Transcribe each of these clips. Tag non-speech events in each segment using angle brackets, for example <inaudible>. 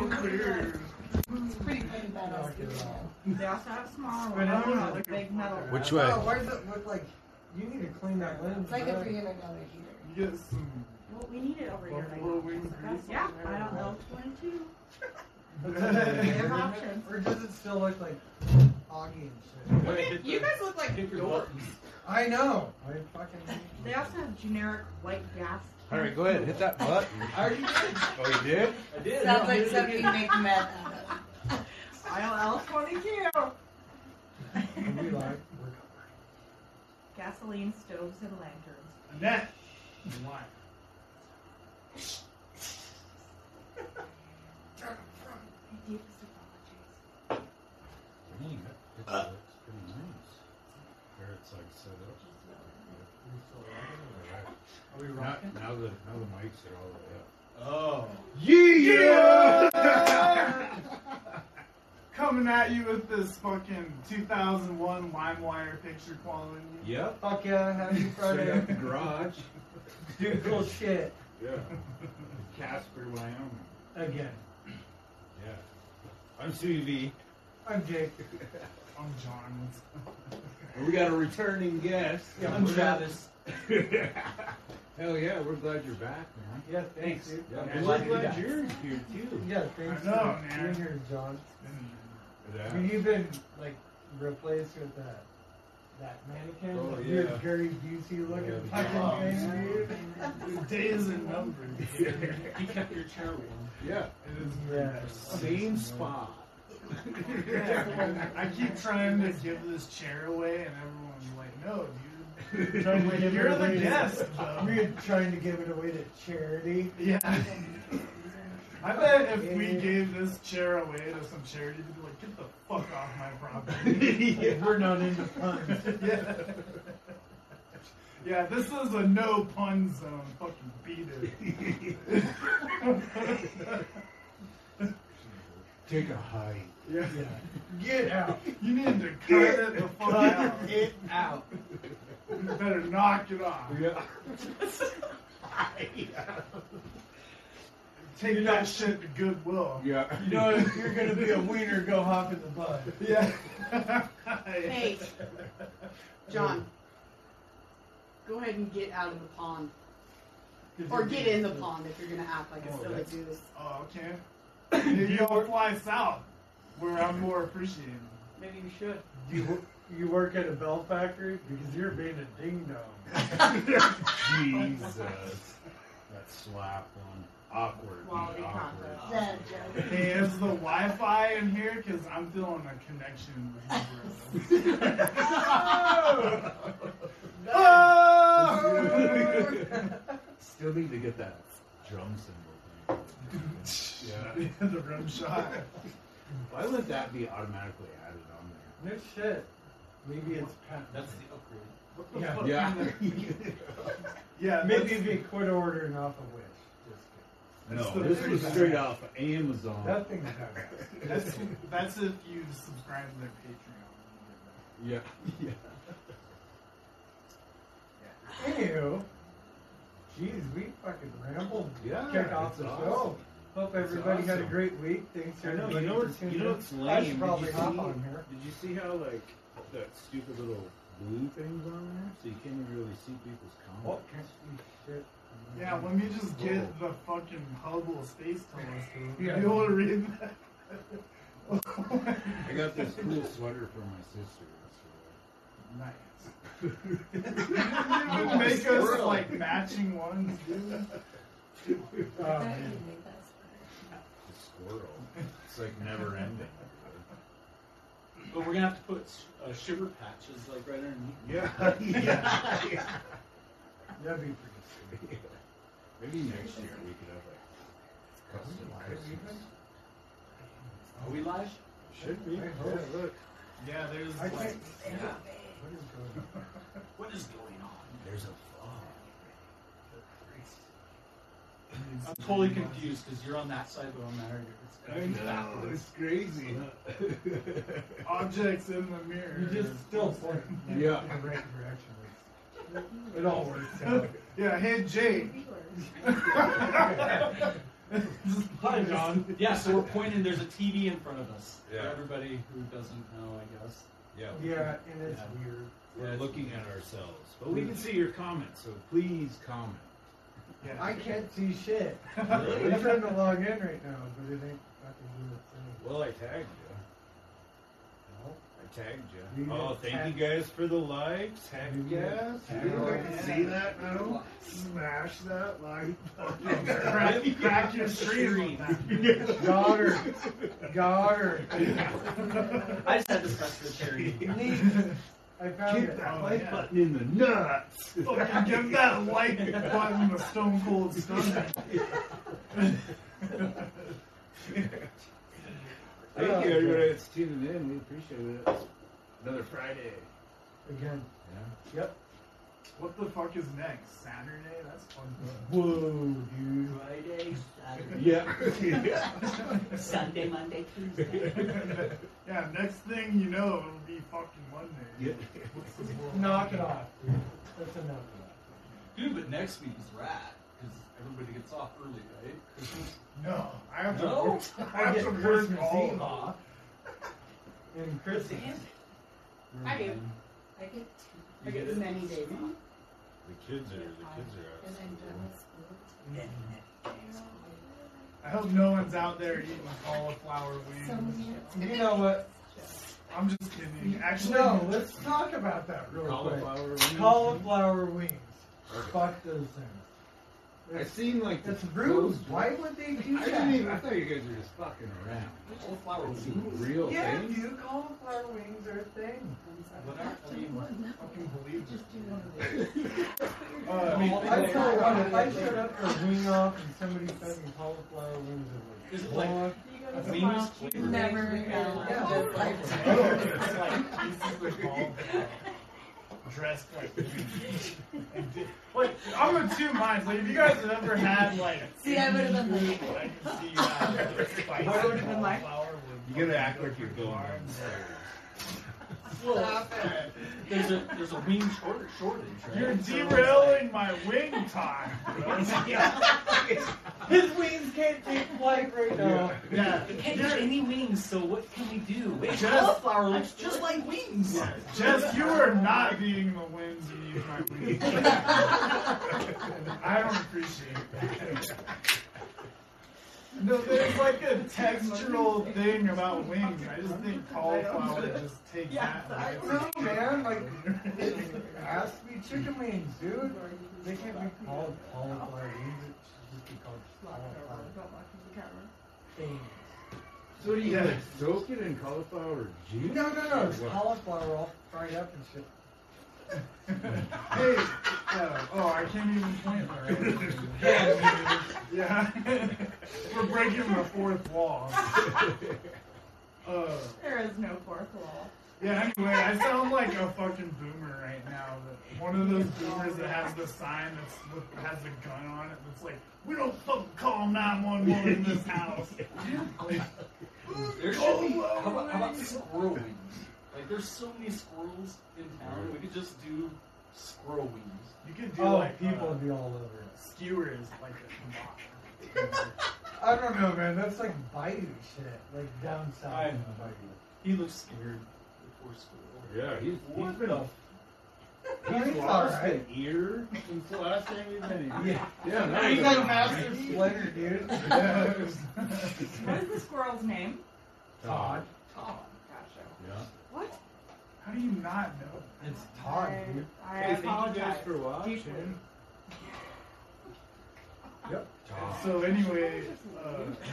weird. It's pretty pretty badass. They also have smaller But I ones. don't Oh, know. big metal. Which Oh, way? why does it look like you need to clean that lens? It's like a back? three hundred dollar heater. You get some. Well, we need it over here right Buffalo now. wing Yeah. I don't know. Twenty-two. But They have options. Or does it still look like Augie and shit? You guys look like dorks. I know. I fucking. They also have generic white gas. All right, go ahead. Hit that button. I already did. Oh, you did? I did. Sounds like something you make meth out of. ILL twenty-two. And we like. We're Gasoline stoves and lanterns. Annette. Why? My deepest apologies. It looks pretty nice. Where it's like set up. Are we Now, rocking? now the now the mics are all the way up. Oh. Yeah! Coming at you with this fucking 2001 LimeWire picture quality. Yep. Fuck yeah, happy Straight out the Friday. garage. <laughs> Dude, cool shit. Yeah. Casper, Wyoming. Again. Yeah. I'm CV. I'm Jake. <laughs> I'm John. We got a returning guest. Yeah, I'm Travis. <laughs> Hell yeah, we're glad you're back, man. Yeah, thanks, dude. Yeah, I'm we're glad glad you you're here too. Yeah, thanks I know, for man. being here, John. Yeah. I mean, you've been like replaced with that that mannequin, Oh, that yeah. weird Gary Busey looking Yeah, the fucking Gary thing, dude. The days are numbered. He <laughs> kept your chair warm. Yeah. It is Yeah. Same spot. I keep trying to give this chair away, and everyone's like, "No, dude." Trying to give it You're the away to- guest. We're trying to give it away to charity. Yeah. <laughs> I bet if we gave this chair away to some charity, they'd be like, "Get the fuck off my property." <laughs> We're not into puns. <laughs> yeah. Yeah, this is a no pun zone. Fucking beat it. Take a hike. yeah. Yeah. Get out. You need to cut it the fuck out. Cut it out. You better knock it off. <laughs> Yeah. <laughs> Take that shit to Goodwill. Yeah. You know, if you're gonna be a wiener, go hop in the bud. Yeah. <laughs> Hey, John. Go ahead and get out of the pond. Or get in the pond if you're gonna act like a Oh, silly that's- goose. Oh, okay. <coughs> Maybe I'll fly south, where I'm more appreciated. Maybe you should. You you work at a bell factory because you're being a ding dong. <laughs> Jesus. That slap one. Awkward. Quality Awkward. content. Hey, is the Wi-Fi in here? Because I'm feeling a connection with you, bro. <laughs> Still need to get that drum symbol thing. <laughs> Yeah. the rim shot. Why would that be automatically added on there? No shit. Maybe it's pat. That's the upgrade. What the Yeah. fuck? <laughs> Yeah. <laughs> Yeah, Maybe that's- if you quit ordering off a Wish. Just no, the this was straight it. off of Amazon. That thing's badass. <laughs> That's, that's if you subscribe to their Patreon. Yeah. Yeah. Anywho, jeez, we fucking rambled. Yeah, Kick off it's the awesome. show. Hope everybody had a awesome. great week. Thanks I know, everybody you know for what's, tuning you know in. what's I should Did probably you hop see- on here. Did you see how like that stupid little blue thing's on there, so you can't even really see people's What comments? can't see? Yeah, let me just get Oh. the fucking Hubble space telescope. Yeah. Be able to read that. I got this cool sweater for my sister. nice. you <laughs> would make us like matching ones, dude. Oh, man. you made that It's a squirrel. It's like never ending. But we're gonna have to put uh, shiver patches like right underneath. Yeah, <laughs> yeah, yeah. That'd be pretty sweet. Maybe next year we could have like custom Christmas. Are we live? Should be. Yeah, look. Yeah, there's I like. can't. Yeah. What is going on? What is going on? There's a fog. I'm totally confused because you're on that side, but I'm there. It's I confused know, backwards. it's crazy. <laughs> Objects in the mirror. You just still point in Yeah. the right direction. It all works out. <laughs> Yeah, hey Jake. <laughs> Hi, John. Yeah, so we're pointing. There's a TV in front of us. Yeah. For everybody who doesn't know, I guess. Yeah. Yeah, and it's Yeah. weird. We're looking at ourselves, but we can see your comments, so please comment. Yeah. I can't see shit. Really? <laughs> I'm trying to log in right now, but it ain't fucking doing its thing. Well, I tagged you. No. I tagged You you. Oh, thank tag- you guys for the likes. Heck You yes. didn't tag Yeah. all I can see that now. Smash that like fucking Yeah. crack, crack your screen. Got her. Got her. I just had to press the cherry. I found Kick it. that Oh, like yeah. button in the nuts. <laughs> Oh, Fucking give that like button a Stone Cold Stunner. <laughs> Thank you, oh, everybody that's tuning in. We appreciate it. Another Friday. Again. Yeah. Yep. What the fuck is next? Saturday? That's fun. Whoa, dude. Friday, Saturday, Yeah. <laughs> Sunday, Monday, Tuesday. <laughs> yeah, next thing you know, it'll be fucking Monday. Yeah. <laughs> Knock it off, dude. That's enough. Dude, but next week is rad because everybody gets off early, right? Christmas. No, I have to No? work. I have get to work Christmas all Eve off. And Christmas. I do. I get two. I get many days off. The kids are the kids are out. And then of school. I hope no one's out there eating cauliflower wings. You know what? I'm just kidding. Actually, No, let's talk about that real Cauliflower wings. quick. Cauliflower wings. Fuck those things. I seen like the it's rude. post- Why would they do I that? didn't even. I thought you guys were just fucking around. Cauliflower It's wings. a real thing. Yeah, thing. dude, cauliflower wings are a thing. What are, I mean, fucking believe Just it. do one of <laughs> those. Uh, I mean, I tell you what, if I showed up for a wing off and somebody fed me cauliflower wings, it Is would it like- boy, You go to Wings Smile flavored? Cheese, Never. Yeah. It's like pieces of cauliflower dressed like wings. And di- Like, I'm in two minds. Like, if you guys have ever had like, See, I would've been like- I can see you have like, spicy What would've been like? cauliflower with You gotta act like you're different going carbs. downstairs. Stop it. there's a there's a wing short, shortage, right? You're derailing my wing time. <laughs> His wings can't take flight right now. yeah. We can't get any wings, so what can we do? Wait, Just- cauliflower looks just like wings. Jess, you are not being the wings you use my wings. <laughs> I don't appreciate that. No, there's like a textural thing about wings. I just think cauliflower just takes Yeah, that. I don't know, man. Like, it has to be chicken wings, dude. They can't be called cauliflower wings. It should just be called cauliflower Don't lock the camera. things. So do you Yeah. soak it in cauliflower juice? No, no, no. It's cauliflower all fried up and shit. Hey, uh, oh, I can't even point right. yeah, we're breaking the fourth wall. Uh, There is no fourth wall. yeah. Anyway, I sound like a fucking boomer right now. That one of those boomers that has the sign that's with, has a gun on it. That's like, we don't fucking call nine one one in this house. There should be. How about, how about squirrel wings? Like, there's so many squirrels in town. We could just do squirrel wings. you could do Oh, like people uh, would be all over it. skewers like a <laughs> I don't know, man. That's like Bayou shit. Like down south I in know. Bayou. He looks scared. The poor squirrel. Yeah, he's, What he's been the He's <laughs> he's lost alright. an ear since the last time we've been here. Yeah. Yeah, that He's like a- Master Splinter, dude. <laughs> What is the squirrel's name? Todd. Todd. Gotcha. Yeah. What? How do you not know? It's Todd, I, dude. I Hey, thank you apologize. guys for watching. <laughs> Yep. So anyway, uh,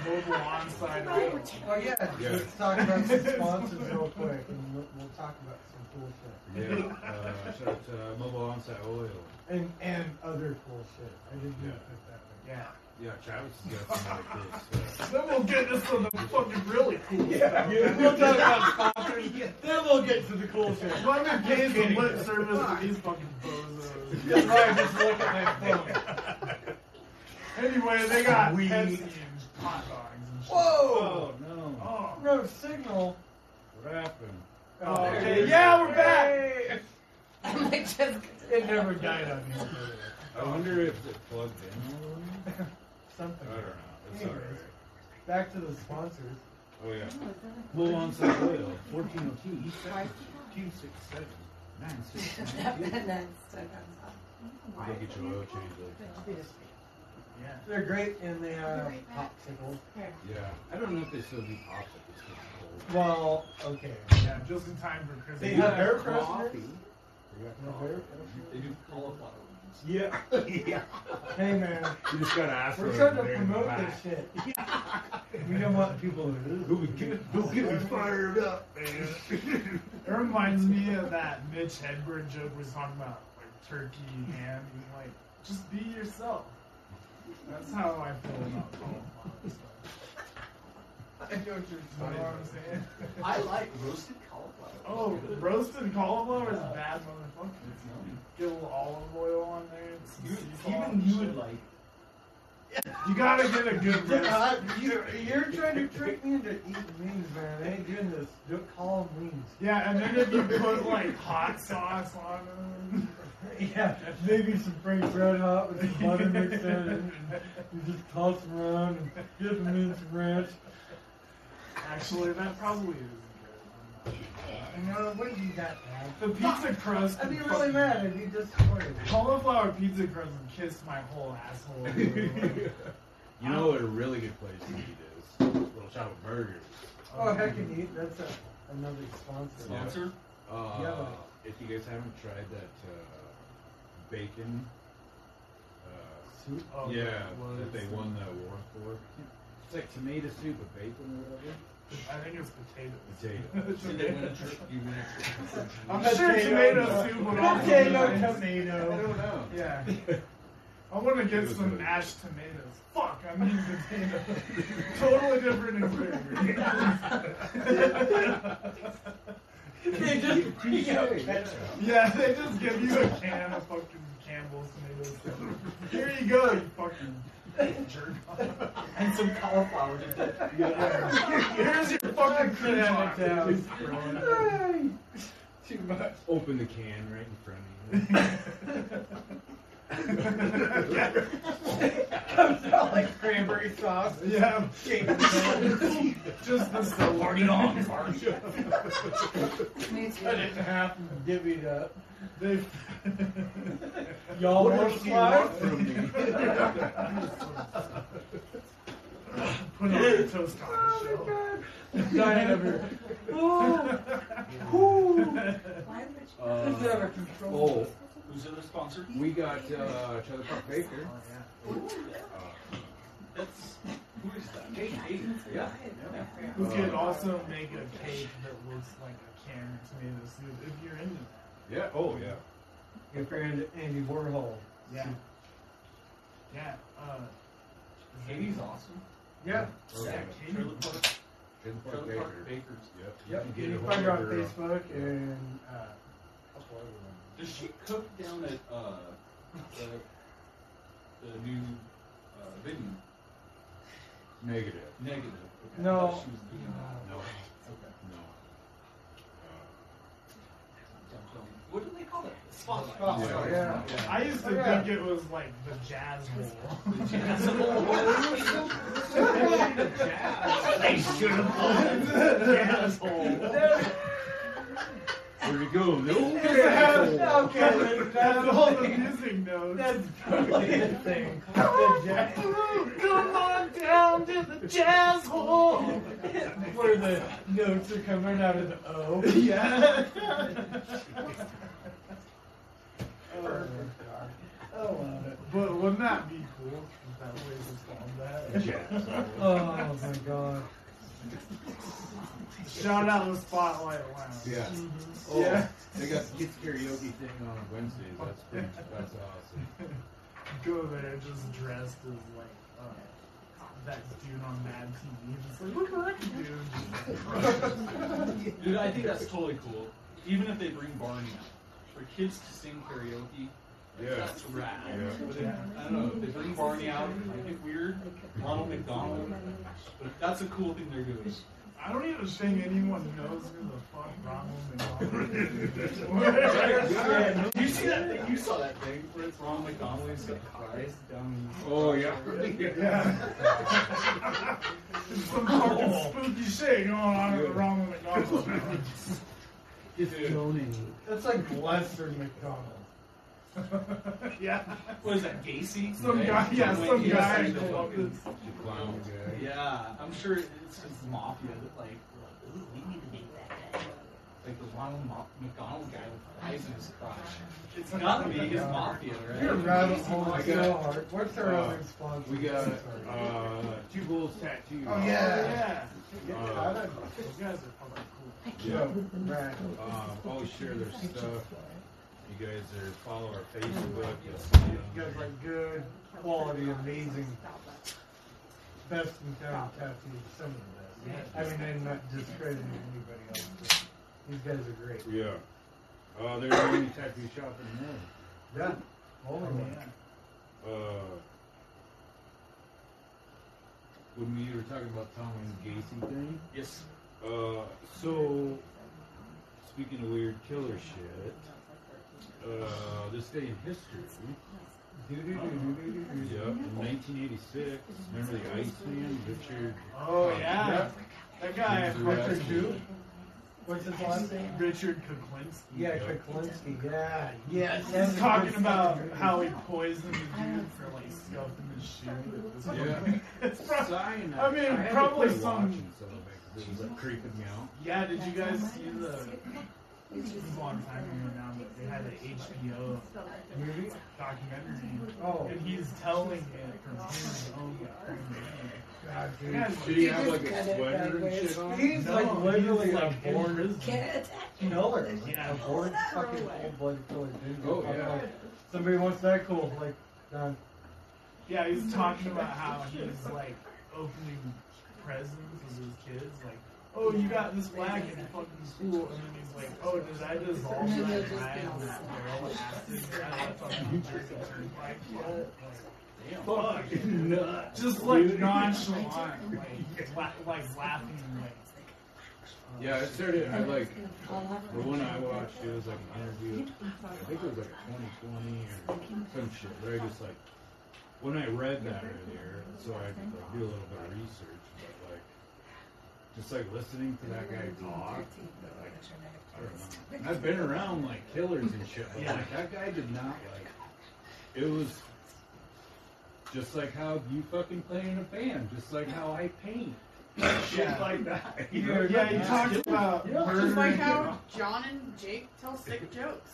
mobile onsite oil. Oh yeah, Yeah. let's talk about some <laughs> sponsors real quick, and we'll, we'll talk about some cool shit. Yeah. Uh, shout out to uh, Mobile Onsite Oil. And and other cool shit. I didn't Yeah. put that Yeah. Yeah, Travis has got some like this. <laughs> Then we'll get into the fucking really cool in. stuff. we'll talk about sponsors. Then we'll get to the cool shit. Lemon pays some lip service to these fucking bozos. That's why I just look at my phone. <laughs> Anyway, they got Weed. Pepsi and hot dogs and shit. Whoa! Oh no! Oh. No signal. What happened? Oh, oh Okay, yeah, we're back. I'm like, <laughs> just. It never died on me. I wonder if it plugged in. All the way? Something. I don't know. Anyways, back to the sponsors. Oh yeah. Low on some oil. 1402 East Side. 267 They get your oil change like Yeah. They're great and they are popsicles. Yeah. I don't know if they still do pops at this point. Well, okay. Yeah, just in time for Christmas. They have air Coffee. fresheners. They got No coffee. air They do cauliflower wings. Yeah. <laughs> yeah. Hey man, You just gotta ask for we're trying to there in the promote this shit. <laughs> We don't want people to. get, go get fired up, man. It reminds me of that Mitch Hedberg joke we was talking about, like turkey, ham. He's like, just be yourself. That's how I feel about cauliflower stuff. I know what you're You know what I'm saying? I like roasted cauliflower. Oh, roasted cauliflower is bad, motherfucker. Get a little olive oil on there. some You, even you would like. You gotta get a good <laughs> roast. You're, you're trying to trick me into eating wings, man. I ain't doing this. Don't call them wings. Yeah, and then if you put like hot sauce on them. Yeah, maybe some Frank's Red Hot with some butter mixed in, and you just toss them around and dip them in some ranch. Actually, that probably isn't good. You know, what do you got, man? The pizza crust. I'd be can really fucking- mad if you disappointed. Cauliflower pizza crust and kissed my whole asshole. <laughs> you know what a really good place to eat is? Little Shop of Burgers. Oh, heck, indeed. That's a, another sponsor. Sponsor? Uh, Yeah. If you guys haven't tried that uh, bacon, uh, Soup? Oh, yeah, what that they is- won the award for. It's like tomato soup with bacon or whatever. I think it's potatoes. Potato. Did they win a trip? You win a trip. I'm Potato. sure tomato soup would also be Potato, nice. I tomato. don't know. Yeah. I want to get some good. mashed tomatoes. Fuck, I mean potatoes. <laughs> totally different experience. They just <laughs> bring you out ketchup. yeah, they just give you a can of fucking Campbell's tomatoes. Here you go, you fucking jerk off. <laughs> And some cauliflower. <laughs> Here's your fucking Damn credit it. Too much. Open the can right in front of you. <laughs> Comes out like cranberry sauce. Yeah, just the so Party on, party. Cut it in half and divvy it up. They, <laughs> Y'all What want else to do you want slide? from me? put on the toast on the show. Dying over. Ooh. Ooh. This is out of control. Oh, Who's the other sponsor? we got uh, Cheddar Park Baker. That's who is that? Kate Hayden. Yeah. We could also make a cake that looks like a can of tomato soup if you're into that. Yeah. Oh, yeah. Your friend Andy Warhol. Yeah. Yeah. Uh, Katie's awesome. Yeah. Okay. Yeah, Katie. Trailer Park, Cheddar Park Trailer Baker. Bakers. Yep. Yep. You You can can get find her on a hold Facebook Yeah. and uh, a couple other ones. Does she cook down at uh the, the new uh, venue? Negative. Negative. Okay. No. She was doing that. No. Don't tell me. What do they call it? Spotlight. Spotlight, Sorry. yeah. I used to yeah. think it was like the jazz bowl. <laughs> They should have jazz hole. There we go. No. <laughs> okay, That's that's all the music notes. That's totally the thing. The jazz. Come on down to the jazz hole. Where the notes are coming out of the O. <laughs> Yeah. Oh, my God. It. But wouldn't that be cool if that place was called that? Oh my god. Shout out the Spotlight Lounge. Yeah. Oh. Yeah. They got the kids karaoke thing on Wednesdays. That's pretty, that's awesome. Go there just dressed as like uh, that dude on Mad TV. Just like, look what I can do. <laughs> Dude, I think that's totally cool. Even if they bring Barney out. For kids to sing karaoke, Yeah. that's rad. Yeah. But if, I don't know, if they bring Barney out, it might get weird. Ronald McDonald. But that's a cool thing they're doing. I don't even think anyone knows who the fuck Ronald <laughs> McDonald is. Did you see that that thing? You saw that thing where it's Ronald McDonald. He's got the fries down. Oh, yeah. <laughs> Yeah. There's <laughs> some fucking spooky shit going on at the Ronald McDonald. It's cloning. That's like Lester McDonald. <laughs> yeah. What is that, Gacy? Some guy, yeah, some Yes, guy I in know. Columbus. The clown guy. Yeah, I'm sure it's just mafia that like, ooh, we need to make that guy. Like the Ronald Mo- McDonald guy with fries in his crotch. It's gotta be his mafia, right? You're rabbit hole so hard. What's our uh, other sponsor? We got uh, two bulls tattooed. Oh, Oh, yeah. yeah. Uh, Those guys are fucking cool. Yeah, right. Um, always share their stuff. You guys are follow our Facebook. You'll see You them. guys like good, quality, amazing, best in town tattoos. Some of the best. I mean, I'm not discrediting anybody else. But these guys are great. Yeah. Uh, there's a mini tattoo shop anymore. Yeah. All of them. Uh, when we were talking about Tom and Gacy thing, Yes. Uh, so speaking of weird killer shit, uh, this day in history, yeah, in 1986, remember the Iceman, Richard? Oh, yeah. Yeah. That guy, He was Richard arrested. What's his last name? Richard Kuklinski. Yeah, Kuklinski. Yeah. Yes. He's talking about how he poisoned the dude for like stuff in his shoe. Yeah. <laughs> It's probably, I mean, had to probably some- some of it 'cause it was like creeping me out. yeah, did you guys see the, this was a long time ago now, but they had an HBO Movie? documentary. Oh. And he's telling it from his own point of view. God, dude. Yeah, Did he have like a sweater and shit on? He's No, like he's, literally like, a in born prison. killer. Yeah. A born fucking cold blooded killer, dude. Oh, I'm yeah. like, Somebody wants that cool. Like, done. Yeah, he's talking about how he's like opening presents with his kids, like, oh, you got this whack in fucking school, and then he's like, oh, did I dissolve that they'll just <laughs> <laughs> guy in that barrel of acid that I left on the New Jersey Turnpike? Damn. Fuck, Nuts. just like nonchalant, like, la- like laughing, like. Yeah, it started. I like the one I watched. It was like an interview. I think it was like 2020 or some shit. But I just like when I read that earlier, so I could like, do a little bit of research. But like, just like listening to that guy mm-hmm. talk, Like, I don't know. I've been around like killers and shit, but Yeah. like that guy did not like. It was just like how you fucking play in a band, just like how I paint. Shit Yeah. like that. <laughs> you Yeah, know? yeah, he talks about Yeah. murdering. Just like how John and Jake tell sick <laughs> jokes.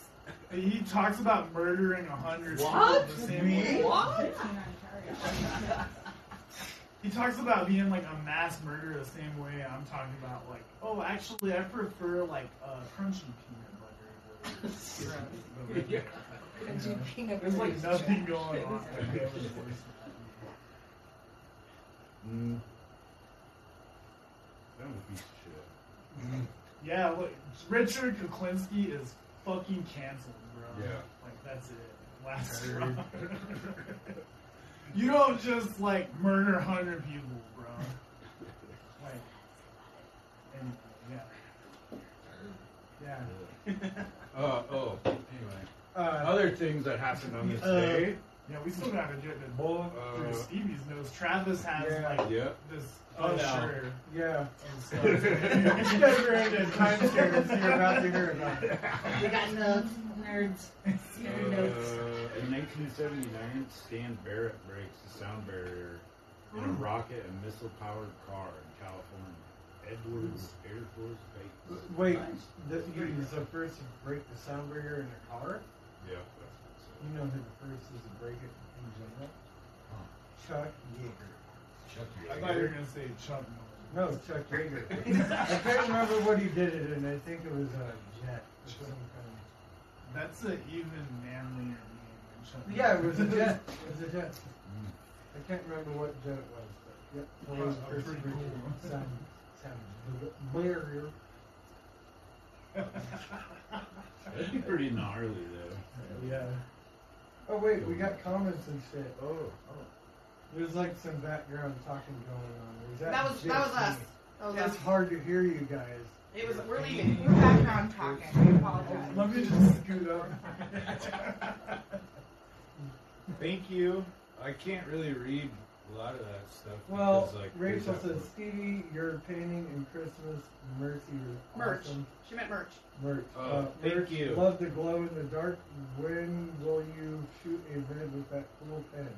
he talks about murdering a hundred people What? the same Me? way. What? <laughs> He talks about being like a mass murderer the same way I'm talking about like, oh, actually, I prefer like uh, crunchy peanut butter. <laughs> Yeah. There's like nothing going on. <laughs> Mm. That was a piece of shit. Yeah, look, Richard Kuklinski is fucking canceled, bro. Yeah. Like that's it. Last straw. <laughs> you don't just like murder hundred people, bro. Like, and yeah, yeah. Uh, oh, anyway. Uh, Other things that happened on this Uh, day. Yeah, we still gotta get the Bull. through Uh, Stevie's nose. Travis has Yeah. like yeah. this Oh, no. usher yeah. and stuff. <laughs> you guys are into time scares. You're about to hear about it. We got notes, nerds. Uh, in 1979, Stan Barrett breaks the sound barrier in a rocket and missile powered car in California. Edwards Air Force Base. Wait, the, you was the first to break the sound barrier in a car? Yeah. You know who the first is to break it in general? Chuck Yeager. Chuck I thought you were gonna say Chuck Norris. No, Chuck Yeager. <laughs> I can't remember what he did it in. I think it was a jet. or some kind That's an even manlier name than Chuck. of- Yeah, it was a <laughs> jet. It was a jet. Mm. I can't remember what jet it was, but yep. It was first pretty to cool. the Sound, sound barrier. That'd be pretty gnarly, though. yeah. Oh wait, we got comments and shit. Oh, oh. There's like some background talking going on. Is that, That was that was us. me? Oh, It's that's, hard to hear you guys. it was, we're leaving. We're background talking. I apologize. Let me just scoot up. Thank you. I can't really read a lot of that stuff. Well, because, like, Rachel there's says, Stevie, your painting and Christmas Mercy are Merch. awesome. She meant merch. Merch. Oh, uh, thank merch, you. Love the glow in the dark. When will you shoot a vid with that cool pen?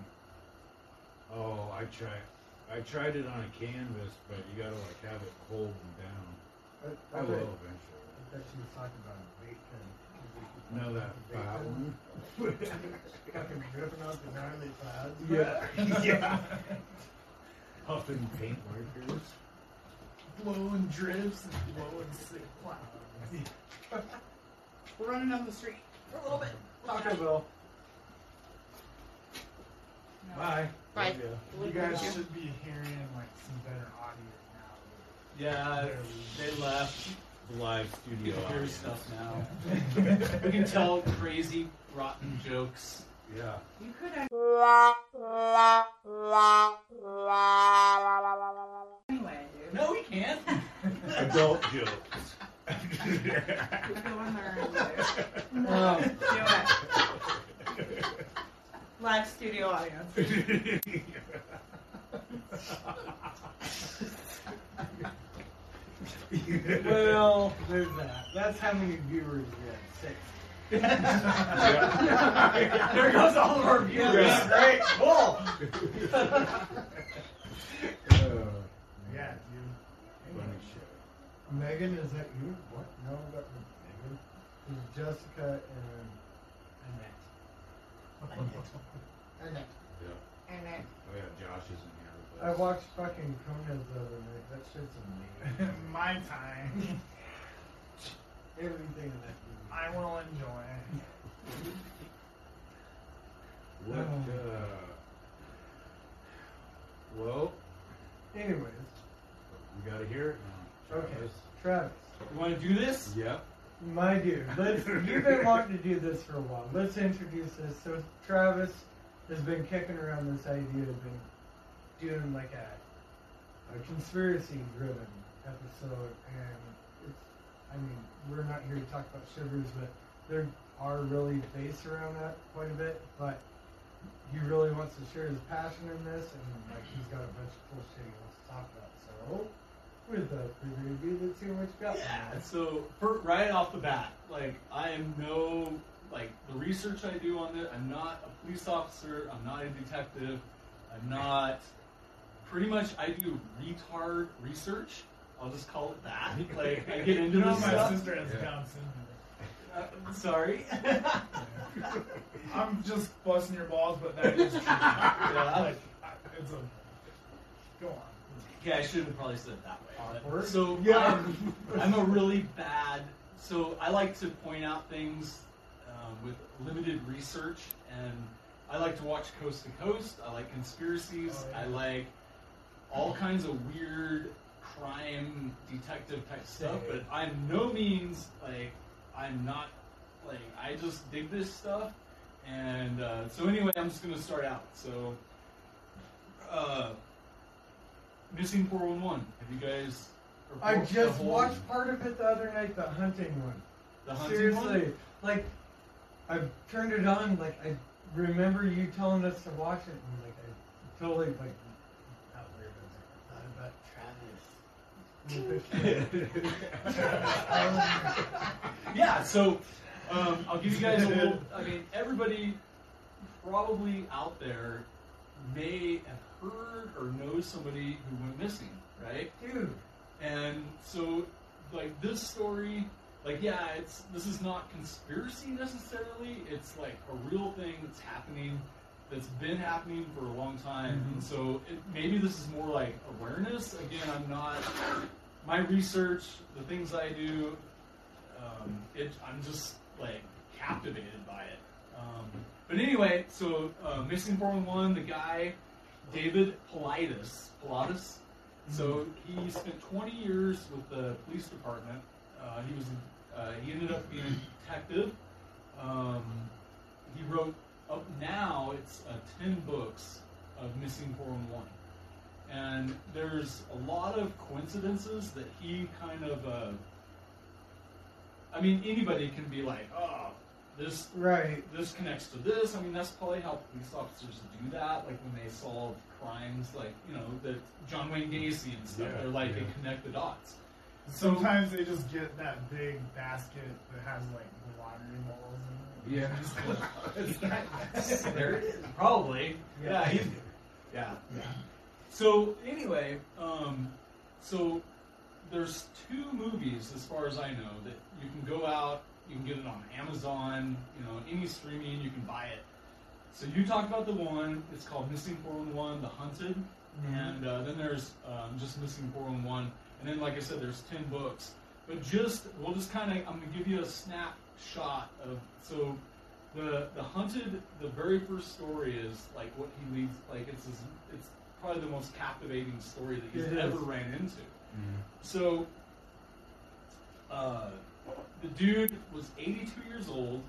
Oh, I try. I tried it on a canvas, but you gotta like have it hold and down. I, I I will bet, eventually. I bet she was talking about a vape pen. No, that Vape fat pen. one. Fucking ripping out the gnarly clouds. Yeah, <laughs> yeah. <laughs> Puffing paint markers. Blowing drips and blowing sick clouds. We're running down the street for a little bit. Taco Bell. No. Bye. Bye. Love. You guys should be hearing like some better audio now. Yeah, they left. The live You studio. can hear audience. stuff now. we can tell crazy, rotten jokes. Yeah. You could have. Anyway, dude. No, we can't. Adult jokes. <laughs> Go in there and do it. Um, Do it. Live studio audience. <laughs> well, there's that. That's how many viewers we had. Six. there goes all of our viewers. Yeah. Great, cool. Uh, Yeah, dude. Funny shit. Megan, is that you? What? No, that was Megan. It's Jessica and Annette. Annette. <laughs> Annette. Yeah. Annette. Oh yeah, Josh isn't here. with I watched fucking Conan the other night. That shit's amazing. <laughs> My time. <laughs> Everything in that movie. I will enjoy. What? Uh, well, Anyways, we gotta hear it now. okay. Travis. Travis, You want to do this? Yep. my dude, let's. <laughs> You've been wanting to do this for a while. Let's introduce this. So Travis has been kicking around this idea of been doing like a, a conspiracy-driven episode, and it's. I mean, we're not here to talk about shivers, but there are really based around that quite a bit. But he really wants to share his passion in this, and like he's got a bunch of cool shit he wants to talk about. So, without further ado, let's see what you got. Yeah. So for, right off the bat, like I am no like the research I do on this. I'm not a police officer. I'm not a detective. I'm not. Pretty much, I do retard research. I'll just call it that. <laughs> Like I get into You know, this my stuff. sister has Yeah. Down syndrome. Uh, sorry. I'm just busting your balls, but that is true. <laughs> Yeah. Like, I- it's a. Go on. Yeah, I shouldn't have probably said it that way. Awkward. So <laughs> Yeah. I'm, I'm a really bad. So I like to point out things um, with limited research, and I like to watch Coast to Coast. I like conspiracies. Oh, yeah. I like all kinds of weird crime detective type stuff. But I'm no means like I'm not like I just dig this stuff. And uh, so anyway, I'm just gonna start out. So. Uh, Missing 411. Have you guys? I just watched part of it the other night, the hunting one. the hunting one Seriously, one? like I turned it on, like I remember you telling us to watch it, and like I totally like not weird. I was like, I thought about Travis. yeah. So um, I'll give you guys a little. I mean, everybody probably out there may have heard or knows somebody who went missing, right? Dude, And so, like this story, like yeah, it's this is not conspiracy necessarily. It's like a real thing that's happening, that's been happening for a long time. Mhm. And so it, maybe this is more like awareness. Again, I'm not my research, the things I do. Um, it, I'm just like captivated by it. Um, but anyway, so uh, missing 411, the guy David Paulides, Pilatus. So he spent 20 years with the police department. Uh, he was uh, he ended up being a detective. Um, he wrote up now it's uh, 10 books of missing 411. and there's a lot of coincidences that he kind of. Uh, I mean, anybody can be like, oh, this Right. this connects to this. I mean, that's probably how police officers do that. Like when they solve crimes, like you know, the John Wayne Gacy and stuff. Yeah, they're like yeah. they connect the dots. So Sometimes they just get that big basket that has like lottery balls in it. Yeah. There it is. Probably. Yeah. Yeah. he's, yeah. So anyway, um, so there's two movies, as far as I know, that you can go out, you can get it on Amazon, you know, any streaming, you can buy it. So you talked about the one. It's called Missing 411: The Hunted, and uh, then there's um, just Missing 411, and then like I said, there's 10 books. But just we'll just kind of I'm gonna give you a snapshot of so the the hunted the very first story is like what he leads like it's his, it's probably the most captivating story that he's It is. ever ran into. Mm. So uh, the dude was 82 years old.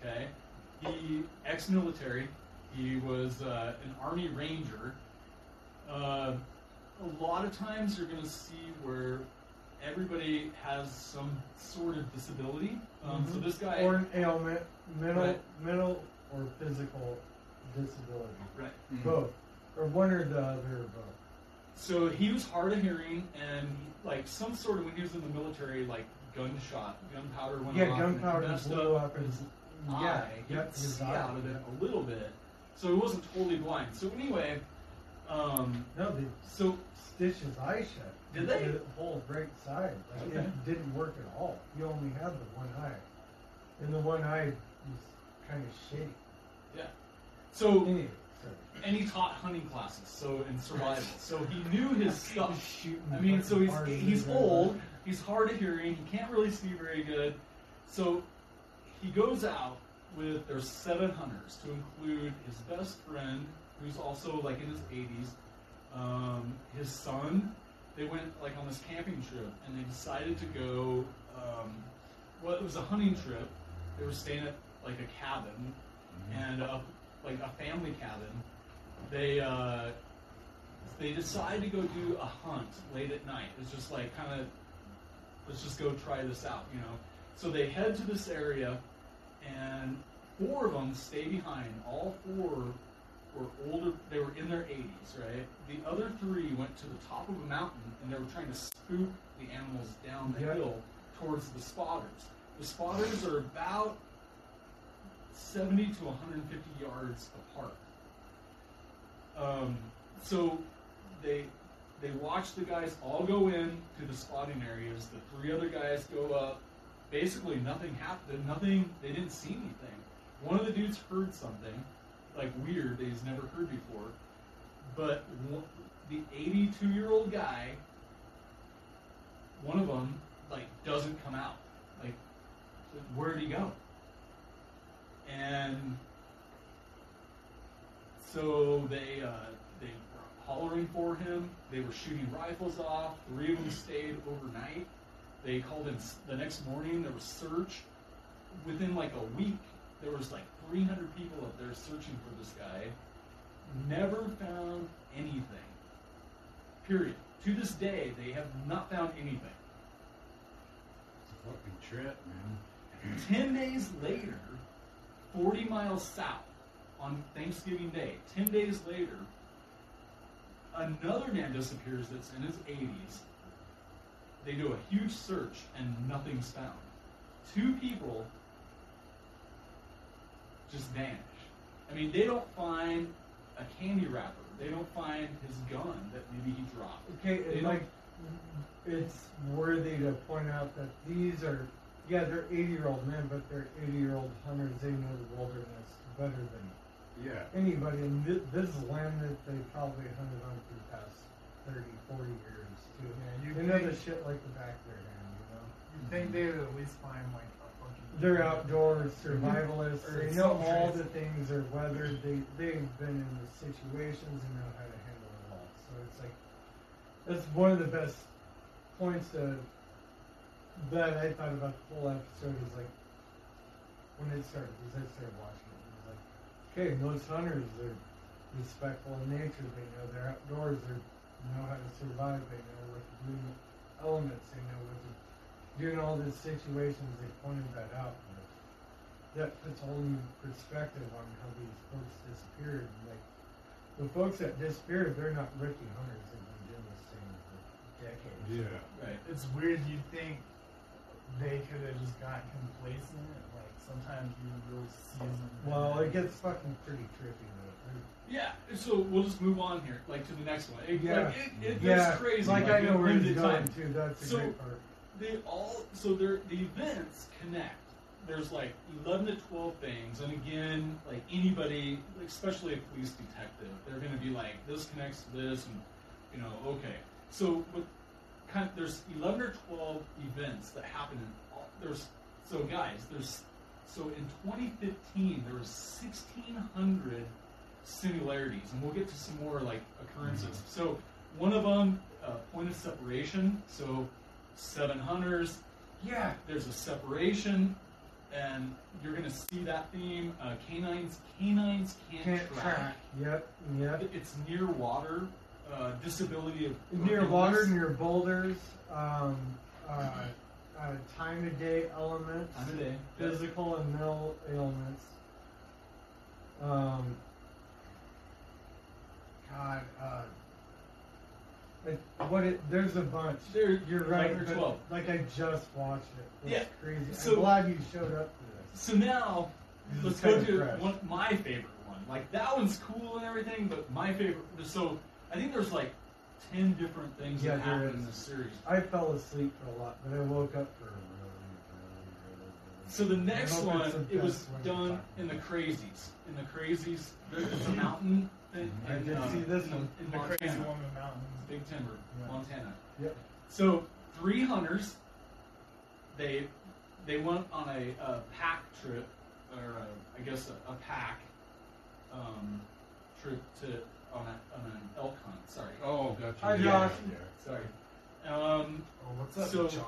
Okay, he ex-military. He was uh, an army ranger. Uh, a lot of times you're going to see where everybody has some sort of disability. Um, So Mhm. this guy, or an ailment, mental, Right. mental or physical disability, right? Mm. both, or one or the other, or both. So he was hard of hearing, and like some sort of when he was in the military, like gunshot, gunpowder went Yeah, off, and gunpowder messed blew up up his yeah, eye. He yep, his eye. out of it a little bit, so he wasn't totally blind. So anyway, um, No, they so stitched his eye shut. Did they? The whole right side. Like Okay. It didn't work at all. He only had the one eye, and the one eye was kind of shady. so Anyway, so and he taught hunting classes, so in survival. So he knew his stuff. shooting I mean, so he's he's old, he's hard of hearing, he can't really see very good. So he goes out with there's seven hunters to include his best friend, who's also like in his 80s, um, his son. They went like on this camping trip, and they decided to go. Um, well, it was a hunting trip. They were staying at like a cabin, and uh, like a family cabin. They uh, they decide to go do a hunt late at night. It's just like kind of let's just go try this out, you know. So they head to this area, and four of them stay behind. All four were older; they were in their 80s, right? The other three went to the top of a mountain, and they were trying to spook the animals down the Yeah. hill towards the spotters. The spotters are about 70 to 150 yards apart. Um, so they they watch the guys all go in to the spotting areas. The three other guys go up. Basically, nothing happened. Nothing. They didn't see anything. One of the dudes heard something like weird that he's never heard before. But the 82 year old guy, one of them, like doesn't come out. Like, where'd he go? And so they uh, they were hollering for him. They were shooting rifles off. Three of them stayed overnight. They called in the next morning. There was search. Within like a week, there was like 300 people up there searching for this guy. Never found anything. Period. To this day, they have not found anything. It's a fucking trip, man. Ten days later, 40 miles south, on Thanksgiving Day, 10 days later, another man disappears that's in his 80s. They do a huge search and nothing's found. Two people just vanish. I mean, they don't find a candy wrapper. They don't find his gun that maybe he dropped. Okay, They and like it's worthy to point out that these are yeah they're 80 year old men, but they're 80 year old hunters. They know the wilderness better than Yeah. anybody, and thi- this is land that they probably hunted on for the past 30, 40 years too. Yeah, you they know the shit like the back of their hand, you know. You think they would at least find like a fucking. They're outdoors survivalists. Or They know all the things are weathered. They they've been in the situations and know how to handle it all. So it's like that's one of the best points to, that I thought about the whole episode is like when it started. As I started watching it, it was like, okay, most hunters are respectful in nature. They know they're outdoors. They're know how to survive. They know what to do elements. They know what to do in all these situations. They pointed that out. That puts a whole new perspective on how these folks disappeared. Like the folks that disappeared, they're not rookie hunters. They've been doing this thing for decades. Yeah. Right. It's weird. You'd think they could have just got complacent. Like sometimes you real seasoned. Well, it gets fucking pretty trippy though. Yeah. So we'll just move on here, like to the next one. It, Yeah. Like, it, it yeah, crazy. Like, I know where he's limited going time. too. That's a So- great part. They all so they're the events connect. There's like 11 to 12 things and again like anybody especially a police detective they're going to be like this connects to this and you know okay. So but kind of, there's 11 or 12 events that happen in all, there's so guys there's so in 2015 there was 1600 similarities and we'll get to some more like occurrences. So one of them uh, point of separation. So seven hunters. Yeah. There's a separation, and you're gonna see that theme. Uh, canines, canines can't, Can't track. track. Yep. Yep. It's near water. Uh, disability of near water, near boulders, um, uh, uh, time of day elements, Time of day. physical and mental ailments. Um, God, uh, it, what it, there's a bunch. There- You're right. 11 or but, 12. Like I just watched it. It's Yeah, crazy. so- I'm glad you showed up for this. So now, This let's go to fresh. one, my favorite one. Like that one's cool and everything, but my favorite. So I think there's like ten different things Yeah, that happen in is. this series. I fell asleep for a lot, but I woke up for. So the next one, the it was best one to done in the crazies. In the crazies, there's a mountain. In, I did uh, see this one. in the Montana. crazy one in the mountains. Big Timber, Yeah. Montana. Yep. So three hunters, they they went on a, a pack trip, or a, I guess a, a pack um, trip to on, a, on an elk hunt. Sorry, Oh, gotcha. Hi, yeah, Josh. Yeah. sorry. Um, Oh, what's up, So- Josh?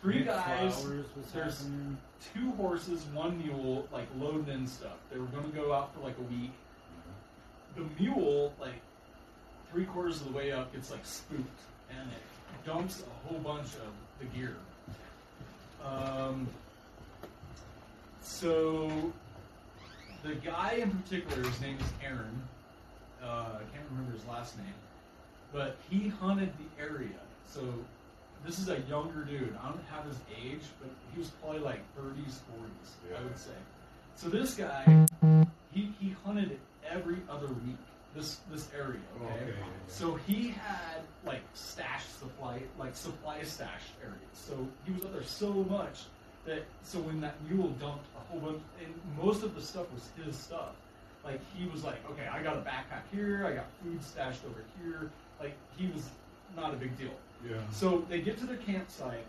three Nick guys, Flowers there's- happening. two horses, one mule, like loading in stuff. They were going to go out for like a week. The mule, like three quarters of the way up, gets like spooked and it dumps a whole bunch of the gear. Um, so the guy in particular, his name is Aaron. Uh, I can't remember his last name, but he hunted the area. So this is a younger dude. I don't have his age, but he was probably like 30s, 40s, I would say. So this guy, he, he hunted it every other week. This this area, okay. okay, yeah, yeah. So he had like stash supply, like supply stash areas. So he was up there so much that so when that mule dumped a whole bunch, and most of the stuff was his stuff. Like he was like, okay, I got a backpack here, I got food stashed over here. Like he was not a big deal. Yeah. So they get to their campsite.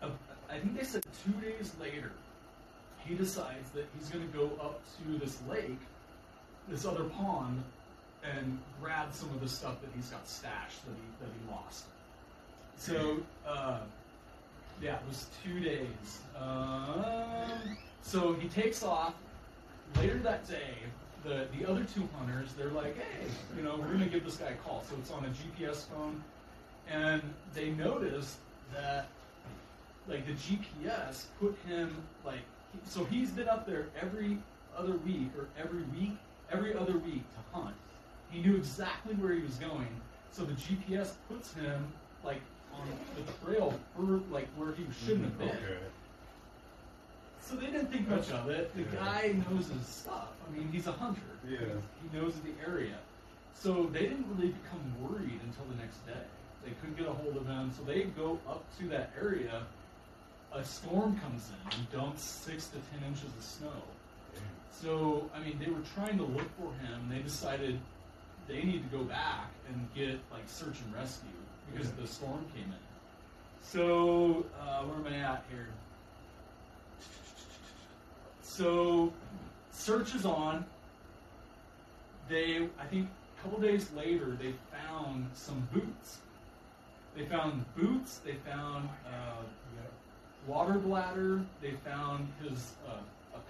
Uh, I think they said two days later, he decides that he's going to go up to this lake, this other pawn and grab some of the stuff that he's got stashed that he that he lost. So, uh, yeah, it was two days. Um, so he takes off. Later that day, the the other two hunters, they're like, hey, you know, we're gonna give this guy a call. So it's on a GPS phone, and they notice that like the GPS put him like so he's been up there every other week or every week every other week to hunt. He knew exactly where he was going, so the GPS puts him like on the trail for like where he shouldn't have been. Okay. So they didn't think much of it. The Yeah. guy knows his stuff. I mean, he's a hunter. Yeah. He knows the area. So they didn't really become worried until the next day. They couldn't get a hold of him, so they go up to that area. A storm comes in and dumps six to ten inches of snow. So, I mean, they were trying to look for him. They decided they need to go back and get like search and rescue because Yeah. the storm came in. So, uh, where am I at here? So, search is on. They, I think, a couple days later, they found some boots. They found boots. They found uh, water bladder. They found his uh,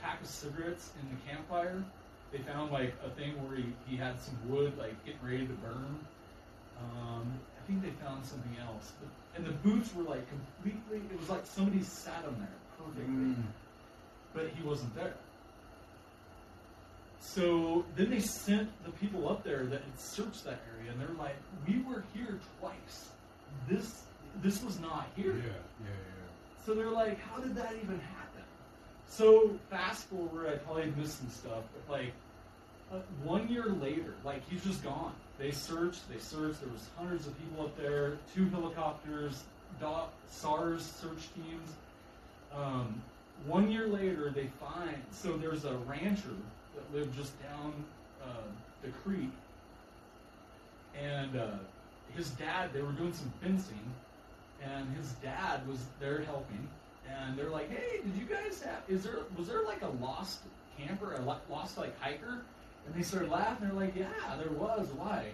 pack of cigarettes in the campfire. They found like a thing where he, he had some wood like getting ready to burn. Um, I think they found something else, but, and the boots were like completely. It was like somebody sat on there perfectly, Mm. but he wasn't there. So then they sent the people up there that had searched that area, and they're like, "We were here twice. This this was not here." Yeah, here." yeah, So they're like, how did that even happen? So fast forward, I probably missed some stuff, but like uh, one year later, like he's just gone. They searched, they searched. There was hundreds of people up there, two helicopters, DOT, SARS search teams. Um, one year later, they find so there's a rancher that lived just down uh, the creek, and uh, his dad. They were doing some fencing, and his dad was there helping. And they're like, "Hey, did you guys have? Is there was there like a lost camper, a lost like hiker?" And they started laughing. They're like, "Yeah, there was. Why?"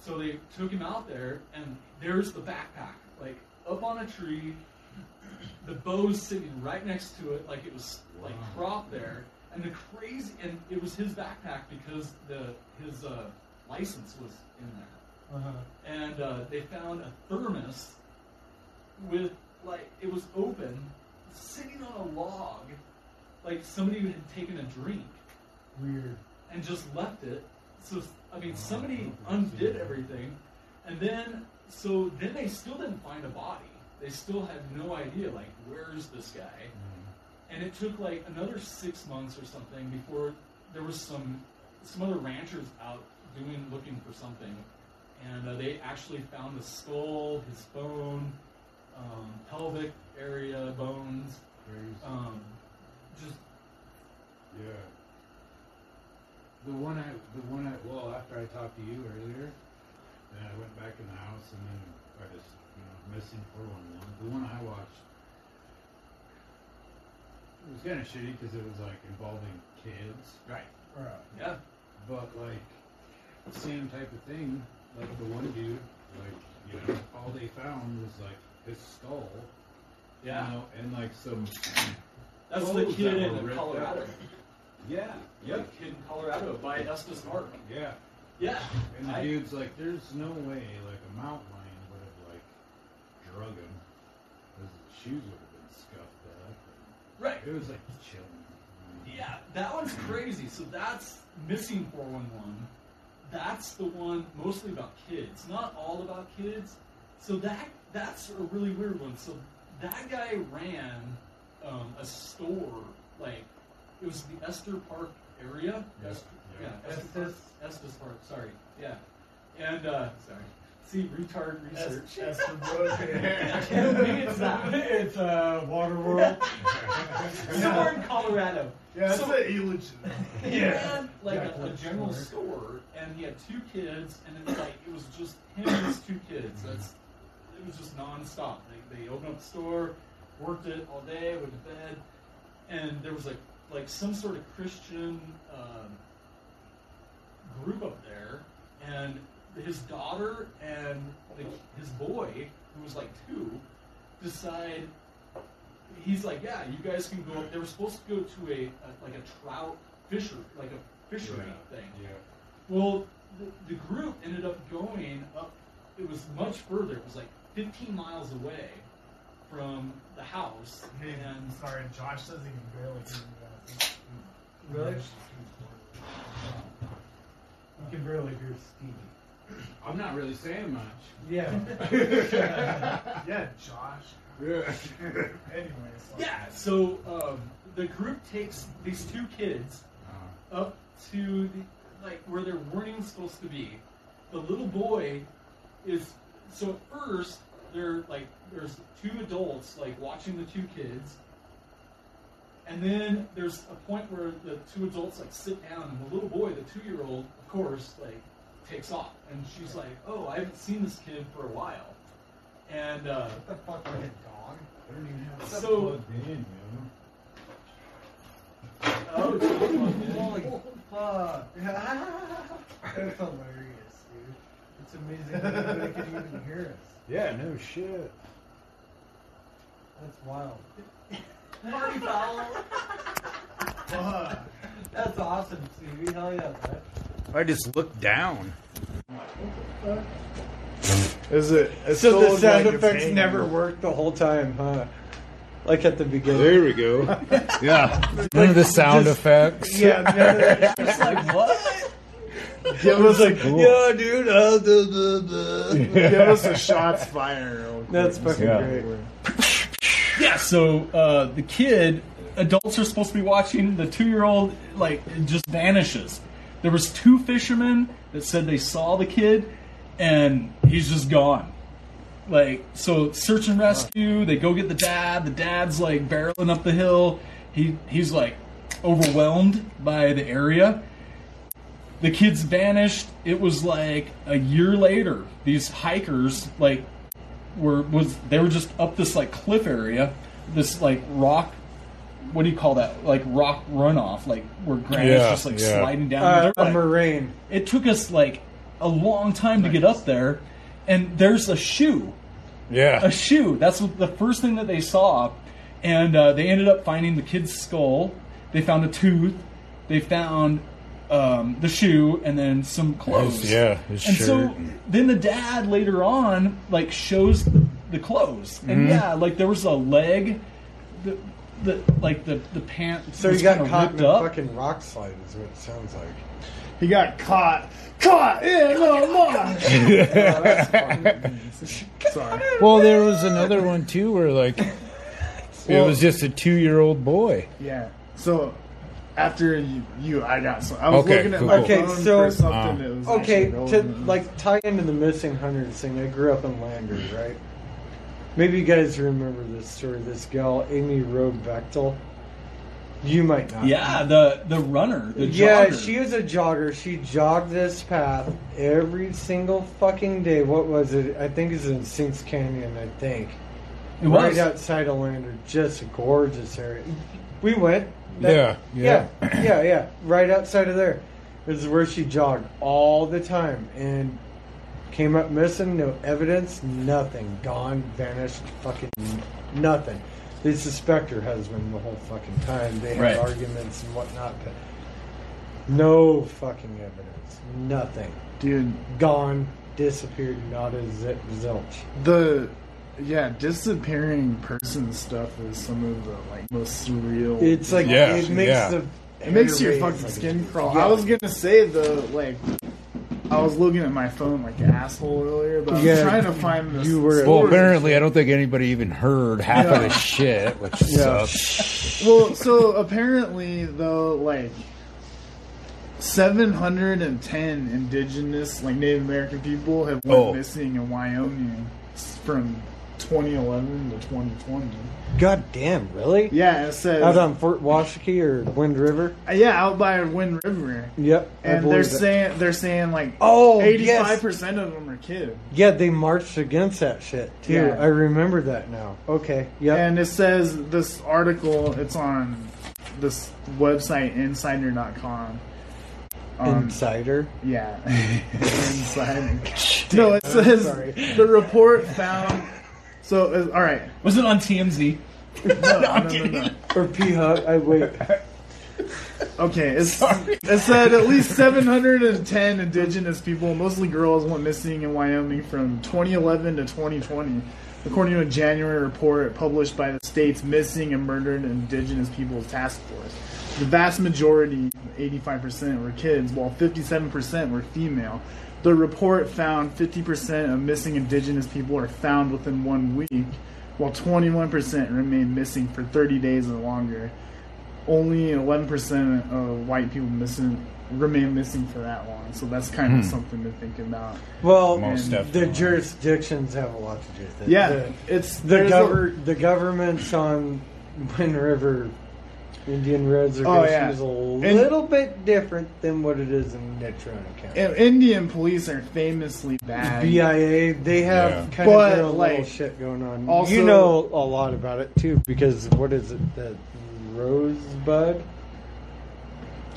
So they took him out there, and there's the backpack, like up on a tree. The bow's sitting right next to it, like it was like Wow. there. And the crazy, and it was his backpack because the his uh, license was in there Uh-huh. and uh, they found a thermos with like it was open, sitting on a log, like somebody had taken a drink Weird. and just left it. So I mean, Oh, somebody okay. undid everything, and then so then they still didn't find a body. They still had no idea like where's this guy, yeah. and it took like another six months or something before there was some some other ranchers out doing looking for something, and uh, they actually found the skull, his bone, um, pelvic area bones, um, just Yeah. The one I, the one I, well, after I talked to you earlier, then I went back in the house and then I just, you know, missing 411. The one I watched, it was kind of shitty because it was like involving kids, right, Right. yeah, but like, same type of thing. Like the one dude, like, you know, all they found was like his skull, yeah. you know, and like some, That's the kid that in Colorado. yeah, Yeah, yep, kid in Colorado by Estes Park. yeah. Yeah, And the I- dude's like, there's no way like a mountain lion would have like drug him because his shoes would have been scuffed up. right. It was like chilling. Yeah, that one's crazy. So that's missing 411. That's the one mostly about kids, not all about kids. So that that's a really weird one. So that guy ran um, a store, like it was the Esther Park area. Yeah, Esther, yeah. yeah, Esther Park, Estes Park. Sorry, yeah, and uh, sorry. See, retard research. Esther Brooke. <laughs> I can't it's that. <laughs> it's uh, Waterworld. <laughs> Somewhere in Colorado. Yeah, it's So- an illegitimate. He Yeah. ran like Yeah, a, a general store. store, and he had two kids, and it's like it was just him and his two kids. That's it was just nonstop. They, they opened up the store, worked it all day, went to bed, and there was like like some sort of Christian um, group up there, and his daughter and the, his boy, who was like two, decide he's like, yeah, you guys can go. Up. They were supposed to go to a, a like a trout fisher, like a fishery Yeah. thing. Yeah. Well, the, the group ended up going up. It was much further. It was like 15 miles away from the house, Hey, and sorry, Josh says he can barely hear you guys. Really? You can barely hear Stevie. I'm not really saying much. Yeah. <laughs> Yeah, Josh. Yeah. Anyways. like- yeah. So um, the group takes these two kids Uh, up to the like where their weren't supposed to be. The little boy is so at first they're like there's two adults like watching the two kids. And then there's a point where the two adults like sit down and the little boy, the two year old, of course, like takes off. And she's like, Oh, I haven't seen this kid for a while. And uh what the fuck, like a dog? I don't even have So- in, you know. oh it's plugged in. Holy fuck. <laughs> That's hilarious. It's amazing that nobody can even <laughs> hear us. Yeah, no shit. That's wild. Party foul. Fuck. That's awesome, Stevie. Hell yeah, man. I just looked down. Is it? It's So the sound effects hanging. never worked the whole time, huh? Like at the beginning. There we go. <laughs> Yeah. None of the sound Just- effects. Yeah, no, It's <laughs> like what? It was like, yeah, dude. Uh, duh, duh, duh. Give us a shots fired. real quick. That's fucking Yeah. great. Yeah, so uh, the kid, adults are supposed to be watching. The two-year-old like just vanishes. There was two fishermen that said they saw the kid, and he's just gone. Like so, search and rescue. They go get the dad. The dad's like barreling up the hill. He he's like overwhelmed by the area. The kids vanished. It was like a year later. These hikers like were was they were just up this like cliff area, this like rock. What do you call that? Like rock runoff, like where granite's Yeah, just like yeah. sliding down. Uh, They're, a like- moraine. it took us like a long time to get up there, and there's a shoe, Yeah. a shoe. That's the first thing that they saw, and uh, they ended up finding the kid's skull. They found a tooth. They found um, the shoe, and then some clothes. yeah, his and shirt. so then the dad later on like shows the, the clothes, Mm-hmm. and yeah, like there was a leg, the, the like the the pants. So was you got caught in a up. fucking rock slide, is what it sounds like. He got caught. Caught in a mine. <laughs> <laughs> Oh, that's fun. Sorry. well, there was another one too where like <laughs> it was just a two-year-old boy. Yeah. So after you, you I got some. I was Okay, looking at cool, my. Okay, phone so- for something Uh, that was Okay, to like tie into the missing hunters thing, I grew up in Landers, right? Maybe you guys remember this story. This gal, Amy Wroe Bechtel. You might not. Yeah, the the runner, the yeah, jogger. she was a jogger. She jogged this path every single fucking day. What was it? I think it's in Sinks Canyon. I think It right was. outside of Lander. Just a gorgeous area. We went. Yeah, yeah, yeah. yeah, yeah. Right outside of there. This is where she jogged all the time and came up missing. No evidence. Nothing. Gone. Vanished. Fucking nothing. They suspect her husband the whole fucking time. They had Right. arguments and whatnot, but no fucking evidence. Nothing. dude, Gone. Disappeared. Not a zip zilch. the yeah disappearing person stuff is some of the like most surreal. It's like Yeah, it makes yeah. the It makes your fucking like- skin crawl. Yeah. I was gonna say though, like, I was looking at my phone like an asshole earlier, but I was Yeah, trying to find this. you were- Well, apparently, I don't think anybody even heard half of Yeah. the shit, which Yeah. sucks. Well, so apparently though, like. 710 indigenous, like Native American people have went Oh. missing in Wyoming from 2011 to 2020. God damn, really? Yeah, it says. Out on Fort Washakie or Wind River? yeah, out by Wind River. Yep. And they're it. saying they're saying like Oh, eighty-five yes. percent of them are kids. Yeah, they marched against that shit too. Yeah. I remember that now. Okay. Yeah. And it says this article. It's on this website insider.com. Um, Insider. yeah, <laughs> insider. <laughs> no, it says the report found. So uh, all right, Was it on TMZ? <laughs> no, no, no, no, no. Or P Hut. I wait. Okay, it's, it said at least 710 indigenous people, mostly girls, went missing in Wyoming from 2011 to 2020, according to a January report published by the state's Missing and Murdered Indigenous Peoples Task Force. The vast majority, 85%, were kids, while 57% were female. The report found 50% of missing indigenous people are found within one week, while 21% remain missing for 30 days or longer only 11% of white people missing remain missing for that long. So that's kind of Hmm. something to think about. Well, Most the jurisdictions have a lot to do with it. Yeah, The, it's the, there's a- the governments on Wind River Indian Reservation Oh, yeah. is a little bit different than what it is in Natrona County. Indian police are famously bad. BIA, they have Yeah. kind But, of their little like, shit going on. also- you know a lot about it too, because what is it? The Rosebud?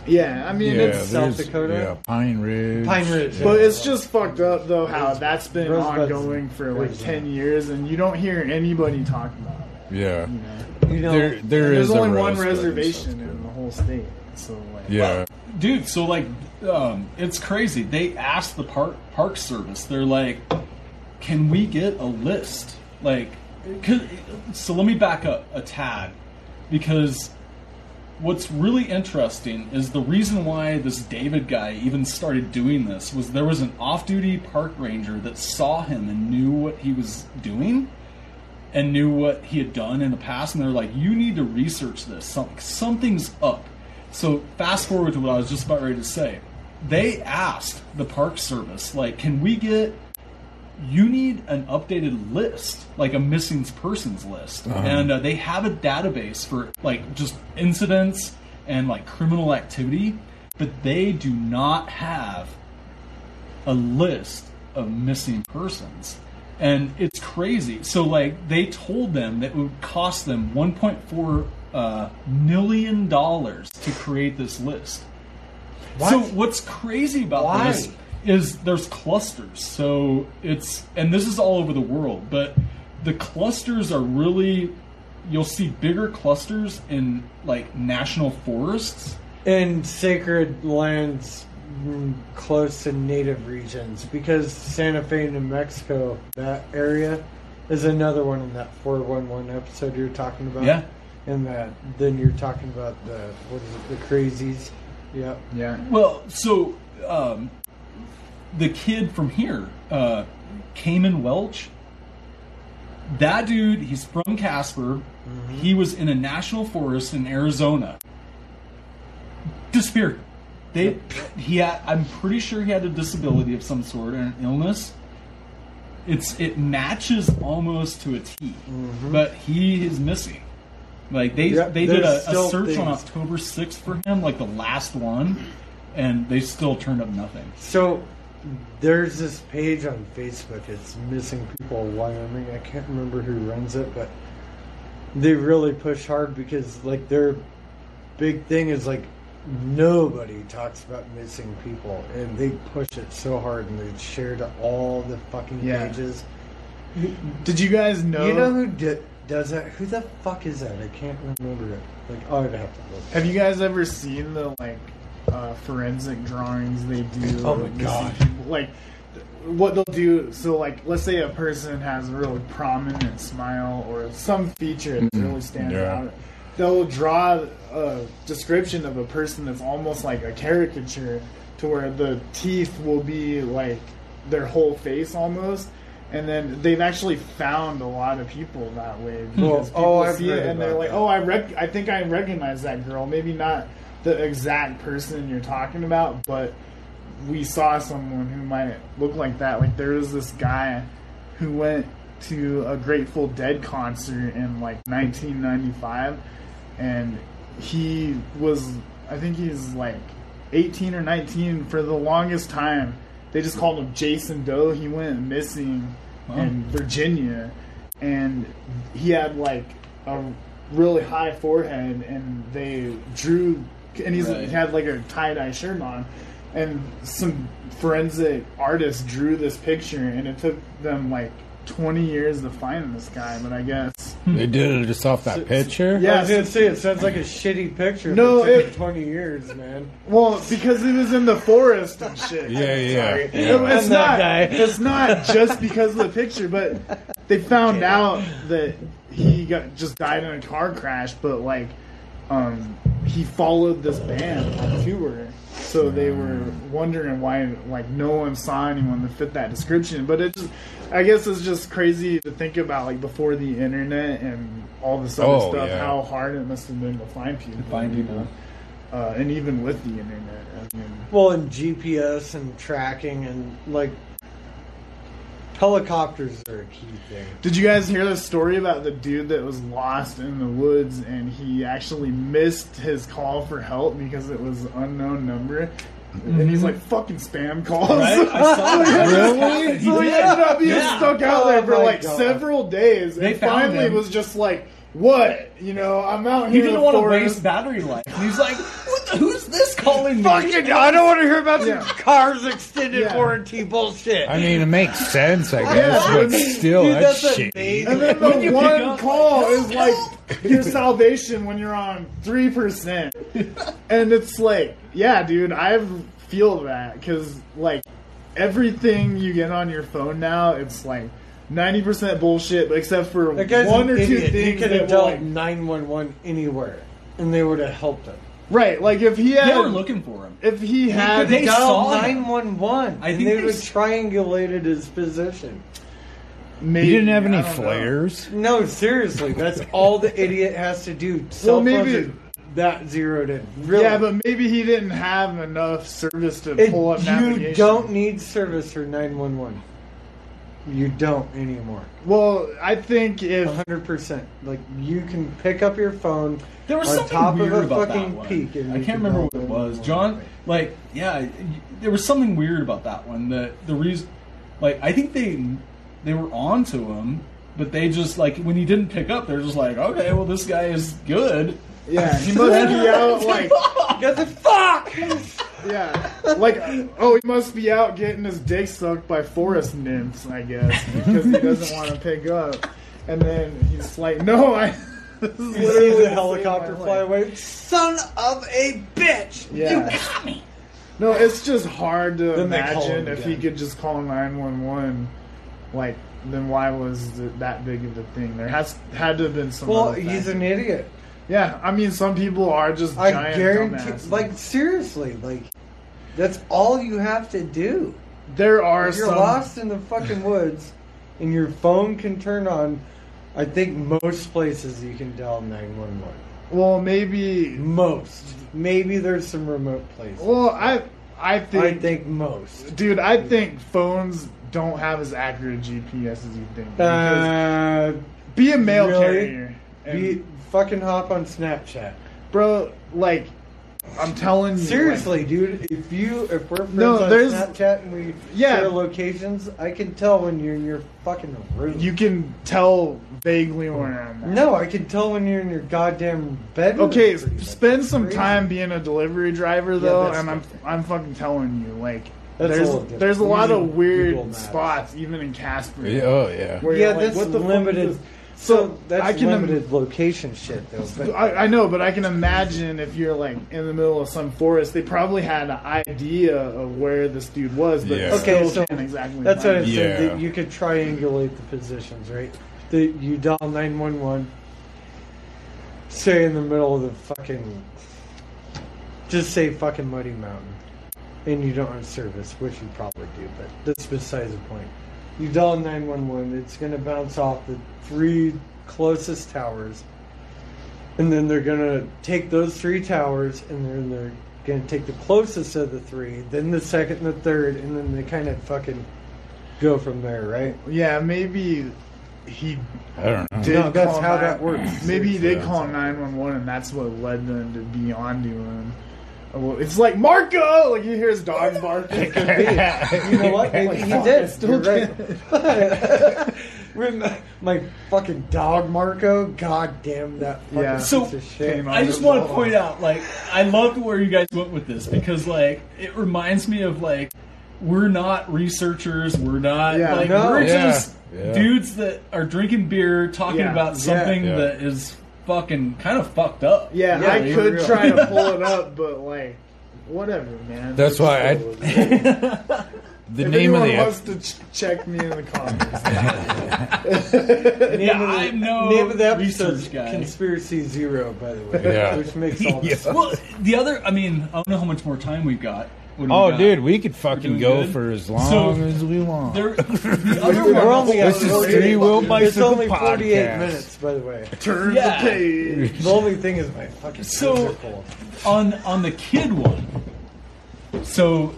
Yeah, I mean yeah, it's South Dakota? Yeah, Pine Ridge. Pine Ridge, yeah. but it's just fucked up though how that's been Rosebud's ongoing for like Arizona. ten years and you don't hear anybody talk about it. Yeah. You know, You know, There, there And is there's only one Rosebud in South reservation in the whole whole state. So like, Yeah. dude so like um, it's crazy they asked the park park service they're like can we get a list Like, so let me back up a tad because what's really interesting is the reason why this david guy even started doing this was there was an off-duty park ranger that saw him and knew what he was doing and knew what he had done in the past and they're like you need to research this. Some, something's up. So fast forward to what i was just about ready to say. They asked the park service like can we get you need an updated list like a missing persons list. And uh, they have a database for like just incidents and like criminal activity but they do not have a list of missing persons and it's crazy. So like they told them that it would cost them 1.4 uh, million dollars to create this list. So what's crazy about Why? this is there's clusters. So it's and this is all over the world but the clusters are really you'll see bigger clusters in like national forests. And sacred lands close to native regions because Santa Fe, New Mexico, that area is another one in that 411 episode you're talking about. Yeah. And that then you're talking about the what is it, the crazies. Yep. yeah, Well, so um, the kid from here, uh, Cayman Welch, that dude, he's from Casper. He was in a national forest in Arizona. Disappeared. They, he had, I'm pretty sure he had a disability of some sort, or an illness. It's it matches almost to a T, mm-hmm. but he is missing. Like they Yep, they did a, a search on. October 6th for him, like the last one, and they still turned up nothing. So there's this page on Facebook. It's Missing People of Wyoming. I can't remember who runs it, but they really push hard because like their big thing is like nobody talks about missing people, and they push it so hard and they share to all the fucking Yeah. pages. Did you guys know? You know who di- does that? Who the fuck is that? I can't remember it. Like oh, I'd have to look. Have you guys ever seen the like uh, forensic drawings they do? Oh my God. people? Like what they'll do. So like, let's say a person has a really prominent smile or some feature that really stands Yeah. out. They'll draw a description of a person that's almost like a caricature, to where the teeth will be like their whole face almost. And then they've actually found a lot of people that way hmm. because people oh, see it and they're like, that. "Oh, I rec- I think I recognize that girl. Maybe not the exact person you're talking about, but we saw someone who might look like that. Like there was this guy who went to a Grateful Dead concert in like 1995, and he was, I think he's like 18 or 19 for the longest time. They just called him Jason Doe. He went missing in Virginia, and he had like a really high forehead, and they drew, and he's, Right. he had like a tie dye shirt on, and some forensic artists drew this picture, and it took them like 20 years to find this guy, but I guess. They did it just off that picture. Yeah, I was gonna say it sounds like a shitty picture. No, it took it- twenty years, man. Well, because he was in the forest and shit. Yeah, yeah. Sorry. Yeah. it's I'm that not. guy. It's not just because of the picture, but they found out that he got just died in a car crash. But like, um, he followed this band on tour, so they were wondering why like no one saw anyone that fit that description. But it just, I guess it's just crazy to think about like before the internet and all this other Oh, stuff, yeah. how hard it must have been to find people. find you people. know? Uh, and even with the internet, I mean, Well, and GPS and tracking and like helicopters are a key thing. Did you guys hear the story about the dude that was lost in the woods and he actually missed his call for help because it was an unknown number? And he's mm-hmm. like fucking spam calls. Right? I saw that. <laughs> Really? so he ended up being Yeah. stuck out there Oh for like God. several days. They and found finally him. was just like, what? You know, I'm out He here. in didn't the want to waste battery life. He's like, what the, who's this calling me. Fucking, I don't want to hear about Yeah. your car's extended Yeah. warranty bullshit. I mean, it makes sense, I guess, but still, Dude, that's, that's shitty. amazing. And then the you one up- call is like your salvation when you're on three percent, and it's like, yeah, dude, I feel that because like everything you get on your phone now, it's like ninety percent bullshit, but except for That guy's one an or two idiot. He things could have will, dialed 911 anywhere, and they would have helped him. Right, like if he had, They were looking for him. if he had, They dialed saw him. 911, I think they they would s- triangulated his position. maybe, He didn't have any I don't know. flares. No, seriously, that's <laughs> all the idiot has to do. Cell Well, maybe- that zeroed in. Really. Yeah, but maybe he didn't have enough service to It- pull up you navigation. don't need service for 911. You don't anymore. Well, I think if 100%. Like, you can pick up your phone There was on something top weird of a about fucking that one. peak. and I you can't remember what it was. John, like, yeah, y- there was something weird about that one. That the reason, like, I think they they were on to him, but they just like when he didn't pick up, they're just like, okay, well, this guy is good. Yeah, <laughs> he must be out like Get the fuck! <laughs> Yeah, like oh, he must be out getting his dick sucked by forest nymphs, I guess, because he doesn't want to pick up. And then he's like, "No, I." this is You literally see the the same helicopter my fly away. Son of a bitch! Yeah. You got me. No, it's just hard to Then imagine him if he could just call nine one one. Like, then why was it that big of a thing? There has had to have been some. Well, other he's an idiot. Yeah, I mean, some people are just I giant guarantee. dumbasses. Like seriously, like that's all you have to do. there are If you're some. lost in the fucking woods, and your phone can turn on, I think most places you can dial nine one one. Well, maybe. Most. Maybe there's some remote places. Well, I, I think, I think most. dude, I think phones don't have as accurate GPS as you think. Because Uh, be a mail really? carrier, be, fucking hop on Snapchat. bro. Like, I'm telling you, Seriously, dude, if you if we're friends No, on there's- Snapchat and we Yeah. share locations, I can tell when you're in your fucking room. you can tell vaguely where I'm at. no, I can tell when you're in your goddamn bed. Okay, pretty much. spend some Crazy. time being a delivery driver though, that's and I'm different. I'm fucking telling you, like That's there's little different. there's a lot of weird spots even in Casper. Yeah, Oh, yeah. where Yeah, you're like, that's what the fuck is limited. This? So So that's I can im- limited location shit though. But I, I know, but I can imagine if you're like in the middle of some forest, they probably had an idea of where this dude was, but Yeah. still Okay, so can't exactly. that's what find I'm him. saying. Yeah. That you could triangulate the positions, right? That you dial nine one one. Say in the middle of the fucking. Just say fucking Muddy Mountain, and you don't have service, which you probably do, but that's besides the point. You dial nine one one. It's gonna bounce off the three closest towers, and then they're gonna take those three towers, and then they're gonna take the closest of the three, then the second, and the third, and then they kind of fucking go from there, right? Yeah, maybe he I don't know. did. No, that's how nine- that works. Maybe he did call nine one one, and that's what led them to be onto him. Well, it's like Marco, like you hear his dog <laughs> barking. <laughs> You know what? Maybe Like, he fuck, I did. still You're right. <laughs> When my, my fucking dog Marco, god damn that fucking Yeah. piece So, of shit. I just want to point out, like, I loved where you guys went with this because, like, it reminds me of like we're not researchers, we're not Yeah. like No. we're Yeah. just Yeah. dudes that are drinking beer, talking Yeah. about something Yeah. that is fucking kind of fucked up. Yeah, Yeah, I could real. try to pull it <laughs> up, but like, whatever, man. That's why I- <laughs> The if name of anyone the wants to ch- check me in the comments. Yeah, <laughs> the, I'm no name of the episode research guy. Conspiracy Zero, by the way. Yeah. Which makes all the Yeah. sense. well, the other, I mean, I don't know how much more time we've got. What do we Oh, got? dude, we could fucking doing go good? for as long So, as we want. There, <laughs> the other We're one. only at This is 48 Three Wheel It's Bicycle only 48 Podcast. minutes, by the way. Turn Yeah. the page. The only thing is my fucking So- hands are full. on on the kid one. So,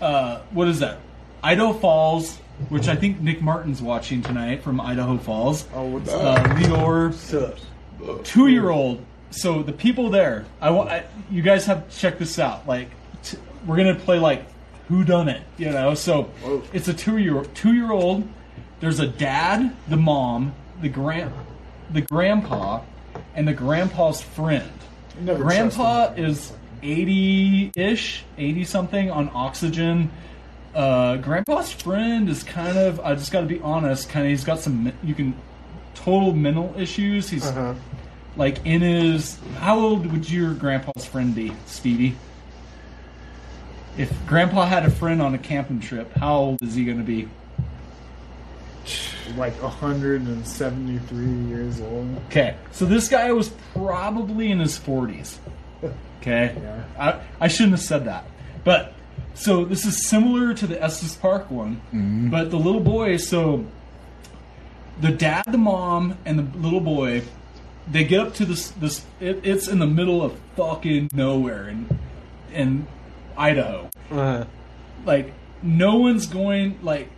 uh, what is that? Idaho Falls, which I think Nick Martin's watching tonight from Idaho Falls. Oh, what's Uh, Leor, So, two-year-old. So the people there, I want I, you guys have to check this out. Like, t- we're gonna play like who done it, you know? So it's a two-year two-year-old. There's a dad, the mom, the grand, the grandpa, and the grandpa's friend. Never Grandpa is eighty ish, eighty something on oxygen. Uh, Grandpa's friend is kind of. I just got to be honest. Kind of, he's got some. You can total mental issues. He's Uh-huh. like in his. How old would your grandpa's friend be, Stevie? If Grandpa had a friend on a camping trip, how old is he going to be? Like 173 years old. Okay, so this guy was probably in his 40s. Okay, <laughs> Yeah. I, I shouldn't have said that. But so this is similar to the Estes Park one, mm-hmm. but the little boy. So the dad, the mom, and the little boy, they get up to this. This it, it's in the middle of fucking nowhere And, in Idaho. Uh, Like no one's going like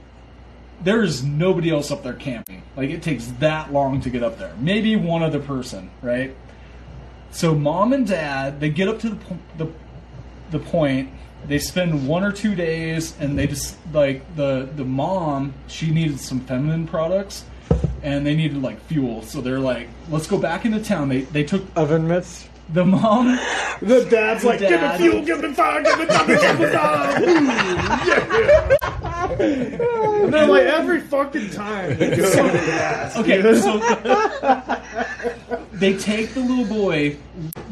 there's nobody else up there camping. Like it takes that long to get up there. Maybe one other person, right? So mom and dad, they get up to the the the point. They spend one or two days, and they just like the the mom. She needed some feminine products, and they needed like fuel. So they're like, "Let's go back into town." They they took oven mitts. The mom. The dad's like, give me dad. fuel, give me fire, give me thunder, give me fire. Ooh, yeah. And they're like, every fucking time. They go to the ass. Okay, so they take the little boy.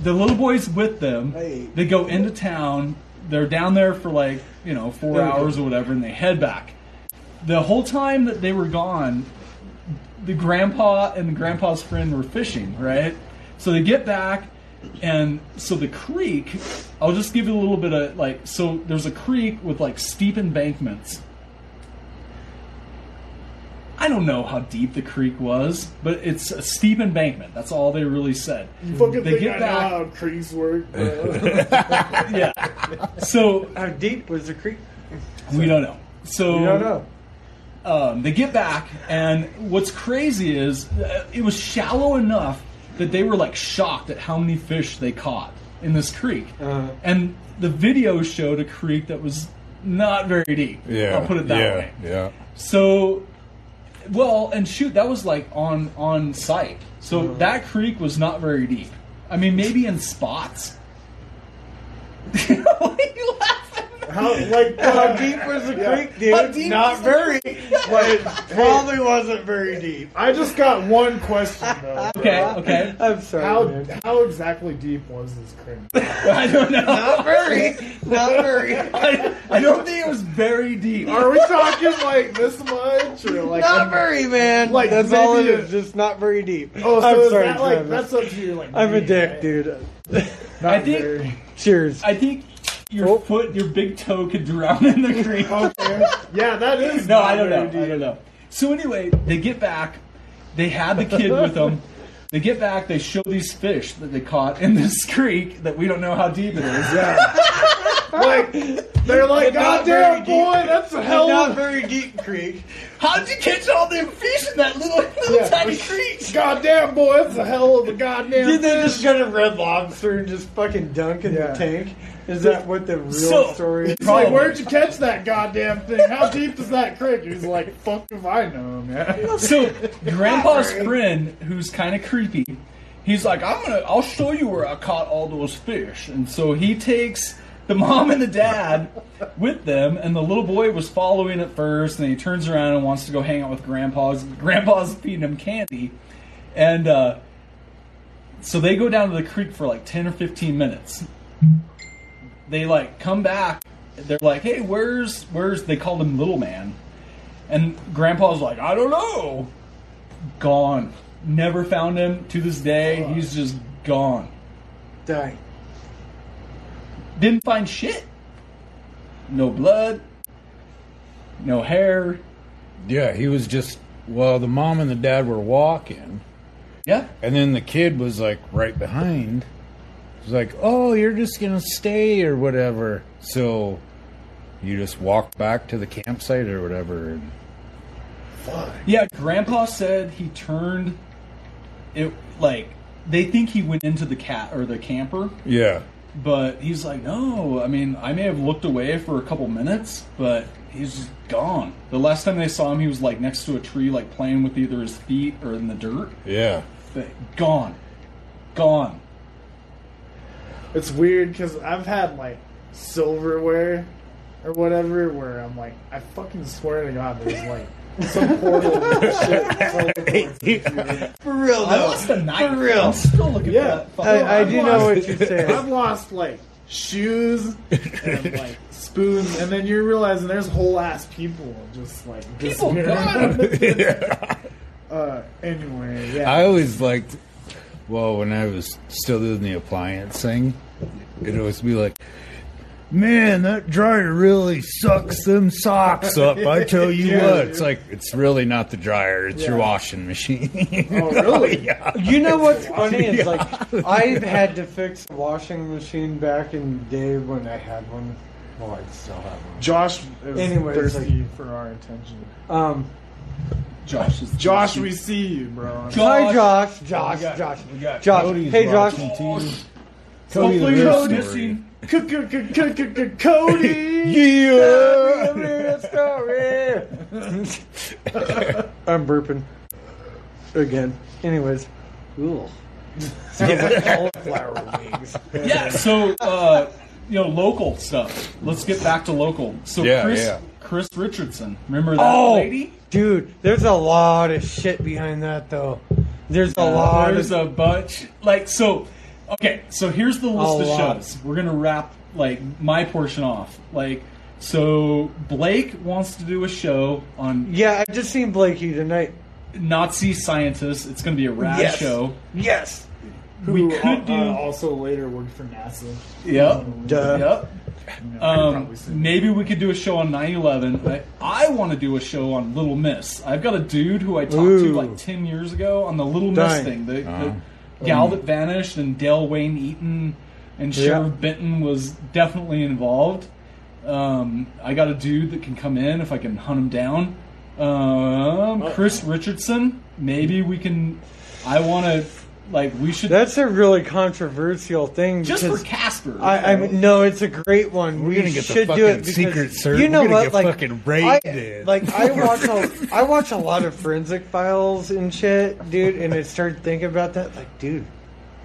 The little boy's with them. They go into town. They're down there for like you know four hours or whatever, and they head back. The whole time that they were gone, the grandpa and the grandpa's friend were fishing, right? So they get back, and so the creek. I'll just give you a little bit of like. So there's a creek with like steep embankments. I don't know how deep the creek was, but it's a steep embankment. That's all they really said. You fucking They think get I back- know how creeks work, bro. <laughs> yeah. So How deep was the creek? we don't know. So We don't know. Um, they get back, and what's crazy is uh, it was shallow enough that they were like shocked at how many fish they caught in this creek. Uh, And the video showed a creek that was not very deep. Yeah. I'll put it that yeah, way. Yeah. So, well, and shoot, that was like on on site. So Uh-huh. that creek was not very deep. I mean, maybe in spots. <laughs> Why are you laughing? How, like, <laughs> how deep was the Yeah. creek, dude? How deep Not was the very. Like, <laughs> probably wasn't very deep. I just got one question, though. <laughs> Okay, okay. I'm sorry, How, man. how exactly deep was this creek? I don't know. Not very. Not very. I, I don't think it was very deep. Are we talking like this much, or like not a- very, man. like, that's all it maybe is. a- Just not very deep. Oh, so I'm is sorry, that like that's up to you? Like I'm a dick, right? dude. Not I think- very. Cheers. I think your oh. foot, your big toe could drown in the creek. <laughs> Okay. Yeah, that is. No, I don't know. I don't know. So anyway, they get back. They had the kid with them. <laughs> They get back. They show these fish that they caught in this <laughs> creek that we don't know how deep it is. Yeah. like they're like, Not God very damn deep. boy, that's a hell of a very deep creek. How'd you catch all them fish in that little little Yeah. tiny creek? goddamn boy, that's a hell of a goddamn. Did they fish. just go a Red Lobster and just fucking dunk in Yeah. the tank? Is that what the real So- story is? He's like, where'd you catch that goddamn thing? How deep is that creek? He's like, fuck if I know, man. <laughs> So Grandpa's friend, who's kind of creepy, he's like, "I'm gonna, I'll show you where I caught all those fish." And so he takes the mom and the dad with them, and the little boy was following at first, and then he turns around and wants to go hang out with Grandpa's. Grandpa's feeding him candy, and uh, so they go down to the creek for like ten or fifteen minutes. They like come back. They're like, "Hey, where's where's?" They called him Little Man. And Grandpa's like, I don't know. Gone. Never found him to this day. He's just gone. Die. Didn't find shit. No blood. No hair. Yeah, he was just well, the mom and the dad were walking, Yeah. and then the kid was like right behind. Was like, "Oh, you're just gonna stay or whatever." So you just walk back to the campsite or whatever. And, Yeah, Grandpa said he turned it like they think he went into the cat or the camper, yeah, but he's like, no. I mean, I may have looked away for a couple minutes, but he's just gone. The last time they saw him, he was like next to a tree, like playing with either his feet or in the dirt. yeah. But gone, gone. It's weird because I've had like silverware or whatever where I'm like, I fucking swear to God, there's like some <laughs> portal shit. <laughs> For real I though. lost a knife. For real. I'm still looking Yeah. for that. I, I do know what you're saying. I've lost like shoes and like spoons, and then you're realizing there's whole ass people just like People disappearing. yeah. <laughs> Uh, anyway, yeah. I always liked, well, when I was still doing the appliance thing, it'd always be like, man, that dryer really sucks them socks up. I tell you <laughs> Yeah, what. It's like, it's really not the dryer, it's your washing machine. <laughs> Oh, really? <laughs> yeah. You know what's funny is like I've had to fix a washing machine back in the day when I had one. Well, I still have one. Josh is Anyways, thirsty for our attention. Um, Josh is Josh, we see you, bro. hi Josh, Josh, We got- Josh, we got Josh. Cody's Hey Josh. watching too. Hopefully the you're real missing. Cody. Yeah. I'm burping again. Anyways, Ooh. Sounds like <laughs> cauliflower wings. Yeah, so uh, you know, local stuff. Let's get back to local. So Yeah, Chris yeah. Chris Richardson. Remember that Oh, lady? Dude, there's a lot of shit behind that though. There's a lot There's of a bunch. Like so okay, so here's the list A of lot. shows. We're gonna wrap like my portion off. Like so Blake wants to do a show on yeah. I just seen Blakey tonight. Nazi scientists. It's gonna be a rad Yes. show. Yes. Who We could uh, do- also later worked for NASA. Yep. Duh. Yep. You know, Um, maybe we could do a show on 9/11. I, I want to do a show on Little Miss. I've got a dude who I talked to like 10 years ago on the Little Miss Dang. thing. The, Uh-huh. the gal that vanished and Dale Wayne Eaton and Yeah. Sheriff Benton was definitely involved. Um, I got a dude that can come in if I can hunt him down. Um, Chris Richardson. Maybe we can. I want to. Like we should That's a really controversial thing just because for Casper. I, I mean, no, it's a great one. We're we gonna get the should do it because Secret Service- You know what? get like, fucking I, raided. like I <laughs> watch a, I watch a lot of forensic files and shit, dude. And I started thinking about that. Like, dude,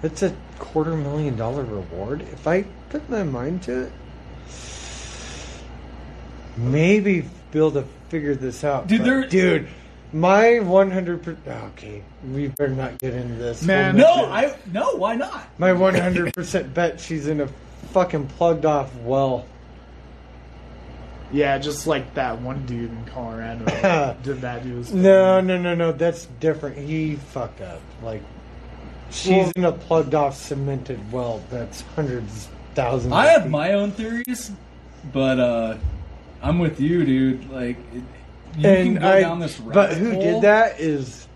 that's a quarter million dollar reward. If I put my mind to it, maybe be able to figure this out. Dude, But, there- dude. My 100 per- okay, we better not get into this. Man, no. I no. Why not? My 100% bet she's in a fucking plugged off well. yeah, just like that one dude in Colorado <laughs> did that to his No, no, no, no. That's different. He fucked up. Like, she's Well- in a plugged off cemented well that's hundreds, thousands. I of have feet. my own theories, but uh, I'm with you, dude. Like, it, you and can go I, down this rabbit But who hole. did that is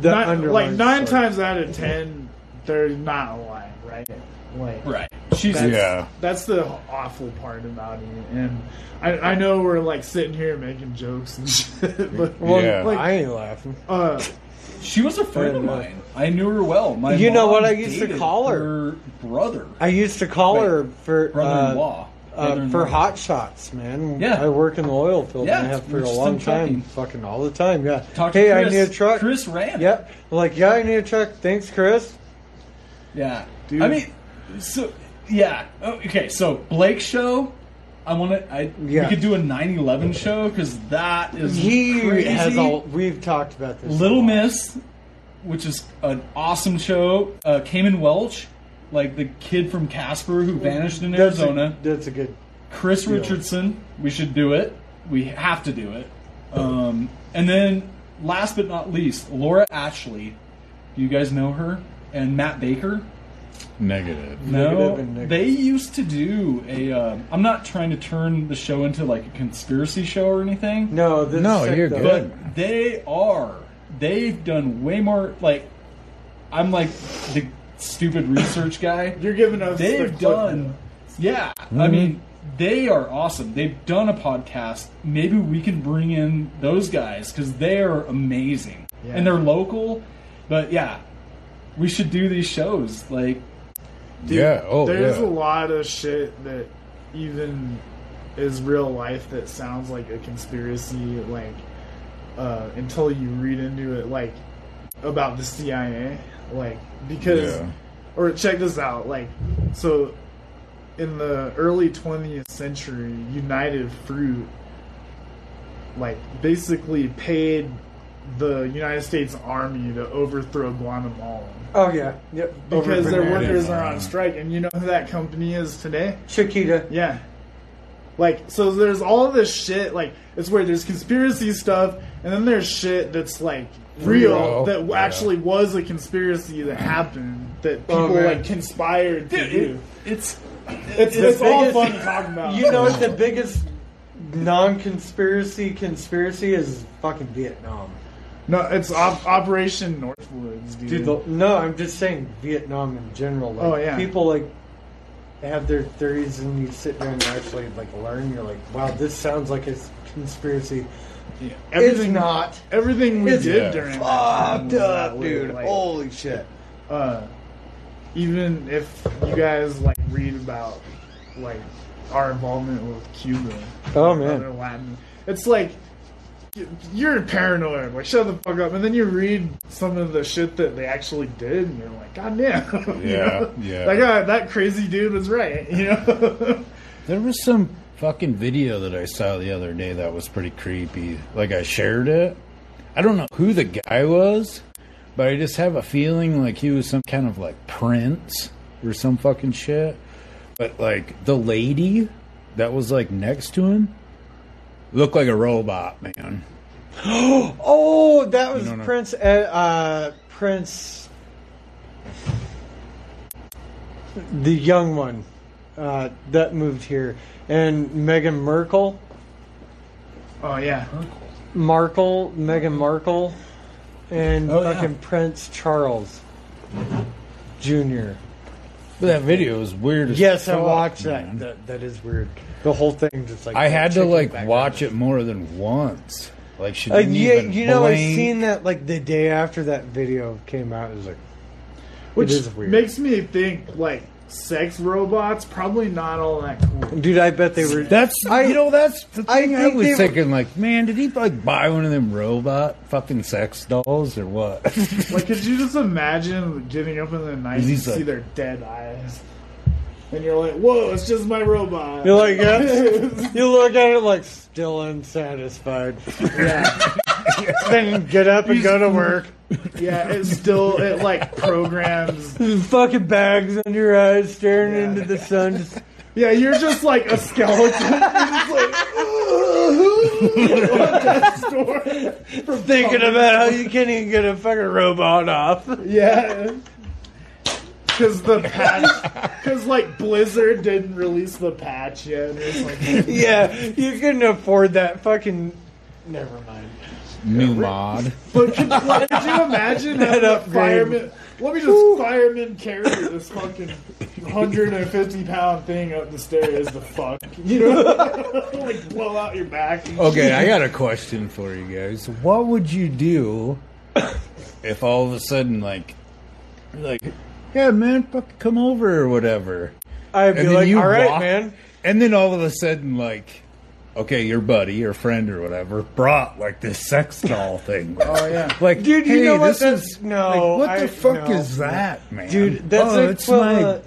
the Nine- like nine story. times out of ten, they're not lying, right? Like Right. She's That's, Yeah. that's the awful part about it. And I, I know we're like sitting here making jokes and <laughs> shit, but <laughs> Well, Yeah. like, I ain't laughing. uh, she was a friend of mine. I knew her well. My You know what I used to call her? Her brother, I used to call Wait, her for uh, brother-in-law, uh, Brother-in-law. for hot shots, man. Yeah. I work in the oil field Yeah, and I have for a long time, fucking all the time. Yeah. Talk to hey, I need a truck. Chris ran. Yep. Like, yeah, I need a truck. Thanks, Chris. Yeah. Dude. I mean, so yeah. Oh, Okay, so Blake show. I want to. I Yeah. we could do a 9/11 show because that is He crazy. has all. We've talked about this. Little. Miss, which is an awesome show. Uh, Cayman Welch, like the kid from Casper who vanished in That's a- Arizona. that's a good. Chris deal. Richardson. We should do it. We have to do it. Um, and then, last but not least, Laura Ashley. Do you guys know her? And Matt Baker. Negative. No, Negative and negative. they used to do a. Um, I'm not trying to turn the show into like a conspiracy show or anything. No, this No, you're though. good. But they are. They've done way more. Like, I'm like the stupid research guy. <laughs> you're giving us. They've clip done. notes. Yeah, I Mhm. mean, they are awesome. They've done a podcast. Maybe we can bring in those guys because they are amazing Yeah. and they're local. But yeah, we should do these shows. Like, Dude, yeah. Oh, there's yeah. a lot of shit that even is real life that sounds like a conspiracy. Like uh, until you read into it, like about the CIA, like because Yeah. or check this out. Like, so in the early 20th century, United Fruit, like, basically paid the United States Army to overthrow Guatemala. Oh yeah, yep. Because their workers bananas. are on strike, and you know who that company is today? Chiquita. Yeah. Like, so there's all this shit, like, it's where there's conspiracy stuff, and then there's shit that's, like, real, Real, that yeah. actually was a conspiracy that happened, that oh, people, Oh, like, conspired to Dude, do. it, it's It's, the it's all biggest- fun to talk about. You know what the biggest non-conspiracy conspiracy is? Fucking Vietnam. No, it's op- Operation Northwoods, dude. Dude, the, no, I'm just saying Vietnam in general. Like, Oh, yeah. People like have their theories, and you sit there and actually like learn. You're like, wow, this sounds like a conspiracy. Yeah, it's not. Everything we It's did during that time Fucked that up, dude. like- Holy shit. uh, even if you guys like read about like our involvement with Cuba, Oh, man. Latin, it's like you're paranoid. Like shut the fuck up, and then you read some of the shit that they actually did, and you're like, God damn, <laughs> Yeah, yeah. That guy, that crazy dude was right, you know. <laughs> There was some fucking video that I saw the other day that was pretty creepy. Like I shared it. I don't know who the guy was, but I just have a feeling like he was some kind of like prince or some fucking shit. But like the lady that was like next to him looked like a robot, man. <gasps> oh, that was No, no. Prince. Uh, uh, Prince, the young one uh, that moved here, and Meghan Merkel. oh yeah, Markle, Meghan Markle, and Oh, yeah. fucking Prince Charles Jr. But that video was weird as Yes, I fuck, watched man. that. that. That is weird. The whole thing just like I had to chicken like background. watch it more than once. Like she Uh, didn't yeah, even you know, I blink. seen that like the day after that video came out. It was like, which it is weird. makes me think like sex robots probably not all that cool. Dude, I bet they were. That's I- you know that's the I thing I, think was they were- thinking. Like, man, did he like buy one of them robot fucking sex dolls or what? <laughs> Like, could you just imagine getting up in the night and He's see their dead eyes? And you're like, whoa, it's just my robot. You're like, yeah. <laughs> you look at it like still unsatisfied. yeah. <laughs> then get up and go to work. Yeah, it still, it like programs. <laughs> fucking bags under your eyes, staring Yeah. into the sun. Just, Yeah, you're just like a skeleton. You're just like, on death's door. thinking about how you can't even get a fucking robot off. Yeah. Because the patch, because like Blizzard didn't release the patch yet. Like, <laughs> yeah, you couldn't afford that fucking. Never mind. New mod. But could, like, could you imagine <laughs> That having a upgrade. fireman? Let me just fireman carry this fucking 150 pound thing up the stairs to fuck. You know? <laughs> like blow out your back. and Okay, shit. I got a question for you guys. What would you do if all of a sudden, like, you're like, yeah, man, fucking come over or whatever, I'd be And then like, you all right, walk- man. and then all of a sudden, like, okay, your buddy, your friend, or whatever, brought like this sex doll thing. <laughs> Oh yeah. Like, Dude, you hey, know what? this is no, Like, what I- the fuck no, is that, man? Dude, that's oh, the it's my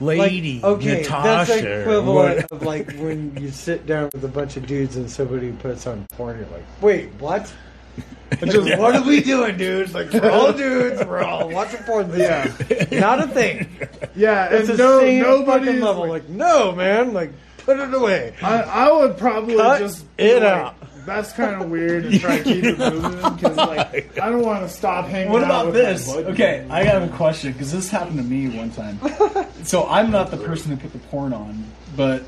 lady, like, okay, Natasha. that's the equivalent of like when you sit down with a bunch of dudes and somebody puts on porn. You're like, wait, what? <laughs> Just what are we doing, dudes? Like we're all <laughs> dudes. We're all watching porn. Yeah. not a thing. Yeah, It's and the no, same nobody's fucking level. Like, no, man. Like, put it away. I, I would probably Cut just be it like, out. That's kind of weird and try to keep it <laughs> moving because like I don't want to stop hanging out. What out about with this? My. Okay, I have a question because this happened to me one time. <laughs> So I'm not the person who put the porn on, but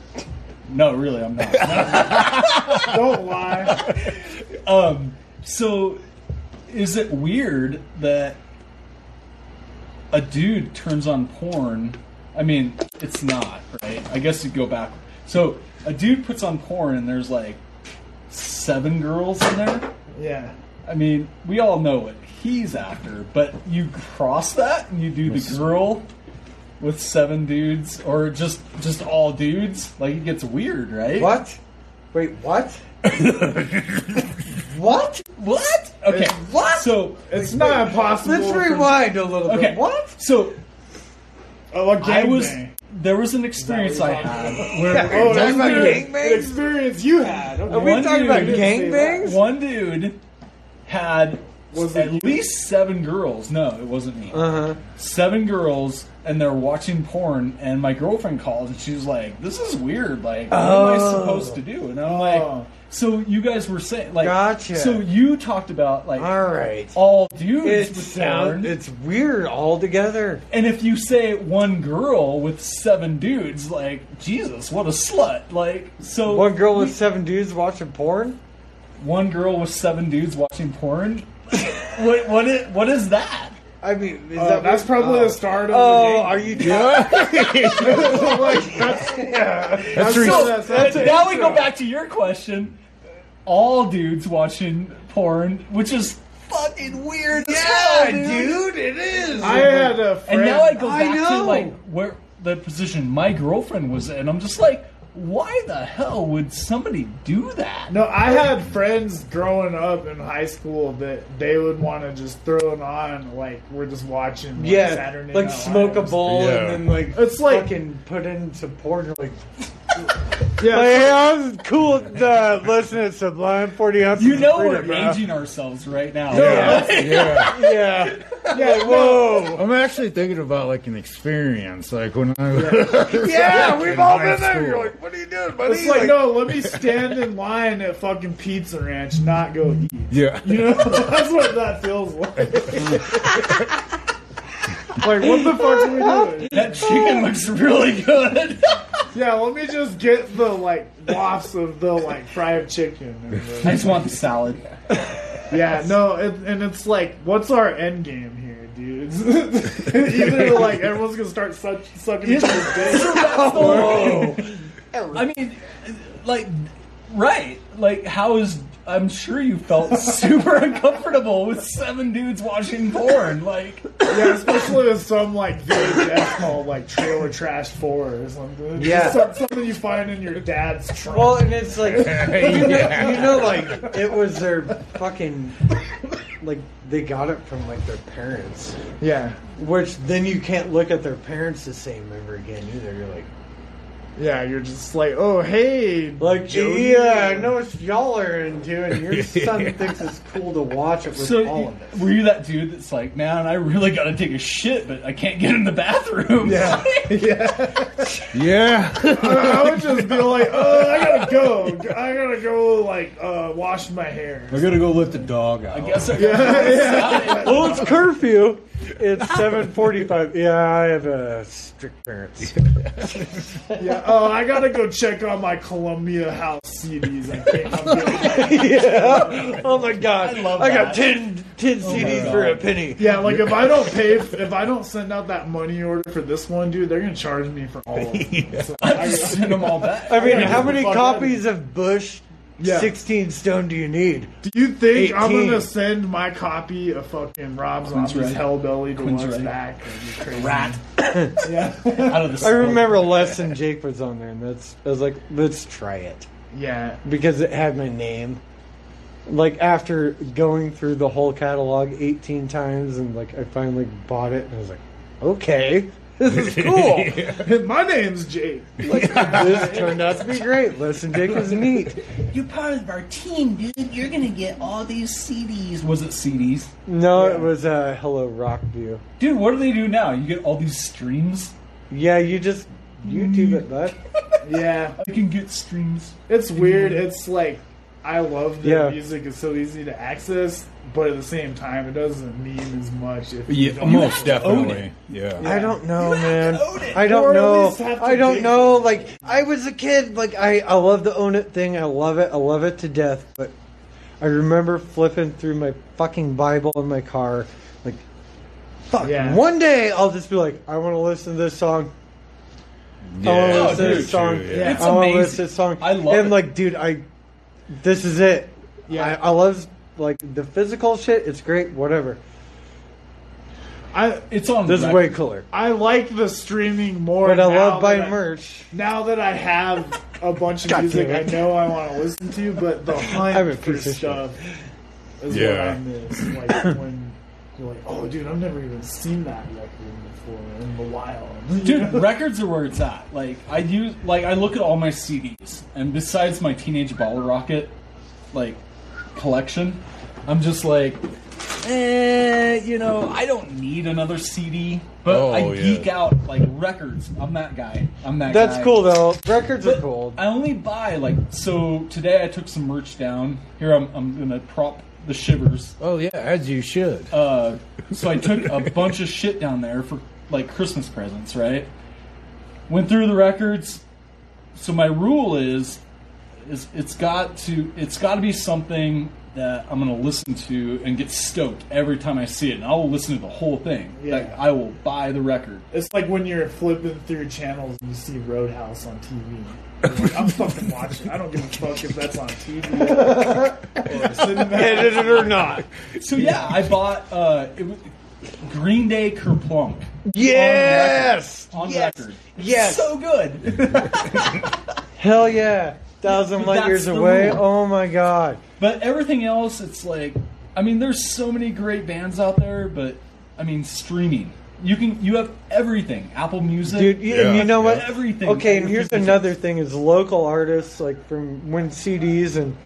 no, really, I'm not. <laughs> Don't lie. Um, so is it weird that a dude turns on porn? I mean, it's not, right? I guess you go back. So a dude puts on porn and there's like seven girls in there. Yeah. I mean, we all know what he's after, but you cross that and you do the girl with seven dudes or just just all dudes, like it gets weird, right? What? Wait, what? <laughs> what? What? Okay. What? So It's not impossible. Let's rewind a little Okay. bit. What? So Oh, a I was gangbang. There was an experience I had where Oh, Talking that's about good. gangbangs? An experience you had. Okay. Are we One talking about dude- gangbangs? one dude had Was at you? least seven girls. No, it wasn't me. Uh huh. seven girls and they're watching porn and my girlfriend calls and she's like this is weird like what am i Oh. supposed to do and i'm like Oh. So you guys were saying like Gotcha. so you talked about like All right. all dudes It with sound, porn it's weird altogether. and if you say one girl with seven dudes like jesus what a slut like so One girl with seven dudes watching porn. one girl with seven dudes watching porn what what is, what is that I mean, is Uh, that that's what- probably oh. the start of Oh, the are you? <laughs> like, that's, That's re- So, that's- that's it. now we go back to your question. All dudes watching porn, which is fucking weird as hell, Yeah, dude. dude, it is. I had a friend. And now I go I back to like where the position my girlfriend was in. I'm just like, why the hell would somebody do that? No, I had friends growing up in high school that they would want to just throw it on, like we're just watching. Like, yeah, Saturday like Night smoke a bowl Yeah. and then like It's like- fucking put into porn. Like, Yeah, like, so- hey, I was cool uh, listening to Sublime Forty ounces. You know of we're freedom, bro. aging ourselves right now. Yeah. <laughs> yeah. yeah, yeah, whoa. I'm actually thinking about like an experience, like when I Yeah, <laughs> we've all high been there. school. You're like, what are you doing, buddy? It's like, no, let me stand in line at fucking Pizza Ranch, not go eat. Yeah. You know, <laughs> that's what that feels like. <laughs> like, what the fuck are we doing? That chicken looks really good. <laughs> Yeah, let me just get the like wafts of the like fried chicken. And I the, just want the salad. <laughs> yeah, no, it, and it's like, what's our end game here, dudes? Either like everyone's gonna start suck, sucking each other's dick. Whoa. I mean, like, right? Like, how is? I'm sure you felt <laughs> super uncomfortable with seven dudes watching porn. Like, Yeah, especially with some like VHS called like Trailer Trash Four or something. It's Yeah. <laughs> just something you find in your dad's trunk. Well, and it's like <laughs> you, know, you know, like it was their fucking like they got it from like their parents, yeah, which then you can't look at their parents the same ever again either. You're like, yeah, you're just like, oh hey, like Jody. yeah, I know what y'all are into, and your <laughs> son thinks it's cool to watch it with so all of us. were you that dude that's like, man, I really got to take a shit, but I can't get in the bathroom? Yeah, <laughs> yeah. Yeah. I, I would just be like, oh, I gotta go. I gotta go, like, uh, wash my hair. I gotta go let the dog out. I guess I Yeah, yeah. Well, it's curfew. It's <laughs> seven forty-five. Yeah, I have uh, strict parents. <laughs> Yeah. Oh, I gotta go check on my Columbia House CDs. I think I'm <laughs> yeah. Oh my god. I love I got that. 10, 10 CDs for a penny. Yeah, like if I don't pay, if I don't send out that money order for this one, dude, they're gonna charge me for all of them. So I I- send them all back. I mean, gotta how many fuck out copies of Bush Yeah. 16 Stone do you need? Do you think I'm 18. gonna send my copy of fucking Rob Queen's Zombie's right. Hellbilly Queen's Deluxe right. back? That'd be crazy. Rat <coughs> Yeah. out of the. I remember less than Jake was on there, and that's I was like, let's try it yeah. because it had my name. Like after going through the whole catalog 18 times, and like I finally bought it, and I was like, okay, this is cool. <laughs> My name's Jake. <laughs> this turned out to be great. Listen, Jake was neat. You're part of our team, dude. You're gonna get all these CDs. Was it CDs? No, Yeah. it was uh, Hello Rock View. Dude, what do they do now? You get all these streams. Yeah, you just YouTube it, bud. <laughs> Yeah. You can get streams. It's weird. It's like I love the Yeah. music. It's so easy to access, but at the same time, it doesn't mean as much. If you Yeah, don't most have to own definitely. Yeah. I don't know, man. own it. I don't at know. least have to I don't know. it. Like I was a kid. Like I, I love the own it thing. I love it. I love it to death. But I remember flipping through my fucking Bible in my car. Like, fuck. Yeah. One day I'll just be like, I want to listen to this song. I want to listen to oh, this song. true, Yeah. It's I want to listen to this song. I love and it. like, dude, I. This is it. Yeah. I, I love like the physical shit. It's great. Whatever. I It's on. This is way cooler. I like the streaming more. But I love buying I- merch. Now that I have a bunch of <laughs> music I know I want to listen to, but the <laughs> I'm a hunt for piece shit. stuff is Yeah. what I miss. Like when you're like, oh, dude, I've never even seen that record before in the wild. <laughs> Dude, records are where it's at. Like I use, like I look at all my CDs, and besides my Teenage Bottlerocket, like collection, I'm just like, eh, you know, I don't need another CD. But Oh, I yeah. geek out like records. I'm that guy. I'm that. That's guy. cool though. Records are cool. I only buy like so. Today I took some merch down. Here I'm. I'm gonna prop the shivers. Oh yeah, as you should. Uh, so I took a bunch of shit down there for like Christmas presents, right? Went through the records. So my rule is, is it's got to it's got to be something that I'm gonna listen to and get stoked every time I see it, and I will listen to the whole thing. Yeah. Like I will buy the record. It's like when you're flipping through channels and you see Roadhouse on TV. Like, I'm fucking watching. I don't give a fuck if that's on TV <laughs> or cinema. Edited or not. So yeah, I bought uh, it was Green Day Kerplunk. Yes. on yes. record. Yes. so good. <laughs> Hell yeah. Thousand But light that's years away. rule. Oh my god. But everything else, it's like, I mean, there's so many great bands out there, but I mean, streaming. You can, you have everything. Apple Music, Dude, you, and you know what? everything. Okay, and here's Everything. another thing: is local artists like from when CDs and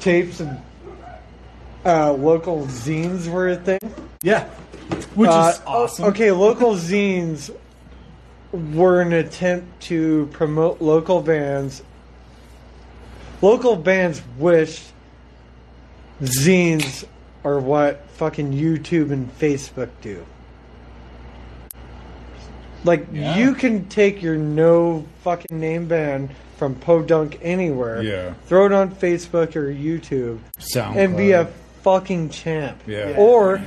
tapes and uh, local zines were a thing. Yeah, which Uh, is awesome. Okay, local zines were an attempt to promote local bands. Local bands wish zines are what fucking YouTube and Facebook do. Like Yeah. you can take your no fucking name band from Podunk anywhere, Yeah. throw it on Facebook or YouTube, SoundCloud. and be a fucking champ. Yeah. Or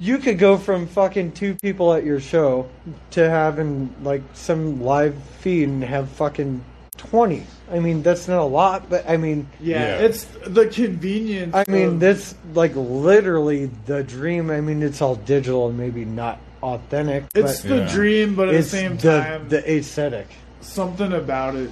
you could go from fucking two people at your show to having like some live feed and have fucking twenty. I mean, that's not a lot, but I mean, Yeah, Yeah. it's the convenience. I mean, of- that's like literally the dream. I mean, it's all digital and maybe not authentic, it's but the Yeah. dream, but at it's the same the, time, the aesthetic. something about it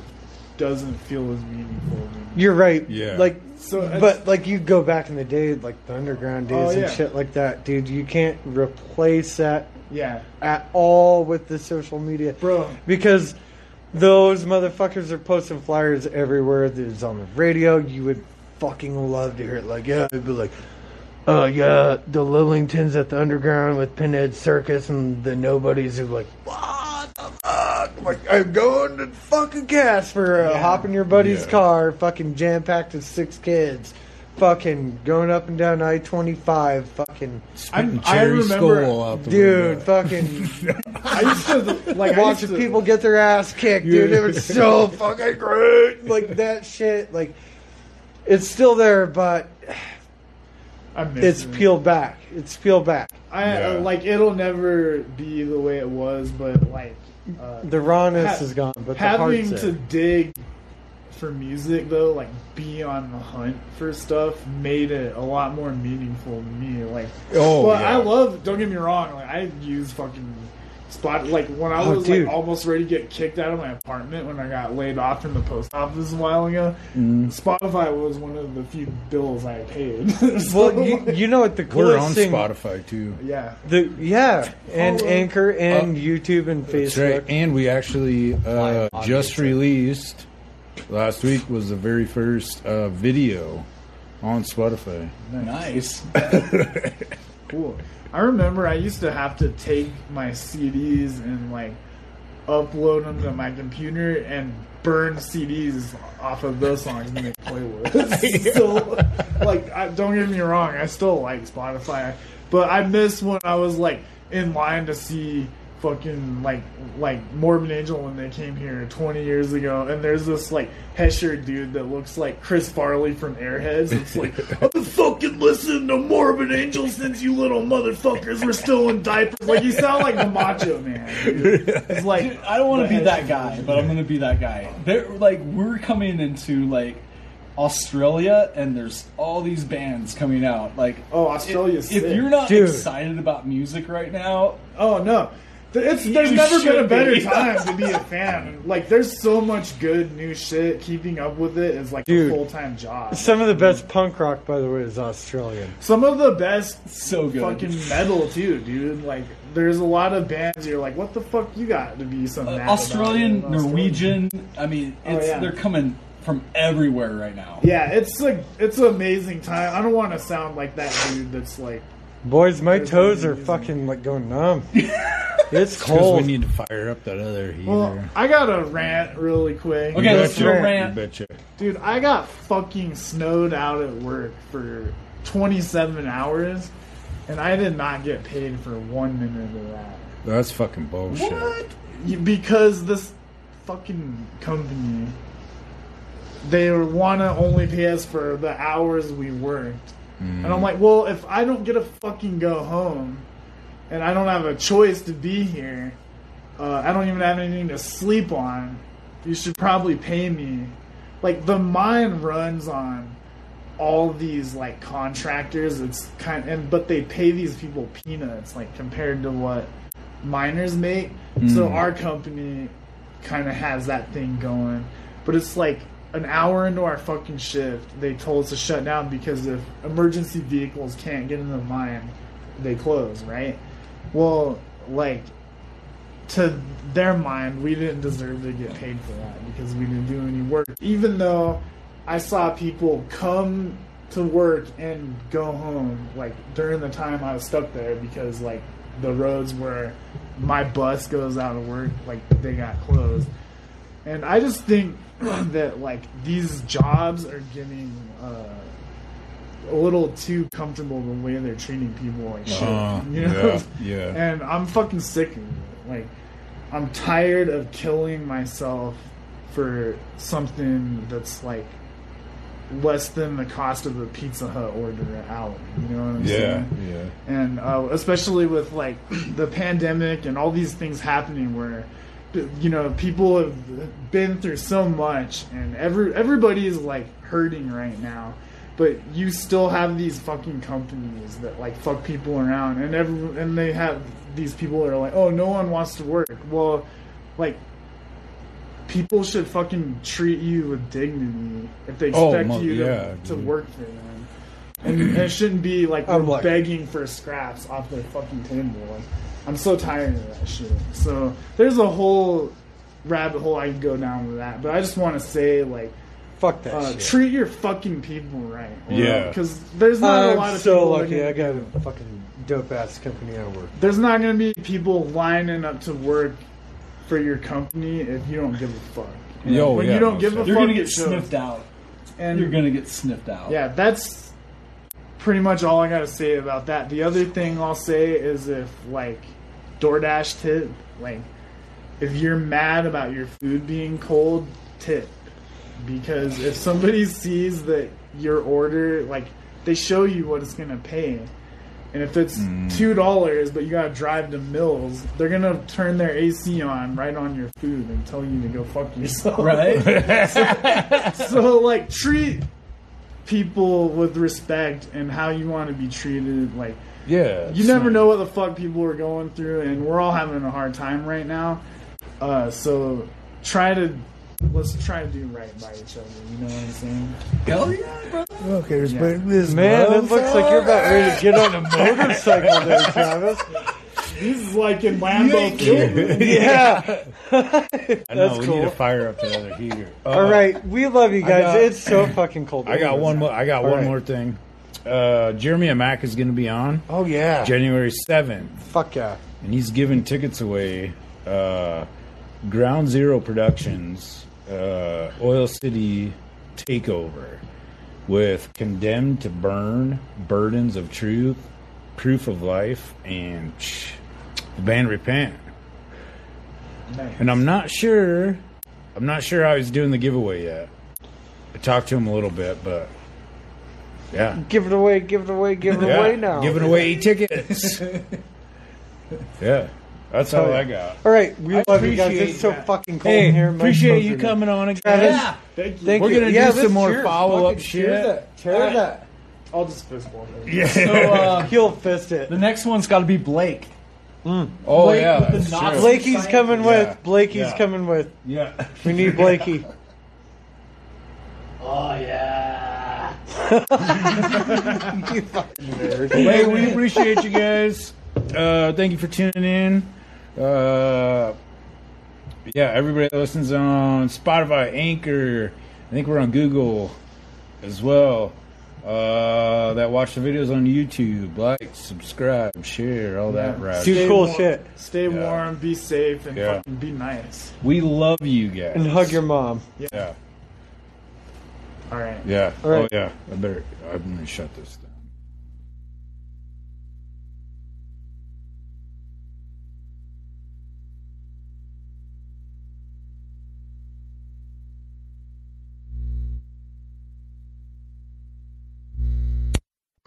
doesn't feel as meaningful. To me. You're right. Yeah. Like, So but like you go back in the day, like the underground days Oh, and shit like that, dude. You can't replace that Yeah, at all with the social media, bro. because those motherfuckers are posting flyers everywhere. There's on the radio. You would fucking love to hear it. Like, yeah, it'd be like, oh yeah, the Lillingtons at the underground with Pinhead Circus and the nobodies who like, what the fuck? Like, I'm going to fucking Casper. Uh, Yeah. hop in your buddy's Yeah. car, fucking jam packed with six kids. Fucking going up and down I twenty five, fucking Spitting I cherry remember- skull out the dude, window. fucking <laughs> I used to like I used watching to- people get their ass kicked, dude. It was so fucking great. Like that shit. Like it's still there, but I miss it's it. peeled back. It's peeled back. I Yeah. like it'll never be the way it was, but like uh, The rawness Ha- is gone, but the having to dig for music though, like be on the hunt for stuff, made it a lot more meaningful to me. Like, Oh, but yeah. I love. Don't get me wrong. Like I use fucking spot. Like when I Oh, was dude. like almost ready to get kicked out of my apartment when I got laid off from the post office a while ago. Mm-hmm. Spotify was one of the few bills I paid. So, <laughs> <laughs> Well, you, you know what the We're on thing? Spotify too. yeah. The yeah, and Follow- Anchor and Uh, YouTube and That's Facebook. right. And we actually uh, just released last week was the very first uh, video on Spotify. Nice. <laughs> Cool. I remember I used to have to take my CDs and like upload them to my computer and burn CDs off of those songs to make <laughs> playlists. so, like, I, don't get me wrong, I still like Spotify, but I miss when I was like in line to see fucking like like Morbid Angel when they came here 20 years ago, and there's this like Hesher dude that looks like Chris Farley from Airheads. It's like <laughs> I've been fucking listening to Morbid Angel since you little motherfuckers were still in diapers. Like you sound like the Macho Man. Dude. It's like Dude, I don't want to the be that guy, dude. but I'm going to be that guy. They're like we're coming into like Australia, and there's all these bands coming out. Like, Oh, Australia's if sick. you're not Dude. excited about music right now, Oh no, It's there's You never been a better be. <laughs> time to be a fan. Like there's so much good new shit. Keeping up with it is like Dude. a full time job. Some of the best punk rock, by the way, is Australian. Some of the best So good. fucking metal too, dude. Like there's a lot of bands you're like, what the fuck you got to be so Uh, mad about Australian. Norwegian. I mean, Oh, it's yeah. they're coming from everywhere right now. Yeah, it's like it's an amazing time. I don't want to sound like that dude that's like Boys, my There's toes are reason. fucking like going numb. <laughs> it's cold. we need to fire up that other heater. Well, I got a rant really quick. Okay, let's betcha. do a You rant. betcha. Dude, I got fucking snowed out at work for 27 hours, and I did not get paid for one minute of that. That's fucking bullshit. You- Because this fucking company, they want to only pay us for the hours we worked. And I'm like, well, if I don't get to fucking go home, and I don't have a choice to be here, uh, I don't even have anything to sleep on. You should probably pay me. Like the mine runs on all these like contractors. It's kind and but they pay these people peanuts like compared to what miners make. So our company kind of has that thing going, but it's like an hour into our fucking shift, they told us to shut down because if emergency vehicles can't get in the mine, they close, right? Well, like to their mind, we didn't deserve to get paid for that because we didn't do any work. Even though I saw people come to work and go home, like during the time I was stuck there because like the roads where my bus goes out of work, like they got closed. And I just think <coughs> that like these jobs are getting uh, a little too comfortable the way they're treating people like shit. Uh, you know? yeah, <laughs> yeah. And I'm fucking sick of it. Like, I'm tired of killing myself for something that's like less than the cost of a Pizza Hut order out. You know what I'm Yeah, saying? yeah. And uh, especially with like <clears throat> the pandemic and all these things happening where you know people have been through so much and every everybody is like hurting right now. But you still have these fucking companies that like fuck people around and every and they have these people that are like oh no one wants to work. Well like people should fucking treat you with dignity if they Oh, expect mo- you to, yeah, to work for them. And, and it shouldn't be like oh, we're like- begging for scraps off their fucking table. Like, I'm so tired of that shit. So there's a whole rabbit hole I can go down with that. But I just want to say, like, Fuck that uh, shit. treat your fucking people right. Yeah. Because there's not a I'm lot of so people. lucky. that I got a fucking dope ass company I work. there's not going to be people lining up to work for your company if you don't give a fuck. You know, Yo, when yeah, you don't most give a fuck, You're gonna it get shows. sniffed out. And You're gonna get sniffed out. Yeah, that's pretty much all I gotta say about that. The other thing I'll say is if like DoorDash tip, like if you're mad about your food being cold, tip. Because if somebody <laughs> sees that your order like they show you what it's gonna pay. And if it's hmm. two dollars but you gotta drive to Mills, they're gonna turn their AC on right on your food and tell you to go fuck yourself. Right? <laughs> so like treat people with respect and how you want to be treated like Yeah. you never know what the fuck people are going through and we're all having a hard time right now uh, so try to let's try to do right by each other you know what i'm saying Hell yeah, brother. Okay, respect this Man, it looks like you're about ready to get on a motorcycle <laughs> there, Travis. this is like in Lambeau Field <laughs> Yeah. I know That's we cool. need to fire up the other heater. Uh, All right, we love you guys. got- it's so fucking cold. I got one more. I got All one right. more thing. Uh, Jeremy Mack is going to be on Oh yeah. January seventh, Fuck yeah. and he's giving tickets away. Uh, Ground Zero Productions, uh, Oil City Takeover, with Condemned to Burn, Burdens of Truth, Proof of Life, and sh- the band Repent. And I'm not sure. I'm not sure how he's doing the giveaway yet. I talked to him a little bit, but yeah, Give it away, give it away, give it yeah, away now. giving away tickets. <laughs> yeah, that's all I got. All right, we I love you guys. appreciate It's so that. fucking cold Hey, in here. Appreciate you coming on again. Travis, Yeah. thank you Thank We're you. gonna Yeah, do some more follow-up shit. Cheers that. Cheers that. i'll just fist bump it. Yeah. So uh, <laughs> He'll fist it. the next one's got to be Blake. Mm. Oh Blake yeah, with the that's Nazi true. Blakey's coming Yeah. with. Blakey's Yeah. coming with. Yeah. We need <laughs> Blakey. Oh yeah. You fucking nerd. hey, we appreciate you guys. Uh, thank you for tuning in. Uh, yeah, everybody that listens on Spotify, Anchor. I think we're on Google as well. Uh, that watch the videos on YouTube, like, subscribe, share, all that right. Do Stay cool warm- shit. Stay Yeah. warm, be safe, and Yeah. fucking be nice. We love you guys. And hug your mom. Yeah, All right. yeah. All right. Oh yeah. I better. I'm gonna shut this down.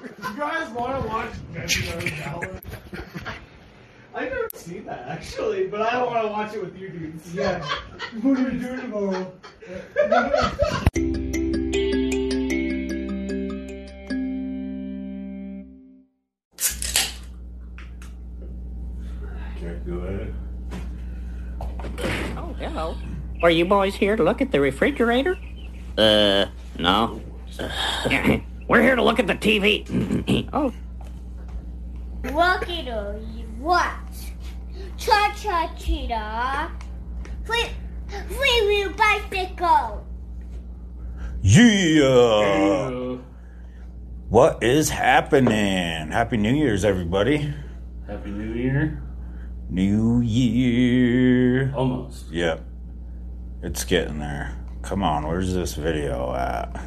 You guys want to watch Benjamin Ballard? I've never seen that actually, but I don't want to watch it with you dudes. Yeah. <laughs> what are you doing tomorrow? <laughs> hello. Are you boys here to look at the refrigerator? Uh, no. <laughs> We're here to look at the TV. <laughs> oh, Rocky what? Cha cha cheetah. Free, free wheel bicycle. Yeah. What is happening? Happy New Year's, everybody. Happy New Year. New Year. Almost. Yep. It's getting there. Come on, where's this video at?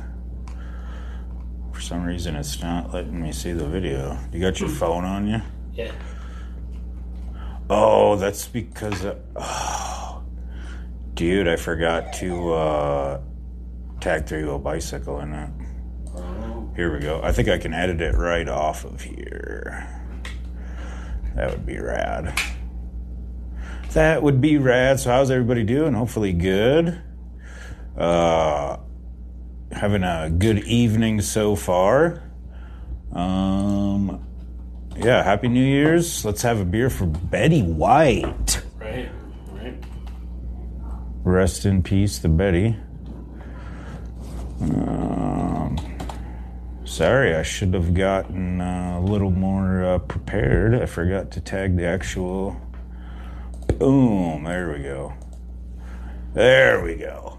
For some reason, it's not letting me see the video. You got your phone on you? Yeah. Oh, that's because. Of, oh, dude, I forgot to uh, tag three wheel bicycle in it. Oh. Here we go. I think I can edit it right off of here. That would be rad. That would be rad. So, how's everybody doing? Hopefully, good. Uh, having a good evening so far. Um, yeah, Happy New Year's. Let's have a beer for Betty White. Right. Right. Rest in peace the Betty. Um, sorry, I should have gotten uh, a little more uh, prepared. I forgot to tag the actual. Boom! There we go. There we go.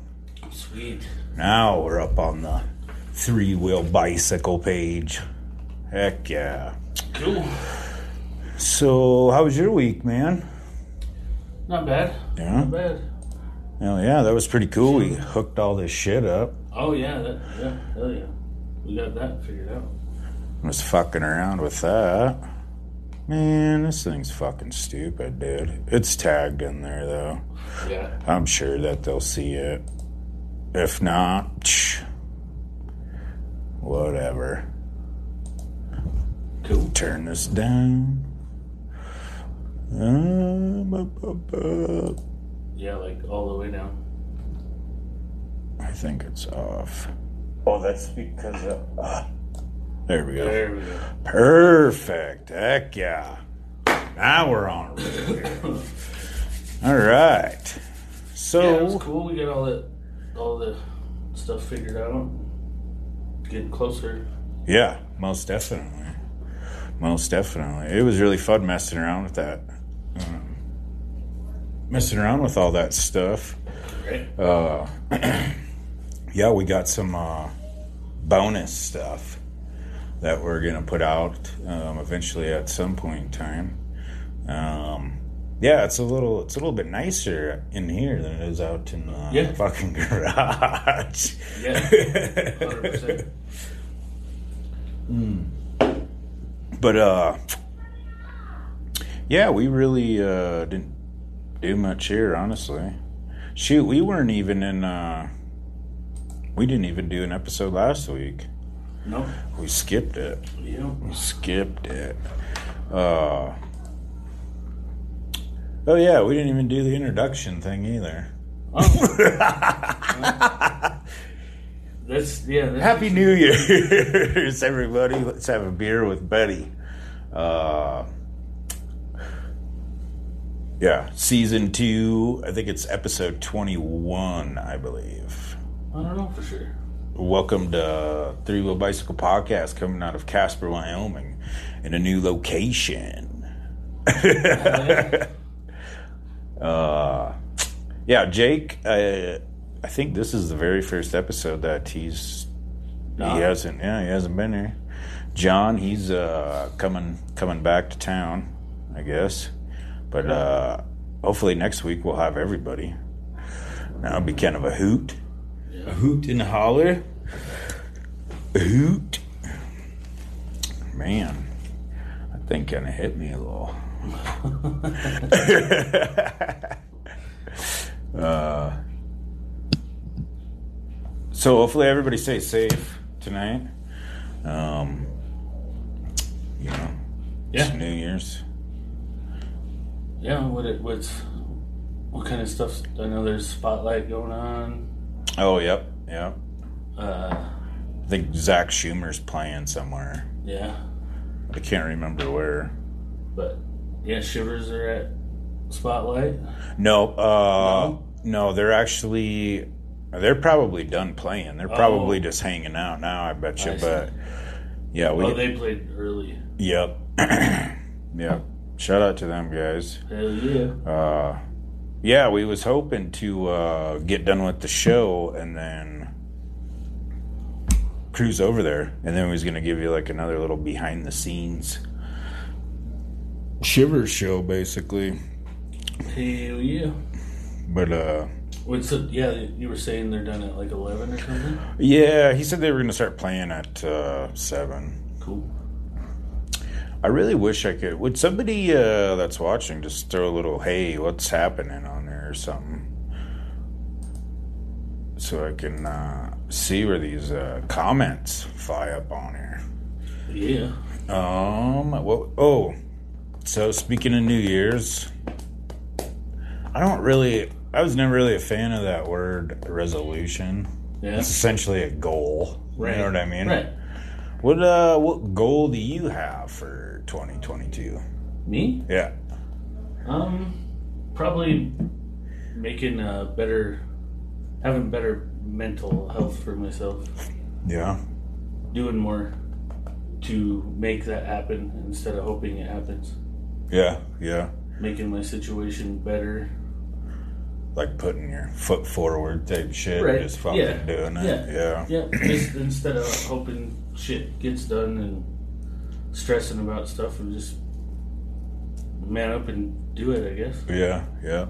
Sweet. Now we're up on the three wheel bicycle page. Heck yeah. Cool. So, how was your week, man? Not bad. Yeah? Not bad. Hell yeah, that was pretty cool. We hooked all this shit up. Oh yeah. That. Yeah. Hell yeah. We got that figured out. I was fucking around with that. Man, this thing's fucking stupid, dude. It's tagged in there, though. Yeah. I'm sure that they'll see it. If not, tch, whatever. Cool. Turn this down. Um, up, up, up. Yeah. Like all the way down. I think it's off. Oh, that's because of. ah. There we go. There we go. Perfect. Heck yeah. Now we're on a roll here. <laughs> All right. So, yeah, it was cool. We got all that, all the stuff figured out. Getting closer. yeah, most definitely. Most definitely. It was really fun messing around with that. Um, messing around with all that stuff. Right. Uh, <clears throat> yeah, we got some uh, bonus stuff that we're gonna put out um, eventually at some point in time. Um, yeah, it's a little it's a little bit nicer in here than it is out in the Yeah. fucking <laughs> garage. Yeah. <laughs> 100%. Mm. But uh, yeah, we really uh, didn't do much here, honestly. Shoot, we weren't even in. Uh, we didn't even do an episode last week. No. We skipped it. Yeah. We skipped it. Uh, oh yeah, we didn't even do the introduction thing either. <laughs> That's yeah. That's Happy New Year's, everybody. Let's have a beer with Betty. Uh, Yeah, season two. I think it's episode twenty-one, I believe. I don't know for sure. Welcome to Three Wheel Bicycle Podcast, coming out of Casper, Wyoming, in a new location. <laughs> uh, yeah, Jake. Uh, I think this is the very first episode that he's No. he hasn't. Yeah, he hasn't been here. John, he's uh, coming coming back to town, I guess. But uh, hopefully next week we'll have everybody. That'll be kind of a hoot. A hoot and holler. A hoot. Man, that thing kind of hit me a little. <laughs> uh, so hopefully everybody stays safe tonight. Um, you know, it's Yeah. New Year's. Yeah, what it what's what kind of stuff? I know there's spotlight going on. Oh, yep, yep. Uh, I think Zach Schumer's playing somewhere. yeah, I can't remember where. but yeah, shivers are at spotlight. No, uh, no, they're actually they're probably done playing. They're probably Oh. just hanging out now. I bet you. I but yeah, we. oh, they played early. Yep. <clears throat> yep. Shout out to them guys. Hell yeah! Uh, yeah, we was hoping to uh, get done with the show and then cruise over there, and then we was gonna give you like another little behind the scenes Shivers show, basically. Hell yeah! But uh, yeah? You were saying they're done at like eleven or something. yeah, he said they were gonna start playing at uh, seven. Cool. I really wish I could. Would somebody uh, that's watching just throw a little "Hey, what's happening?" on there or something, so I can uh, see where these uh, comments fly up on here. Yeah. Um. Well. Oh. So speaking of New Year's, I don't really. I was never really a fan of that word resolution. Yeah. It's essentially a goal. Right. You know what I mean? Right. What uh? What goal do you have for 2022? Me? Yeah. Um, probably making a better, having better mental health for myself. Yeah. Doing more to make that happen instead of hoping it happens. Yeah. Yeah. Making my situation better. Like putting your foot forward type shit. Right. Just fucking Yeah. doing it. Yeah. Yeah. Yeah. Just instead of hoping shit gets done and stressing about stuff, and just man up and do it. I guess. Yeah. Yeah.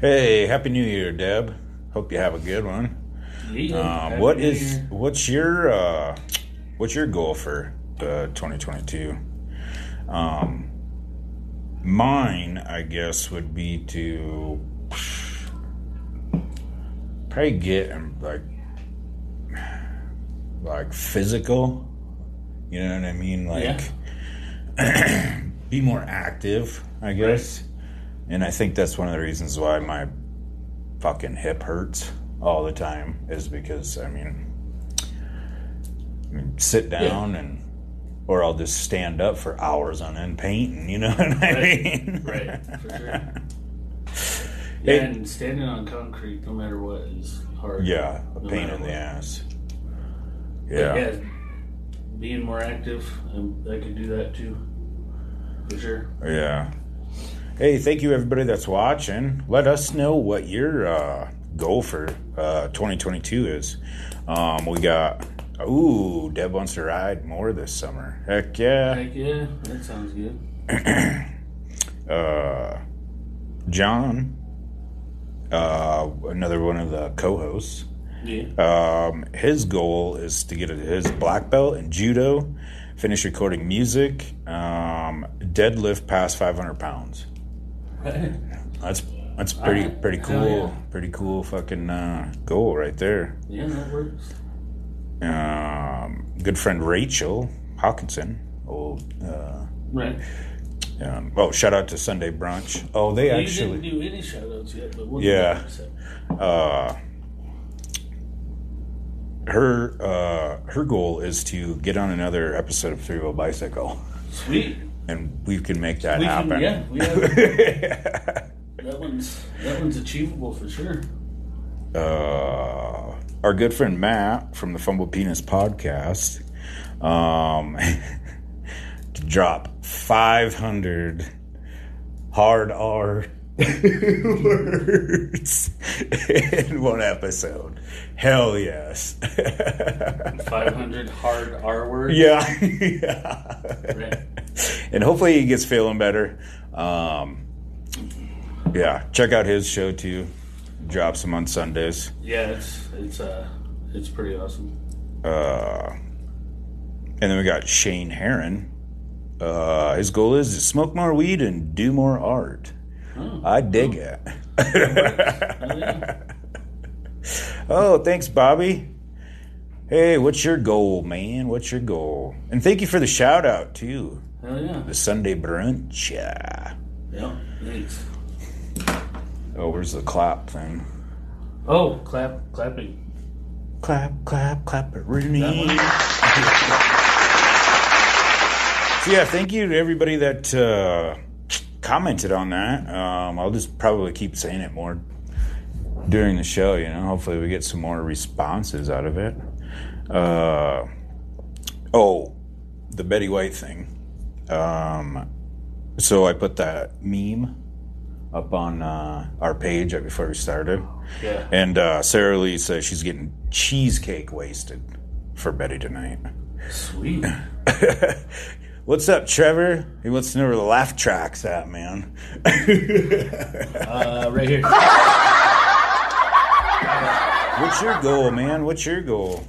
Hey, happy New Year, Deb. Hope you have a good one. Yeah, Um, what is Year. what's your uh, what's your goal for uh, 2022? Um, mine, I guess, would be to probably get like like physical. You know what I mean? Like <clears throat> be more active, I guess. And I think that's one of the reasons why my fucking hip hurts all the time is because I mean, I mean, sit down and or I'll just stand up for hours on end painting. You know what I Right. mean? Right, for sure. <laughs> Yeah, and standing on concrete, no matter what, is hard. Yeah, a no pain in the what. ass. But Yeah. yeah, being more active, um, I could do that too, for sure. Yeah. Hey, thank you everybody that's watching. Let us know what your uh, goal for uh, 2022 is. Um, we got, ooh, Deb wants to ride more this summer. Heck yeah. Heck yeah, that sounds good. <clears throat> uh, John, uh, another one of the co-hosts. Yeah. Um, his goal is to get his black belt in judo, finish recording music, um, deadlift past 500 pounds. Right. That's that's pretty Alright. pretty cool. yeah. Pretty cool fucking uh, goal right there. Yeah, that works. Um, good friend Rachel Hawkinson. Old. Uh, Right. um, oh, shout out to Sunday Brunch. Oh, they you actually. didn't do any shout outs yet, but we'll Yeah. do that in a sec. uh, her uh, her goal is to get on another episode of Three Wheel Bicycle. Sweet. and we can make that We can- happen. yeah, we have- <laughs> That one's that one's achievable for sure. uh, our good friend Matt from the Fumble Penis podcast um, <laughs> to drop 500 hard R words in one episode. Hell yes. 500 hard R words. Yeah. <laughs> yeah. Right. And hopefully he gets feeling better. Um, yeah, check out his show too. Drops them on Sundays. Yeah, it's it's uh it's pretty awesome. Uh, and then we got Shane Heron. Uh, his goal is to smoke more weed and do more art. Oh. I dig it. <laughs> oh, thanks, Bobby. Hey, what's your goal, man? What's your goal? And thank you for the shout out too. Hell yeah. The Sunday brunch. Yeah. Yeah. Thanks. Oh, where's the clap thing? Oh, clap clapping. Clap, clap, clap it, Rooney. <laughs> So yeah, thank you to everybody that uh, commented on that. Um, I'll just probably keep saying it more during the show. You know, hopefully we get some more responses out of it. Uh, oh, the Betty White thing. Um, so I put that meme up on uh, our page right before we started. Yeah. And uh, Sarah Lee says she's getting cheesecake wasted for Betty tonight. Sweet. <laughs> What's up, Trevor? He wants to know where the laugh track's at, man. <laughs> Uh, right here. What's your goal, man? What's your goal?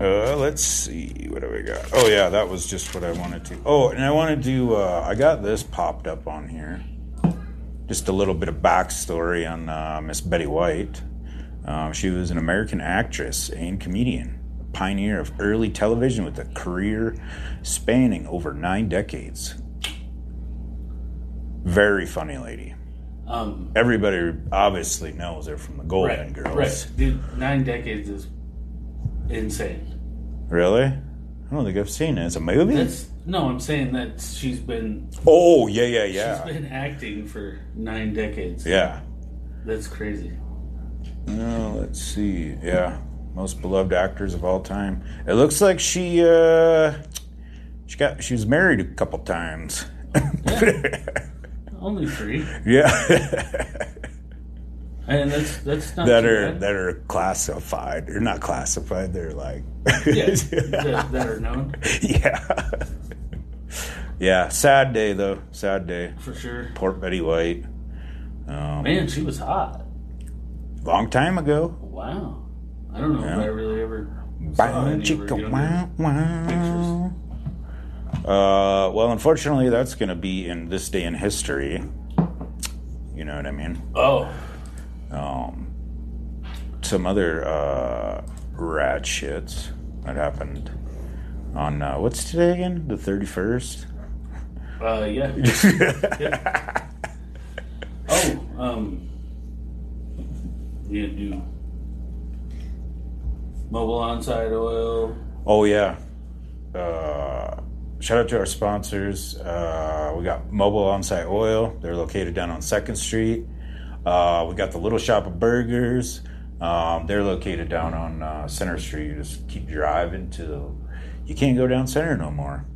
Uh, let's see. What do we got? Oh yeah, that was just what I wanted to. Oh, and I wanted to. Uh, I got this popped up on here. Just a little bit of backstory on uh, Miss Betty White. Um, she was an American actress and comedian, pioneer of early television with a career spanning over nine decades. Very funny lady. Um, Everybody obviously knows her from the Golden right, Girls. Right. Dude, nine decades is insane. Really? I don't think I've seen it. It's a movie? That's no, I'm saying that she's been oh, yeah, yeah, yeah. she's been acting for nine decades. Yeah. That's crazy. Oh, let's see. Yeah. Most beloved actors of all time. It looks like she uh she got she was married a couple times. <laughs> Only three. yeah. And that's that's not that are bad. that are classified. They're not classified, they're like yeah, <laughs> that, that are known Yeah. Yeah, sad day though. Sad day. for sure. Poor Betty White. Um, Man, she was hot. long time ago. Wow. I don't know Yeah. if I really ever saw any chicka, wow, wow. Uh, well, unfortunately, that's going to be in this day in history. You know what I mean? Oh. Um, some other uh, rad shits that happened on uh, what's today again? The thirty first. Uh, yeah. <laughs> yeah. Oh, um, had do mobile on-site oil. Oh yeah. Uh, shout out to our sponsors. Uh, we got Mobile On-Site Oil. They're located down on Second Street. Uh, we got the Little Shop of Burgers. Um, they're located down on uh, Center Street. You just keep driving to. You can't go down Center no more.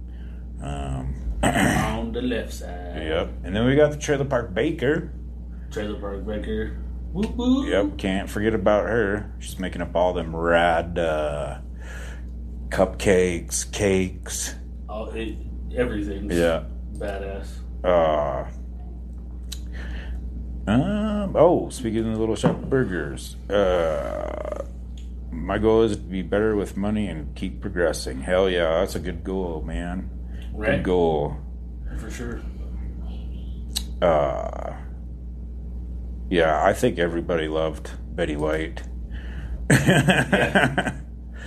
Um, on the left side. yep. And then we got the Trailer Park Baker. Trailer Park Baker. Whoop whoop. Yep, can't forget about her. She's making up all them rad uh, cupcakes, cakes. All, it, everything's Yeah. badass. Uh, um, oh, speaking of the little shop burgers, uh, my goal is to be better with money and keep progressing. Hell yeah, that's a good goal, man. Right. Good goal. For sure. Uh, yeah, I think everybody loved Betty White. Yeah,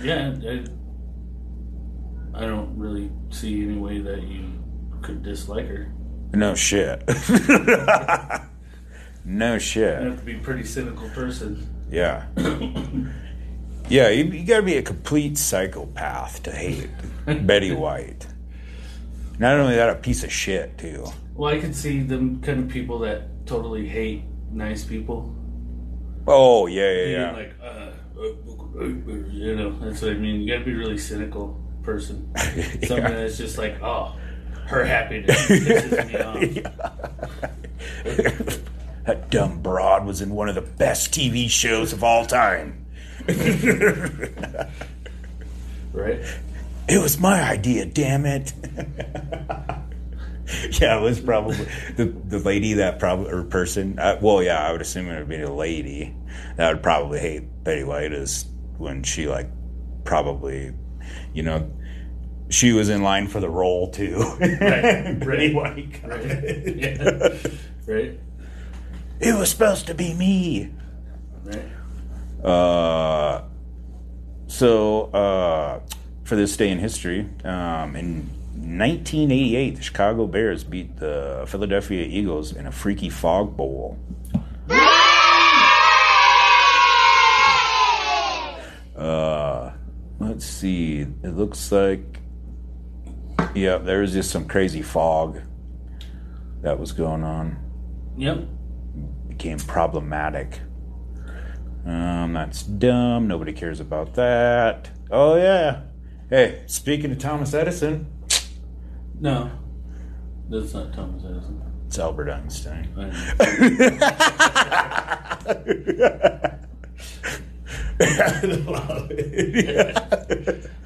<laughs> I, uh, I don't really see any way that you could dislike her. No shit. <laughs> no shit. You have to be a pretty cynical person. Yeah. <coughs> Yeah, you, you got to be a complete psychopath to hate Betty <laughs> White. Not only that, a piece of shit too. Well, I could see them kind of people that totally hate nice people. Oh yeah, yeah, yeah. Like, uh, you know, that's what I mean. You got to be a really cynical person. <laughs> Something that's just like, oh, her happiness <laughs> pisses me off. <laughs> that dumb broad was in one of the best TV shows of all time. right? It was my idea, damn it. <laughs> yeah, it was probably the the lady that probably or person. Uh, well, yeah, I would assume it would be a lady that would probably hate Betty White is when she like probably, you know, she was in line for the role too. <laughs> Right, Betty right, White. right. it. Yeah. Right? It was supposed to be me. Right. Uh, so, uh, for this day in history, um, in 1988, the Chicago Bears beat the Philadelphia Eagles in a freaky fog bowl. Uh, let's see. It looks like, yeah, there was just some crazy fog that was going on. Yep. Became problematic. Um, that's dumb. Nobody cares about that. Oh yeah. Hey, speaking of Thomas Edison, No. That's not Thomas Edison. it's Albert Einstein.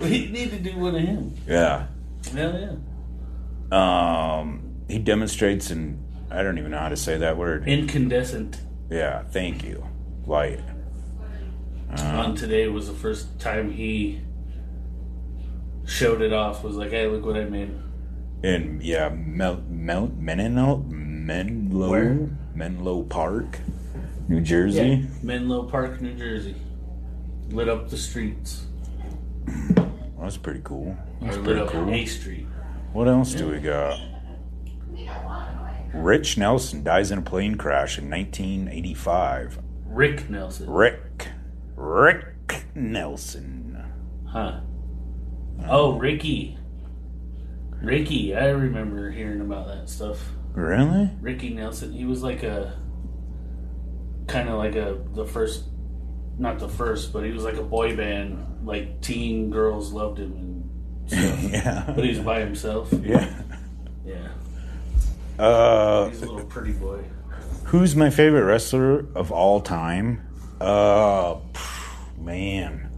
we <laughs> need to do one of him. yeah. Hell yeah. Um, he demonstrates in I don't even know how to say that word. Incandescent. Yeah, thank you. Light. On today was the first time he showed it off. Was like, hey, look what I made. In yeah, Mel, Mel, Menlo, Menlo, Where? Menlo Park, New Jersey. Menlo Park, New Jersey. Lit up the streets. That's pretty cool. That's or pretty cool. A Street. What else do we got? Rich Nelson dies in a plane crash in 1985. Rick Nelson. Rick. Rick Nelson. Huh. Uh, oh, Ricky. Ricky, I remember hearing about that stuff. Really? Ricky Nelson. He was like a kind of like a the first not the first, but he was like a boy band. Like teen girls loved him and <laughs> stuff. yeah. But he was by himself. Yeah. Yeah. Uh, He's a little pretty boy. who's my favorite wrestler of all time? Uh, man.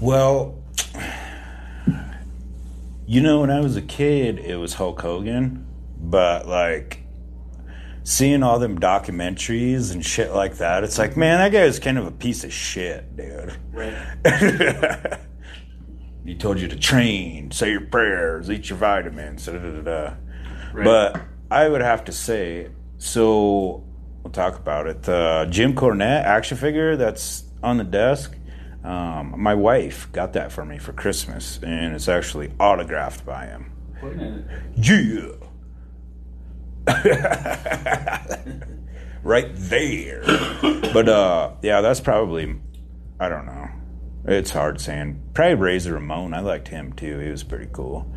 Well, you know, when I was a kid, it was Hulk Hogan, but like seeing all them documentaries and shit like that, it's like, man, that guy is kind of a piece of shit, dude. Right. <laughs> he told you to train, say your prayers, eat your vitamins, da da da da. Right. But I would have to say, so we'll talk about it. The Jim Cornette action figure that's on the desk. Um, my wife got that for me for Christmas, and it's actually autographed by him. Point at it. Yeah. <laughs> right there. But uh yeah, that's probably I don't know. It's hard saying. Probably Razor Ramon. I liked him too. He was pretty cool.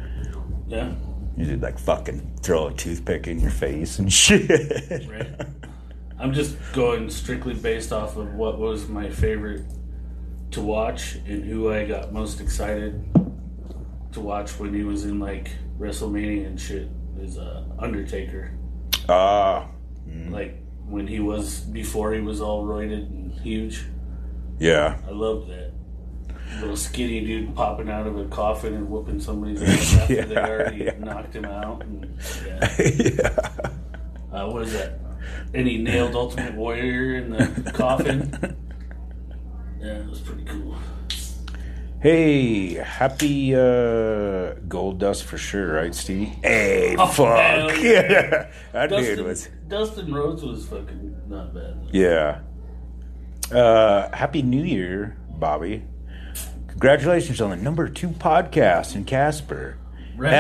Yeah. You did like fucking throw a toothpick in your face and <laughs> shit. Right. I'm just going strictly based off of what was my favorite to watch and who I got most excited to watch when he was in like WrestleMania and shit is uh, Undertaker. Ah. Like when he was before he was all roided and huge. yeah. I loved that. Little skinny dude popping out of a coffin and whooping somebody's <laughs> ass after they already yeah. knocked him out. And, <laughs> yeah. Uh, what is that? And he nailed Ultimate Warrior in the <laughs> coffin. Yeah, it was pretty cool. Hey, happy uh Goldust for sure, right, Stevie? Hey, Oh, fuck. <laughs> Yeah. That Dustin, dude was Dustin Rhodes was fucking not bad. Yeah. Uh, happy New Year, Bobby. Congratulations on the number two podcast in Casper. Right.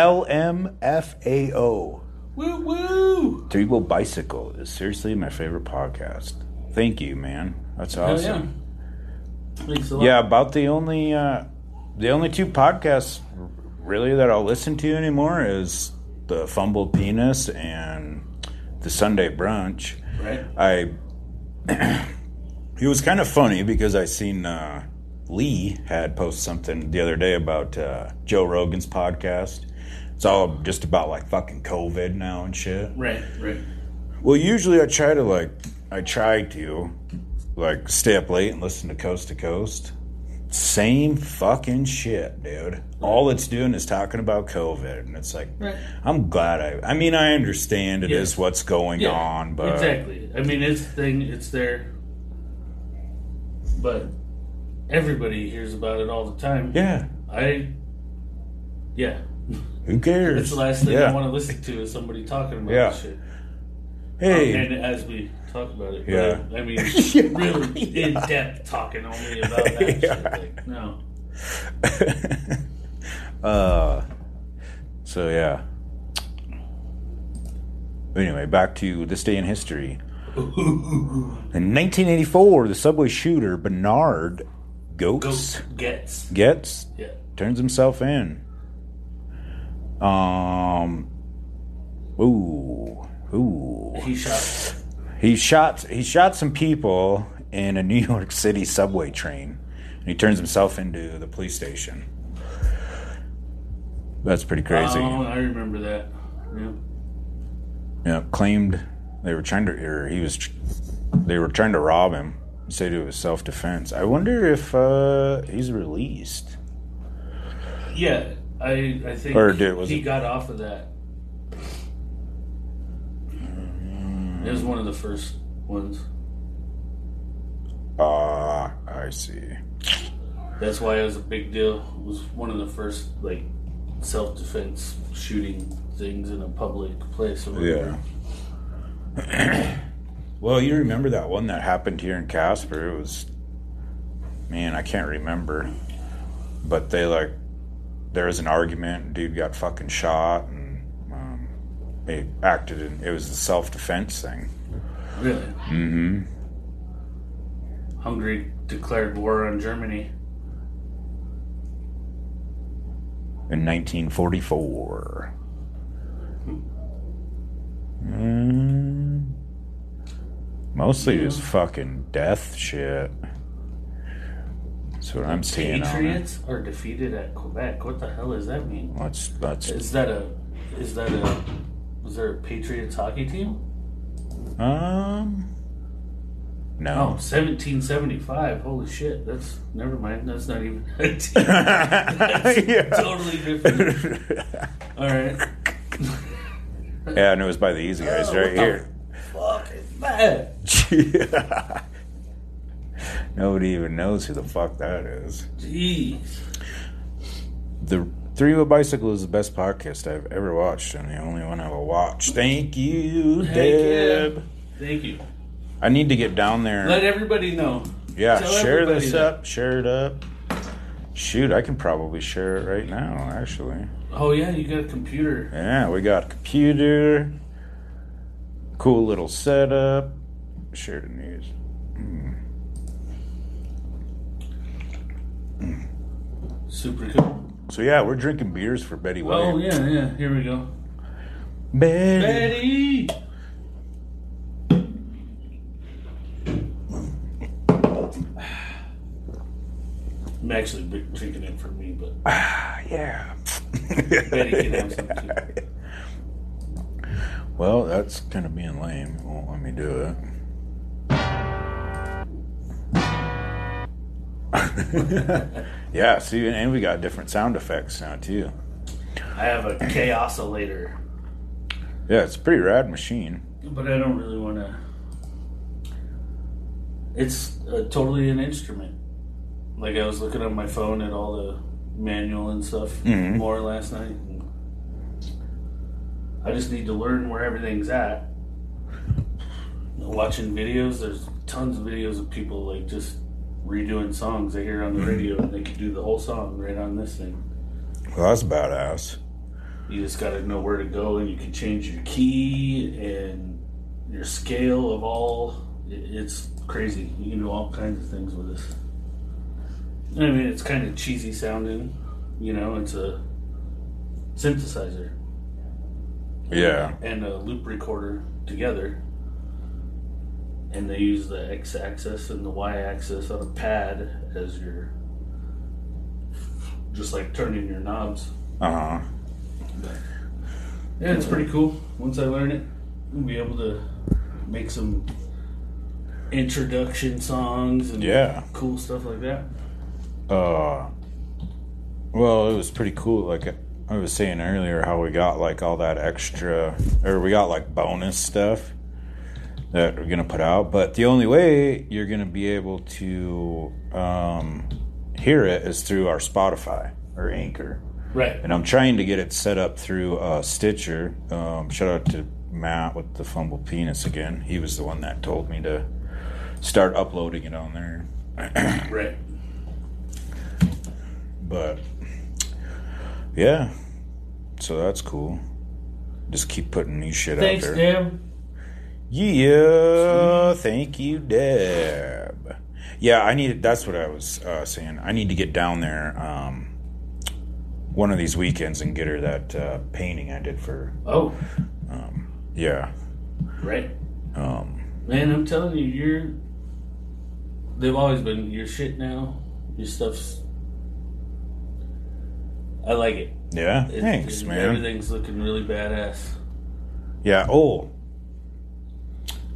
LMFAO. Woo woo! Three Wheel Bicycle is seriously my favorite podcast. Thank you, man. That's Hell awesome. Thanks a lot. Yeah, about the only uh, the only two podcasts really that I'll listen to anymore is the Fumbled Penis and the Sunday Brunch. Right. I <clears throat> it was kind of funny because I seen uh, Lee had posted something the other day about uh, Joe Rogan's podcast. It's all just about like fucking COVID now and shit. Right, right. Well, usually I try to like I try to like stay up late and listen to Coast to Coast. Same fucking shit, dude. All it's doing is talking about COVID, and it's like Right. I'm glad I. I mean, I understand it is Yeah. what's going Yeah, on, but exactly. I mean, it's thing. It's there, but everybody hears about it all the time. Yeah. I. Yeah. who cares? It's the last thing yeah. I want to listen to is somebody talking about Yeah. this shit. Hey. Um, and as we talk about it, Yeah. but, I mean, <laughs> Yeah. really in depth <laughs> talking only about that Yeah. shit. Like, no. <laughs> uh, so yeah. Anyway, back to this day in history. In 1984, the subway shooter Bernard Goetz Gets. gets Yeah. turns himself in. Um. Ooh. Ooh. He shot. He shot. He shot some people in a <laughs> New York City subway train, and he turns himself into the police station. That's pretty crazy. Oh, I remember that. Yeah. Yeah, claimed they were trying to, or he was, they were trying to rob him. He said it was self defense. I wonder if uh, he's released. Yeah, I I think Or did- was he it- got off of that. It was one of the first ones. Ah, I see. That's why it was a big deal. It was one of the first like self defense shooting things in a public place. Or Yeah. <clears throat> well, you remember that one that happened here in Casper? It was, man, I can't remember, but they like, there was an argument. Dude got fucking shot, they acted in. It was the self defense thing. Really? Mm-hmm. Hungary declared war on Germany. in 1944. Mm, mostly just fucking death shit. That's what I'm seeing it. Patriots are defeated at Quebec. What the hell does that mean? That's that's Is that a? Is that a? Was there a Patriots hockey team? um No. Oh, no. 1775. Holy shit. That's never mind. That's not even a <laughs> team. That's Yeah. totally different. <laughs> All right. Yeah, and it was by the easy guys Oh, right here. Fuck is that? <laughs> Nobody even knows who the fuck that is. Jeez. The Three Wheel Bicycle is the best podcast I've ever watched, and the only one I will watch. Thank you, Deb. Thank you. I need to get down there. Let everybody know. yeah, Tell share this that. up. Share it up. Shoot, I can probably share it right now, actually. Oh yeah, you got a computer. Yeah, we got a computer. Cool little setup. Share the news. Mm. Super cool. So yeah, we're drinking beers for Betty White. Oh yeah, yeah. Here we go. Betty. Betty. I'm actually big- drinking it for me, but Ah, <sighs> yeah. Betty can have some <laughs> too. Well, that's kind of being lame. It won't let me do it. <laughs> yeah, see, and we got different sound effects now too. I have a chaos oscillator, Yeah, it's a pretty rad machine. but I don't really want to. It's uh, totally an instrument. Like I was looking on my phone at all the manual and stuff Mhm. more last night. I just need to learn where everything's at. Watching videos, there's tons of videos of people like just redoing songs they hear on the mm-hmm. radio, and they can do the whole song right on this thing. Well, that's badass. You just got to know where to go, and you can change your key and your scale of all. It's crazy. You can do all kinds of things with this. I mean, it's kind of cheesy sounding. You know, it's a synthesizer Yeah. and a loop recorder together. And they use the x axis and the y axis on a pad as your. just like turning your knobs. Uh huh. Yeah, it's pretty cool. Once I learn it, we'll be able to make some introduction songs and Yeah. cool stuff like that. Uh, well, it was pretty cool. Like I was saying earlier, how we got like all that extra, or we got like bonus stuff that we're gonna put out. But the only way you're gonna be able to um, hear it is through our Spotify or Anchor. Right. And I'm trying to get it set up through uh, Stitcher. Um, shout out to Matt with the fumble penis again. He was the one that told me to start uploading it on there. <clears throat> right. But yeah, so that's cool. Just keep putting new shit Thanks, out there. Deb. Yeah, thank you, Deb. Yeah, I need. That's what I was uh, saying. I need to get down there um, one of these weekends and get her that uh, painting I did for. Oh, Um, yeah. right. Um, Man, I'm telling you, you're. They've always been your shit now. Your stuff's. I like it. yeah. Thanks, man. Everything's looking really badass. Yeah. Oh.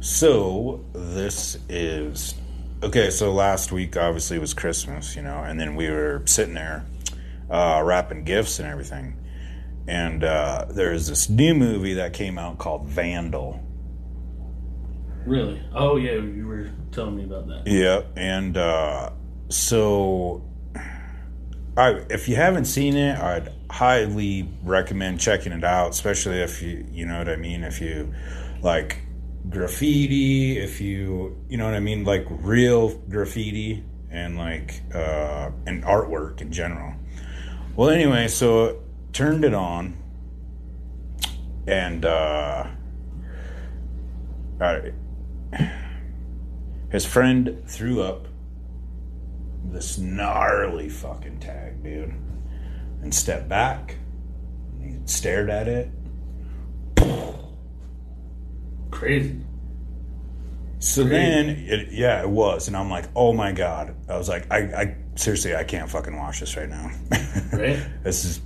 So this is okay. So last week obviously was Christmas, you know, and then we were sitting there uh, wrapping gifts and everything. And uh, there's this new movie that came out called Vandal. Really? Oh yeah, you were telling me about that. Yeah, and uh, so I, if you haven't seen it, I'd highly recommend checking it out, especially if you, you know what I mean, if you like graffiti, if you, you know what I mean, like real graffiti and like uh, and artwork in general. Well, anyway, so turned it on, and uh, I, <sighs> his friend threw up this gnarly fucking tag, dude, and stepped back. And he stared at it. Crazy. So then, it, yeah, it was, and I'm like, oh my god. I was like, I, I seriously, I can't fucking watch this right now. <laughs> Right? this is,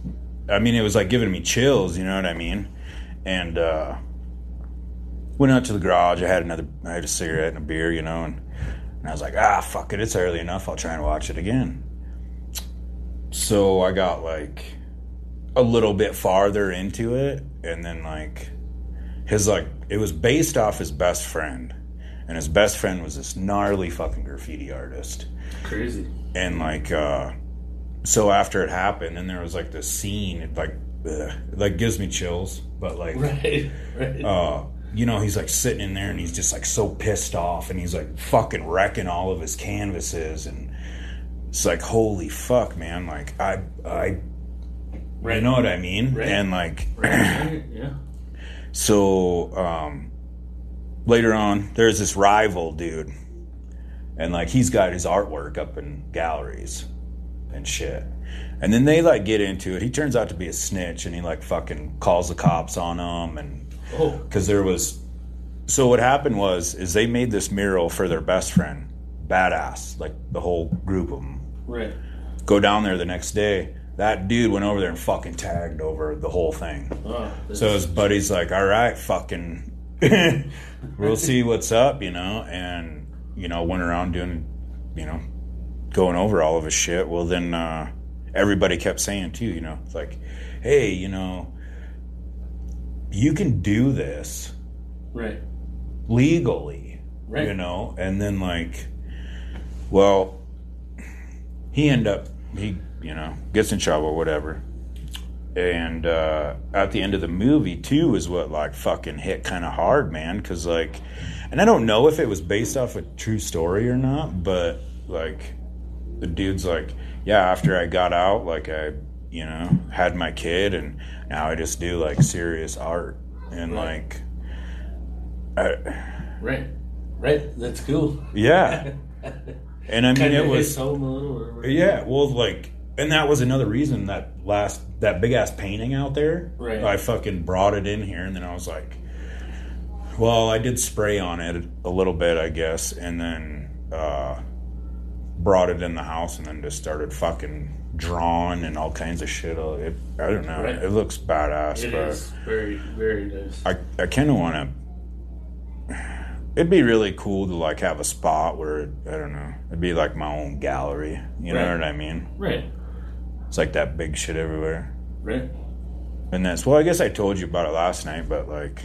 I mean, it was like giving me chills. You know what I mean? And uh, went out to the garage. I had another, I had a cigarette and a beer, you know, and, and I was like, ah, fuck it, it's early enough. I'll try and watch it again. So I got like a little bit farther into it, and then like his like it was based off his best friend, and his best friend was this gnarly fucking graffiti artist Crazy. and like uh so after it happened and there was like this scene it like ugh, it, like gives me chills but like <laughs> Right. Right. uh you know he's like sitting in there and he's just like so pissed off and he's like fucking wrecking all of his canvases and it's like holy fuck man like i i you know what i mean Right. and like right. <clears throat> Yeah. So um, later on, there's this rival dude, and like he's got his artwork up in galleries and shit. And then they like get into it. He turns out to be a snitch, and he like fucking calls the cops on him, and Oh. because there was. So what happened was, is they made this mural for their best friend, badass, like the whole group of them. Right. Go down there the next day. That dude went over there and fucking tagged over the whole thing. Oh, So his buddy's like, all right, fucking, <laughs> we'll see what's up, you know, and, you know, went around doing, you know, going over all of his shit. Well, then uh, everybody kept saying, too, you know, it's like, hey, you know, you can do this Right. legally, Right. you know, and then, like, well, he end up, he, you know, gets in trouble, whatever and uh, at the end of the movie too is what like fucking hit kind of hard man because like and i don't know if it was based off a true story or not but like the dude's like yeah after i got out like i you know had my kid and now i just do like serious art and like I, Right. Right. That's cool. yeah <laughs> And I mean, it was a little. Or yeah, well, like, and that was another reason that last that big ass painting out there. Right. I fucking brought it in here, and then I was like, well, I did spray on it a little bit, I guess, and then uh, brought it in the house, and then just started fucking drawing and all kinds of shit. It, I don't know. Right. It looks badass, It but is very, very nice. I I kind of want to. It'd be really cool to like have a spot where I don't know. It'd be like my own gallery. You know what I mean? Right. It's like that big shit everywhere. Right. And that's well, I guess I told you about it last night, but like,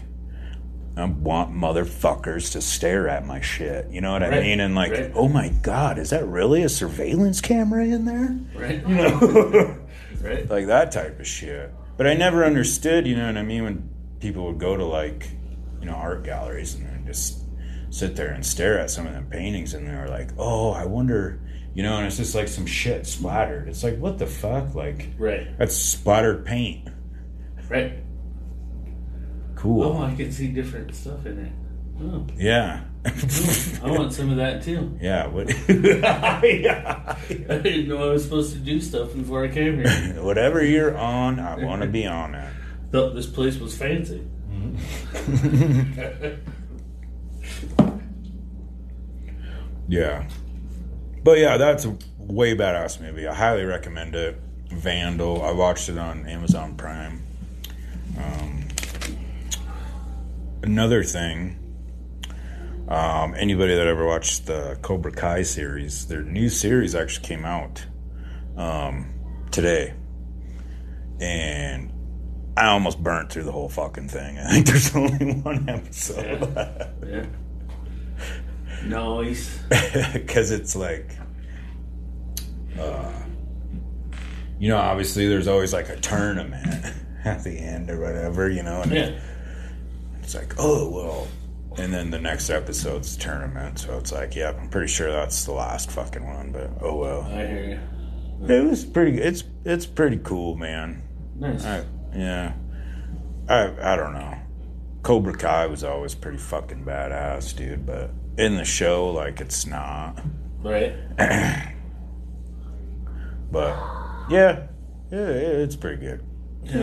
I want motherfuckers to stare at my shit. You know what I mean? And like, Right. oh my god, is that really a surveillance camera in there? Right. You know, <laughs> Right. like that type of shit. But I never understood. You know what I mean? When people would go to like, you know, art galleries and then just sit there and stare at some of the paintings, and they were like, oh, I wonder. You know, and it's just like some shit splattered. It's like, what the fuck? Like, Right. that's splattered paint. Right. Cool. Oh, I can see different stuff in it. Oh, Yeah. Mm-hmm. I want some of that too. <laughs> Yeah. What? <laughs> <laughs> I didn't know I was supposed to do stuff before I came here. Whatever you're on, I want to be on it. Thought this place was fancy. Mm-hmm. Yeah. But yeah, that's a way badass movie. I highly recommend it. Vandal. I watched it on Amazon Prime. Um, another thing. Um, anybody that ever watched the Cobra Kai series, their new series actually came out um, today, and I almost burnt through the whole fucking thing. <laughs> I think there's only one episode. Yeah. Nice. <laughs> because it's like uh, you know obviously there's always like a tournament <laughs> at the end or whatever you know and Yeah. it's like oh well and then the next episode's tournament so it's like yeah i'm pretty sure that's the last fucking one but oh well I hear you. it was pretty it's it's pretty cool man Nice. I, yeah i i don't know cobra kai was always pretty fucking badass dude but in the show like it's not Right. <clears throat> But yeah, yeah, it's pretty good. <laughs>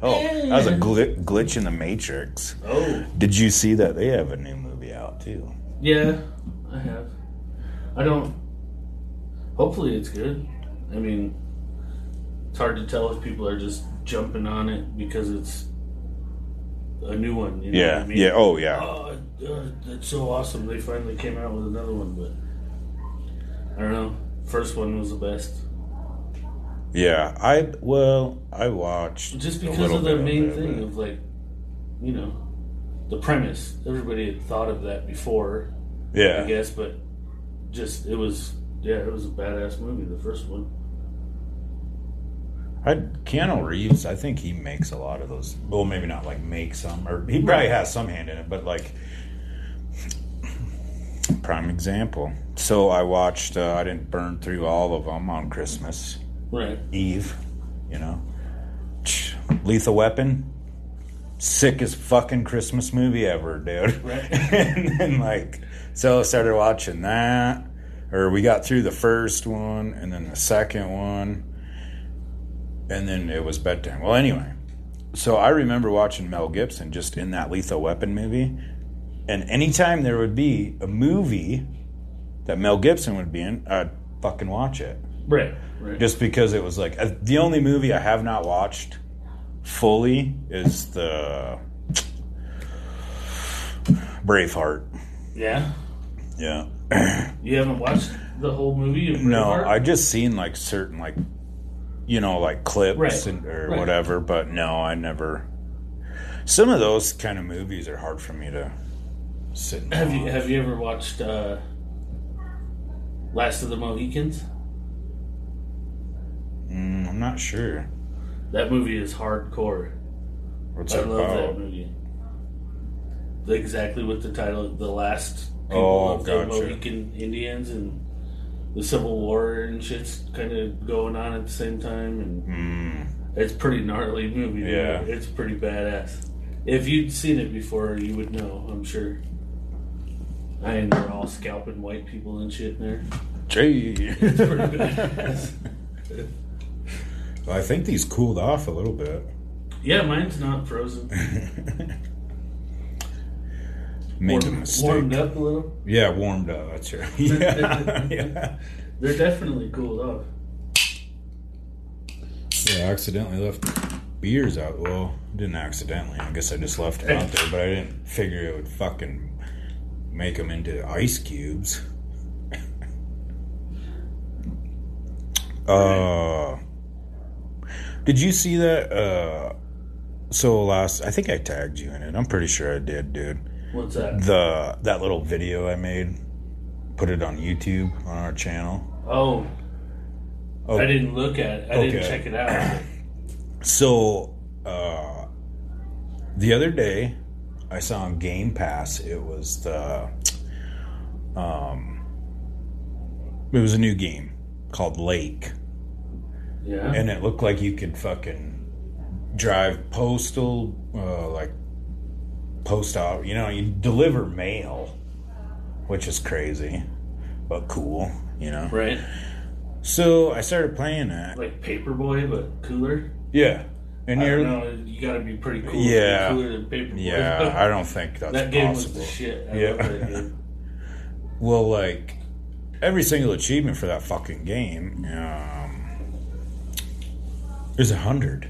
oh, that was a gl- glitch in the Matrix. Oh. Did you see that they have a new movie out too? Yeah, I have. I don't. Hopefully, it's good. I mean, it's hard to tell if people are just jumping on it because it's a new one. You know Yeah, what I mean? yeah, oh, yeah. Oh, uh, that's so awesome! They finally came out with another one, but I don't know. First one was the best, Yeah, I well, I watched just because of the main it, thing but- of like, you know, the premise. Everybody had thought of that before. Yeah. I guess, but just it was yeah, it was a badass movie. The first one. I Keanu Reeves, I think he makes a lot of those. Well, maybe not like make some, or he probably has some hand in it, but like prime example. So I watched. Uh, I didn't burn through all of them on Christmas Right. Eve. You know, Lethal Weapon, sickest fucking Christmas movie ever, dude. Right. <laughs> and then like, so I started watching that, or we got through the first one, and then the second one and then it was bedtime. Well, anyway, so I remember watching Mel Gibson just in that Lethal Weapon movie, and anytime there would be a movie that Mel Gibson would be in, I'd fucking watch it. Right. Right. Just because it was like uh, the only movie I have not watched fully is the Braveheart. Yeah. Yeah. You haven't watched the whole movie of No? I just seen like certain like you know like clips Right, and, or right. whatever, but no, I never. Some of those kind of movies are hard for me to sit. And Have you have you ever watched uh, Last of the Mohicans? Mm, I'm not sure. That movie is hardcore. What's I love about? that movie. Exactly what the title, the last people Oh, of the. Mohican Indians and the Civil War and shit's kind of going on at the same time, and Mm, it's a pretty gnarly movie. Yeah. it's pretty badass. If you'd seen it before, you would know. I'm sure. I and they're all scalping white people and shit in there. Gee. It's pretty badass. <laughs> Well, I think these cooled off a little bit. yeah, mine's not frozen. <laughs> Made a mistake. warmed up a little. Yeah, warmed up. That's right. <laughs> Yeah, yeah. They're definitely cooled off. Yeah, I accidentally left beers out. Well, didn't accidentally. I guess I just left it out there, but I didn't figure it would fucking make them into ice cubes. uh, did you see that? Uh, so last, I think I tagged you in it. I'm pretty sure I did, dude. What's that? The that little video I made, put it on YouTube on our channel. Oh, Oh. I didn't look at it. I didn't check it out. <clears throat> So, uh, the other day, I saw on Game Pass. It was the, um, it was a new game called Lake, Yeah. and it looked like you could fucking drive postal, uh, like post out. You know, you deliver mail, which is crazy, but cool. You know, Right. So I started playing that. Like Paperboy, but cooler. Yeah, and I you're know. You got to be pretty cool. Yeah. Cooler than Paperboy. Yeah, I don't think that's that game possible. was the shit. I Yeah. love that game. <laughs> Well, like every single achievement for that fucking game, um, is a hundred.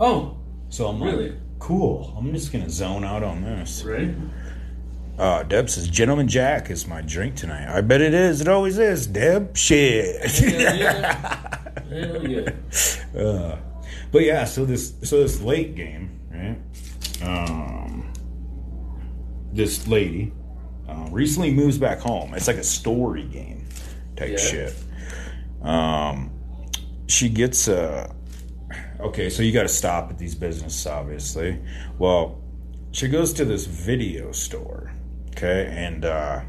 Oh, So I'm Really? like, cool. I'm just gonna zone out on this. right. Uh, Deb says, "Gentleman Jack is my drink tonight." I bet it is. It always is. Deb, shit. Hell yeah. <laughs> Hell yeah. Uh, but yeah, so this so this late game, right? Um, this lady uh, recently moves back home. It's like a story game type Yeah. shit. Um, she gets uh, okay, so you got to stop at these businesses, obviously. Well, she goes to this video store, okay, and uh,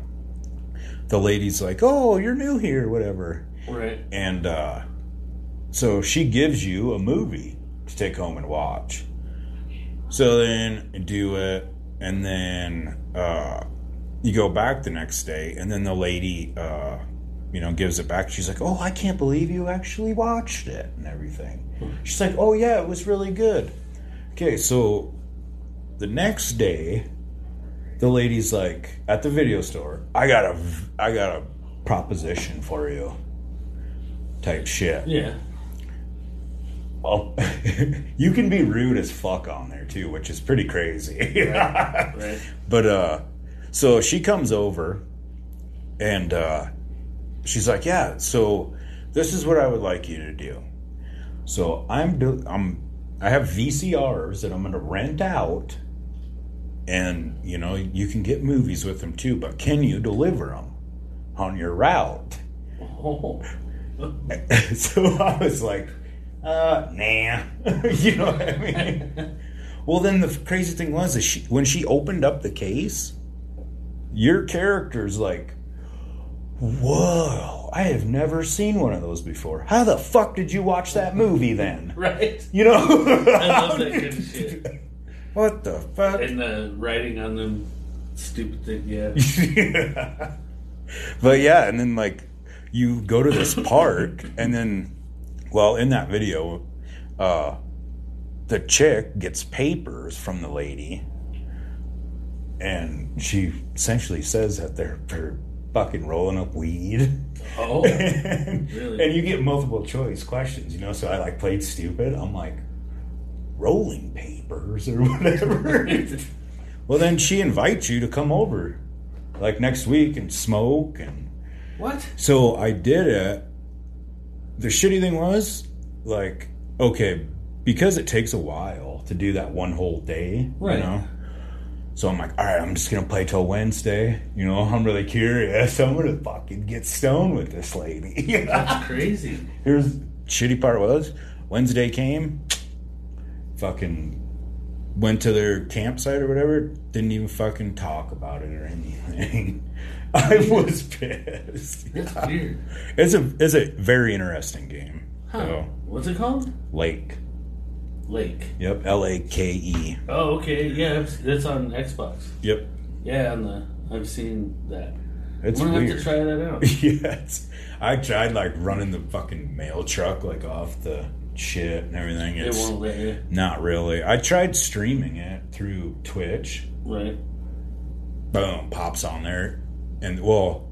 the lady's like, "Oh, you're new here, whatever." Right. And uh, so she gives you a movie to take home and watch. So then do it, and then uh, you go back the next day, and then the lady, uh, you know, gives it back. She's like, "Oh, I can't believe you actually watched it and everything." She's like, "Oh yeah, it was really good." Okay, so the next day, the lady's like at the video store. I got a, I got a proposition for you. Type shit. Yeah. Well, <laughs> you can be rude as fuck on there too, which is pretty crazy. Right. <laughs> But uh so she comes over and uh she's like, "Yeah, so this is what I would like you to do. So I'm do- I'm I have VCRs that I'm going to rent out and you know, you can get movies with them too, but can you deliver them on your route?" Oh. <laughs> so I was like, uh, nah. <laughs> you know what I mean? well, then the crazy thing was, is she, when she opened up the case, your character's like, whoa, I have never seen one of those before. How the fuck did you watch that movie then? <laughs> Right. You know? <laughs> I love that kind of <laughs> shit. What the fuck? And the writing on them stupid thing. Yeah. but yeah, and then like you go to this park, and then, well, in that video, uh, the chick gets papers from the lady, and she essentially says that they're, they're fucking rolling up weed. Oh, and, <laughs> really? and you get multiple choice questions, you know. So I like played stupid. I'm like, rolling papers or <laughs> whatever. well, then she invites you to come over, like next week, and smoke and. What? So I did it. The shitty thing was, like, okay, because it takes a while to do that one whole day, Right. you know. So I'm like, all right, I'm just gonna play till Wednesday. You know, I'm really curious. <laughs> I'm gonna fucking get stoned with this lady. <laughs> That's crazy. Here's shitty part was Wednesday came, fucking went to their campsite or whatever. Didn't even fucking talk about it or anything. <laughs> I was pissed. That's weird. It's a it's a very interesting game. Huh. So What's it called? Lake. Lake. Yep. L A K E. Oh, okay. Yeah, it's, it's on Xbox. Yep. Yeah, on the I've seen that. It's I'm gonna weird. have to try that out. <laughs> yeah, I tried like running the fucking mail truck like off the shit and everything. It It's won't let you. not really. I tried streaming it through Twitch. Right. Boom, pops on there, and well,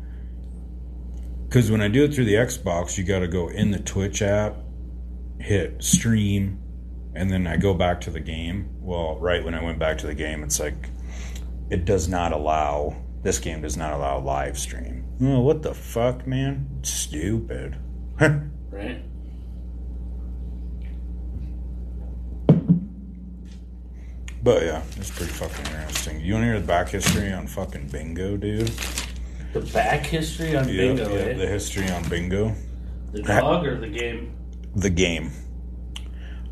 because when I do it through the Xbox, you got to go in the Twitch app, hit stream, and then I go back to the game. Well, right when I went back to the game, it's like it does not allow. This game does not allow live stream. Oh, what the fuck, man? Stupid. <laughs> Right. But yeah, it's pretty fucking interesting. You want to hear the back history on fucking bingo, dude? The back history on Yep, bingo, yep, eh? the history on bingo. The dog or the game? the game.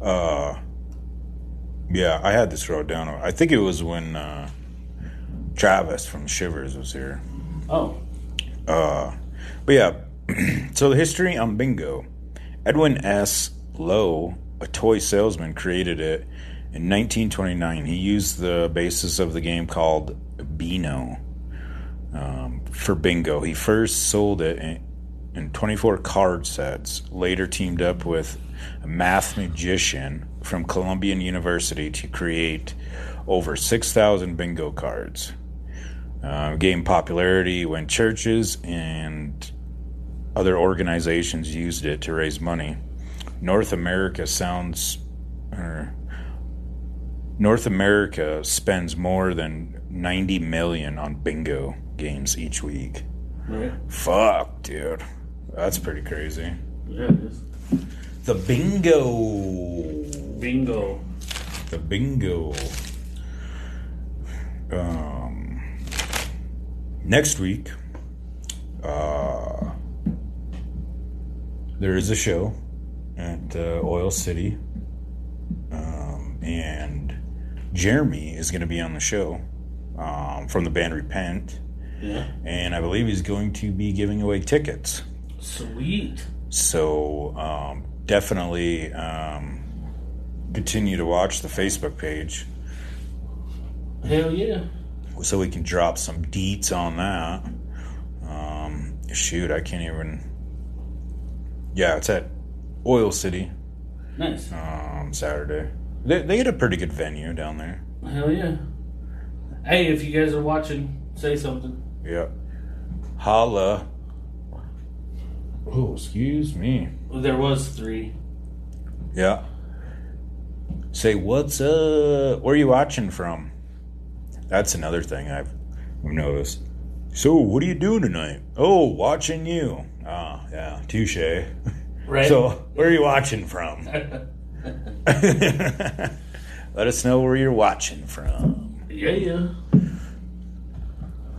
Uh, yeah, I had this wrote down. I think it was when uh, Travis from Shivers was here. Oh. Uh, but yeah, <clears throat> so the history on bingo. Edwin S. Lowe, a toy salesman, created it in 1929. He used the basis of the game called Beano um, for bingo. He first sold it in 24 card sets, later teamed up with a math magician from Columbian University to create over 6,000 bingo cards. Uh, gained popularity when churches and other organizations used it to raise money. North America sounds. Or North America spends more than 90 million on bingo games each week. Right. Fuck, dude. That's pretty crazy. Yeah, it is. The bingo. Bingo. The bingo. Um, next week, uh, there is a show at uh, Oil City, um, and Jeremy is going to be on the show um, from the band Repent, Yeah. and I believe he's going to be giving away tickets. Sweet. So um, definitely um, continue to watch the Facebook page Hell yeah. so we can drop some deets on that. Um, shoot, I can't even. Yeah, it's at Oil City. Nice. Um, Saturday. They they get a pretty good venue down there. Hell yeah. Hey, if you guys are watching, say something. Yep. Holla. Oh, excuse me. There was three. Yeah. Say what's up? Where are you watching from? That's another thing I've noticed. So, what are you doing tonight? Oh, watching you. Ah, yeah, touche. Right. So, where are you watching from? <laughs> <laughs> Let us know where you're watching from. Yeah, yeah.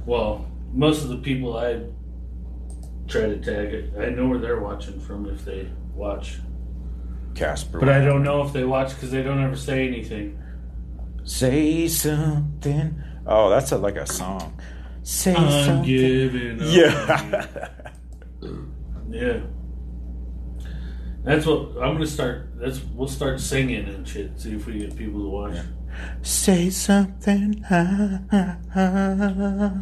Well, most of the people I try to tag it, I know where they're watching from if they watch. Casper. But I don't know if they watch because they don't ever say anything. Say something. Oh, that's a, like a song. Say I'm something. giving up. Yeah. <laughs> Yeah. That's what I'm gonna start. That's we'll start singing and shit. See if we get people to watch. Say something. ah, ah, ah.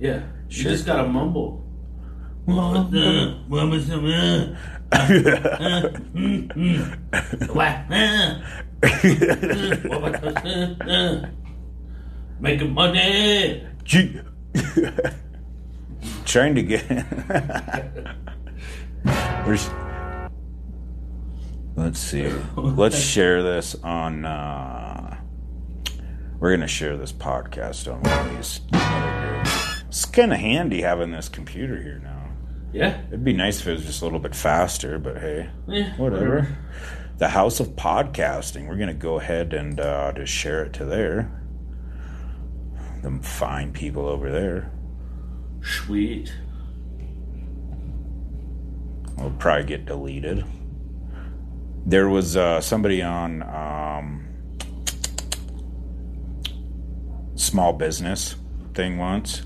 Yeah, you Sure. just gotta mumble. Mumble. <laughs> Making money. Gee. <laughs> Trying to get. Where's. Let's see. Let's share this on. Uh, we're gonna share this podcast on one of these. It's kind of handy having this computer here now. Yeah. It'd be nice if it was just a little bit faster, but hey, Yeah, whatever. whatever. The House of Podcasting. We're gonna go ahead and uh, just share it to there. Them fine people over there. Sweet. will probably get deleted. There was uh, somebody on um, small business thing once,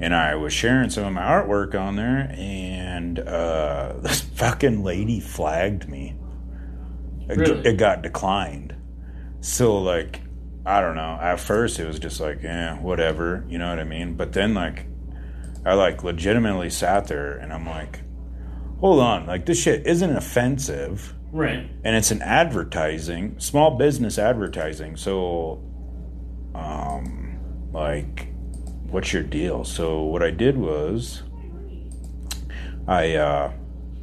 and I was sharing some of my artwork on there, and uh, <laughs> this fucking lady flagged me. It, Really? it got declined. So like, I don't know. At first, it was just like, eh, whatever. You know what I mean? But then, like, I like legitimately sat there and I'm like, hold on, like this shit isn't offensive, Right. and it's an advertising, small business advertising. So, um, like, what's your deal? So what I did was, I uh,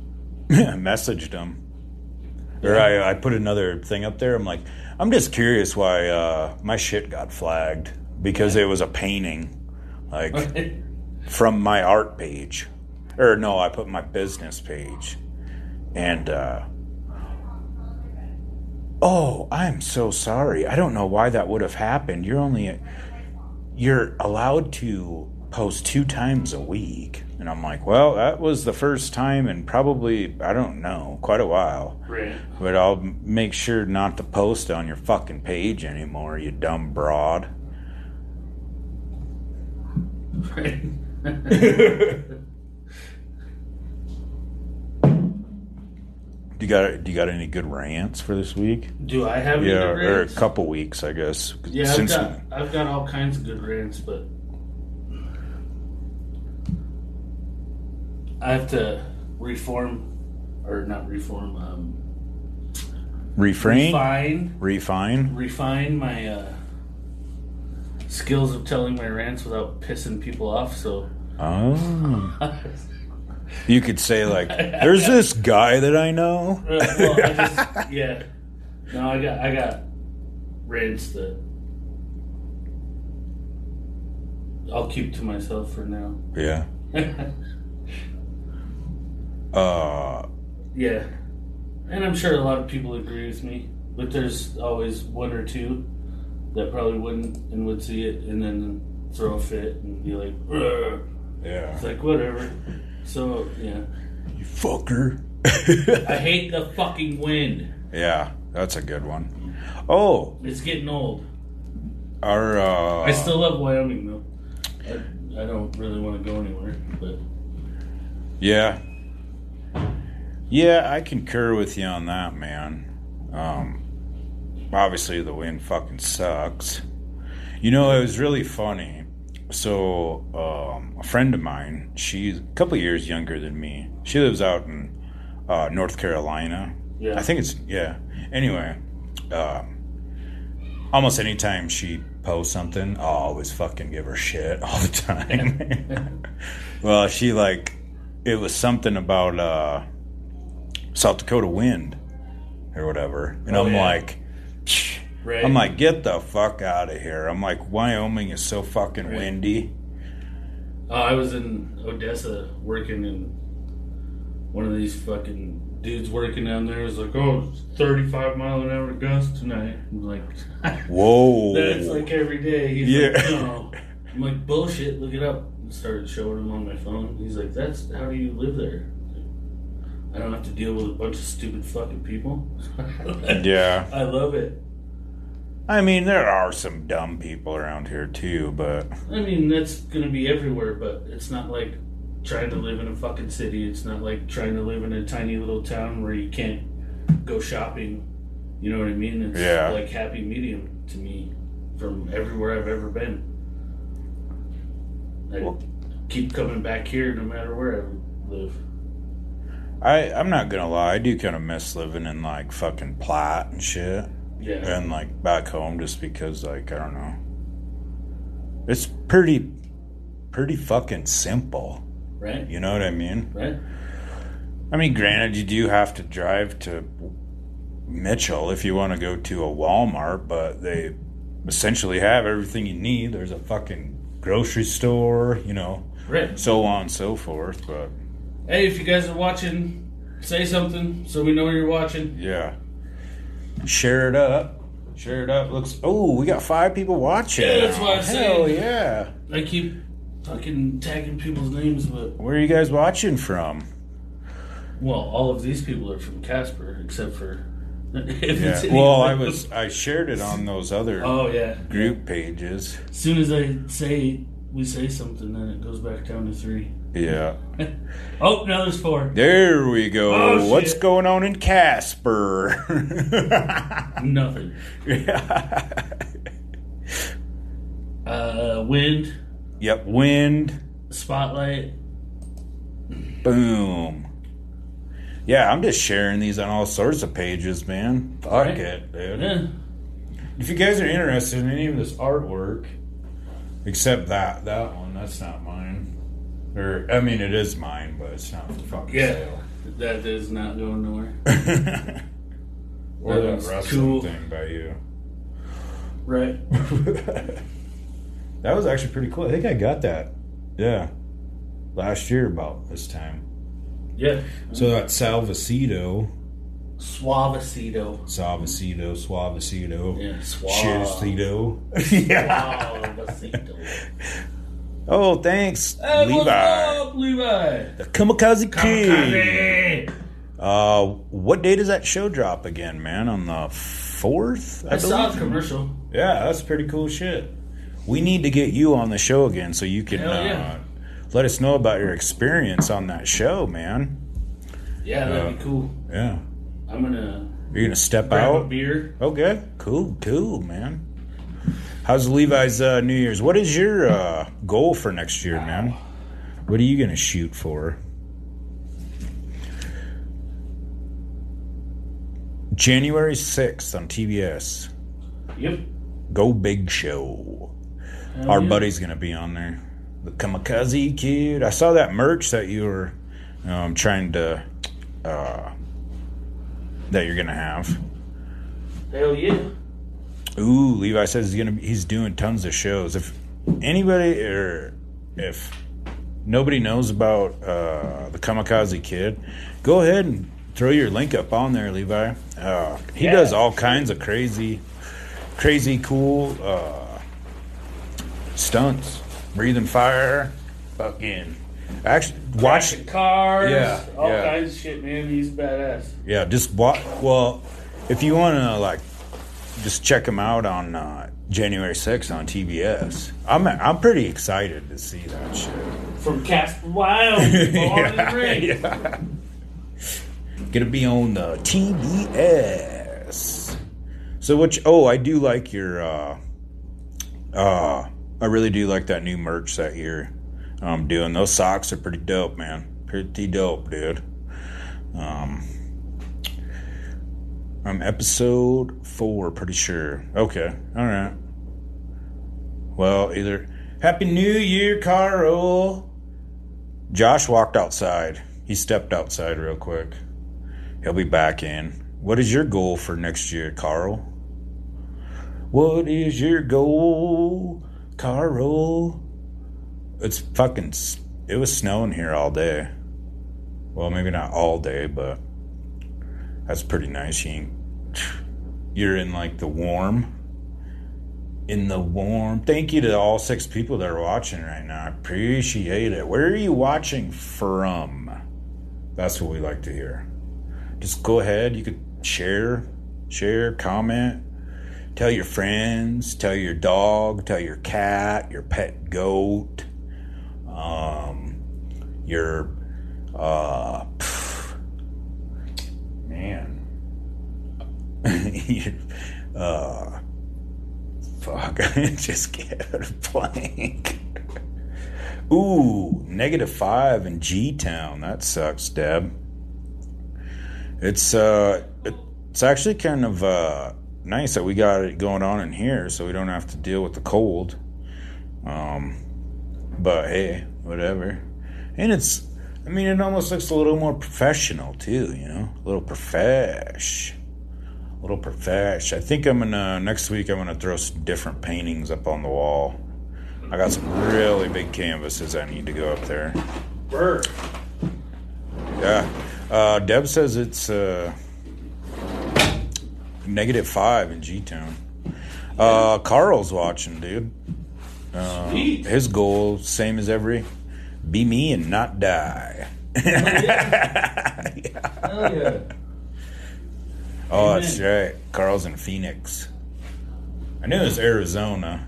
<laughs> messaged him, or I, I put another thing up there. I'm like, I'm just curious why uh, my shit got flagged because it was a painting, like from my art page, or no, I put my business page, and. uh Oh, I'm so sorry. I don't know why that would have happened. You're only you're allowed to post two times a week. And I'm like, well, that was the first time in probably I don't know, quite a while. Right. But I'll make sure not to post on your fucking page anymore, you dumb broad. <laughs> Right. <laughs> <laughs> Do you got do you got any good rants for this week? Do I have any yeah, or a couple weeks, I guess. Yeah, I've got I've got all kinds of good rants, but I have to reform or not reform, um, refrain, refine, refine. refine my uh, skills of telling my rants without pissing people off. So Oh. <laughs> You could say like, "There's <laughs> this guy that I know." Uh, well, I just, <laughs> yeah. No, I got I got rants that I'll keep to myself for now. yeah. <laughs> Uh, yeah, and I'm sure a lot of people agree with me, but there's always one or two that probably wouldn't and would see it and then throw a fit and be like, "Ugh." yeah. it's like whatever. So yeah, You fucker. <laughs> I hate the fucking wind. yeah, that's a good one. Oh, It's getting old. our uh, I still love Wyoming though. I, I don't really want to go anywhere, but Yeah. Yeah, I concur with you on that, man. Um, obviously, the wind fucking sucks. You know, it was really funny. So, um, a friend of mine, she's a couple years younger than me. She lives out in uh, North Carolina. Yeah. I think it's, yeah. Anyway, um, almost anytime she posts something, I'll always fucking give her shit all the time. <laughs> well, she like, it was something about uh, South Dakota wind or whatever. And Oh, I'm yeah. like, right. I'm like, get the fuck out of here. I'm like, Wyoming is so fucking Right. windy. Uh, I was in Odessa working, and one of these fucking dudes working down there was like, "Oh, 35 mile an hour gust tonight." I'm like, <laughs> Whoa. "That's like every day." He's Yeah. like, "No." <laughs> I'm like, "Bullshit! Look it up." And started showing him on my phone. He's like, "That's how do you live there?" I don't have to deal with a bunch of stupid fucking people. <laughs> Yeah. I love it. I mean, there are some dumb people around here too, but I mean, that's gonna be everywhere, but it's not like trying to live in a fucking city. It's not like trying to live in a tiny little town where you can't go shopping. You know what I mean? It's Yeah. like happy medium to me from everywhere I've ever been. I keep coming back here no matter where I live. I I'm not gonna lie, I do kind of miss living in like fucking Platte and shit, Yeah. and like back home just because like I don't know, it's pretty pretty fucking simple. Right? You know what I mean? Right? I mean, granted, you do have to drive to Mitchell if you want to go to a Walmart, but they essentially have everything you need. There's a fucking grocery store, you know, Right. so on and so forth. But Hey, if you guys are watching, say something so we know you're watching. yeah, share it up. Share it up. Looks. Oh, we got five people watching. Yeah, that's why I'm Hell saying. yeah! I keep fucking tagging people's names, but Where are you guys watching from? well, all of these people are from Casper, except for <laughs> if Yeah. it's Well, I was. I shared it on those other Oh yeah. group pages. As soon as I say we say something, then it goes back down to three. Yeah. <laughs> Oh, now there's four. There we go. Oh, What's shit. going on in Casper? <laughs> Nothing. Yeah. <laughs> Uh, wind, Yep, wind. spotlight. Boom. Yeah, I'm just sharing these on all sorts of pages, man. Fuck Right. it, dude. Yeah. If you guys are interested in any of this artwork, except that that one, that's not mine. Or I mean, it is mine, but it's not for fucking Yeah. sale. That is not going nowhere. <laughs> or That that wrestling cool. thing by you. Right. <laughs> that was actually pretty cool. I think I got that. Yeah, last year about this time. Yeah. So that Salvacito, Suavecito. Salvacito, Suavecito, Yeah, suave. Cheersito. <laughs> yeah. Suavecito. Oh, thanks, Hey, Levi. up, Levi? The Kamikaze Kid. Kamikaze. Uh, what day does that show drop again, man? On the fourth, I saw a believe? commercial. Yeah, that's pretty cool shit. We need to get you on the show again so you can Hell uh, let us know about your experience on that show, man. Yeah, that'd Uh, be cool. Yeah. I'm gonna You're gonna step out. beer. Okay, cool, cool, man. How's Levi's uh, New Year's? What is your uh, goal for next year, man? What are you gonna shoot for? January sixth on TBS. Yep. Go Big Show. Hell Our yeah. buddy's gonna be on there. The Kamikaze Kid. I saw that merch that you were um, trying to uh, that you're gonna have. Hell yeah. Ooh, Levi says he's gonna be, he's doing tons of shows. If anybody or if nobody knows about uh, the Kamikaze Kid, go ahead and throw your link up on there, Levi. Uh, he Yeah, does all kinds of crazy, crazy cool uh, stunts, breathing fire, fucking. Actually, watch. Crashing cars. Yeah, All yeah. kinds of shit, man. He's badass. Yeah, just watch. Well, if you want to like, just check him out on uh, January 6th on TBS. I'm I'm pretty excited to see that shit. From Casper Wild. <laughs> Yeah, yeah. Gonna be on the TBS. So which? Oh, I do like your. uh uh I really do like that new merch that you're um, doing. Those socks are pretty dope, man. Pretty dope, dude. Um, I'm episode four, pretty sure. Okay, all right. Well, either Happy New Year, Carl. Josh walked outside. He stepped outside real quick. He'll be back in. What is your goal for next year, Carl? What is your goal, Carl? It's fucking. It was snowing here all day. Well, maybe not all day, but that's pretty nice. You ain't- You're in like the warm. In the warm. Thank you to all six people that are watching right now. I appreciate it. Where are you watching from? That's what we like to hear. Just go ahead. You could share, share, comment, tell your friends, tell your dog, tell your cat, your pet goat, um, your, uh, <sighs> man, <laughs> uh, fuck, <laughs> I just get a blank. Ooh, negative five in G Town. That sucks, Deb. It's uh, it's actually kind of uh nice that we got it going on in here, so we don't have to deal with the cold. Um, but hey, whatever. And it's, I mean, it almost looks a little more professional too. You know, a little profesh, a little profesh. I think I'm gonna next week. I'm gonna throw some different paintings up on the wall. I got some really big canvases I need to go up there. Bird. Yeah. Uh, Deb says it's uh, negative five in G Town. Uh, Carl's watching, dude. Uh, his goal, same as every, be me and not die. <laughs> Hell yeah. Oh, Amen. that's right. Carl's in Phoenix. I knew it was Arizona.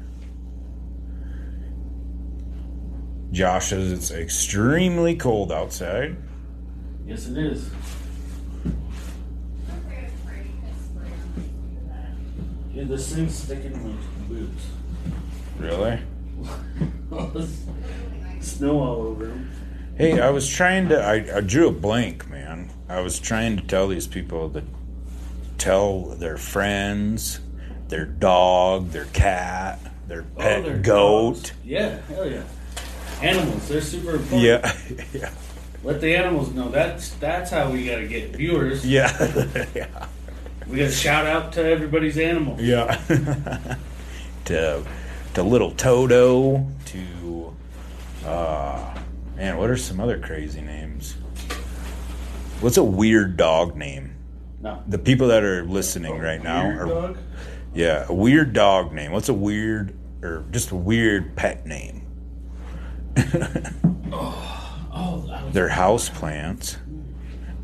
Josh says it's extremely cold outside. Yes, it is. Yeah, this thing's sticking in my boots. Really? <laughs> Snow all over him. Hey, I was trying to. I, I drew a blank, man. I was trying to tell these people to tell their friends, their dog, their cat, their pet Oh, goat. dogs. Yeah, hell yeah. Animals, they're super important. Yeah, <laughs> yeah, Let the animals know. That's that's how we gotta get viewers. yeah, <laughs> yeah, We gotta shout out to everybody's animal. yeah. <laughs> to to little Toto. To uh, man, what are some other crazy names? What's a weird dog name? No. The people that are listening right now are dog? Yeah, a weird dog name. What's a weird or just a weird pet name? <laughs> Oh, that was, They're house plants.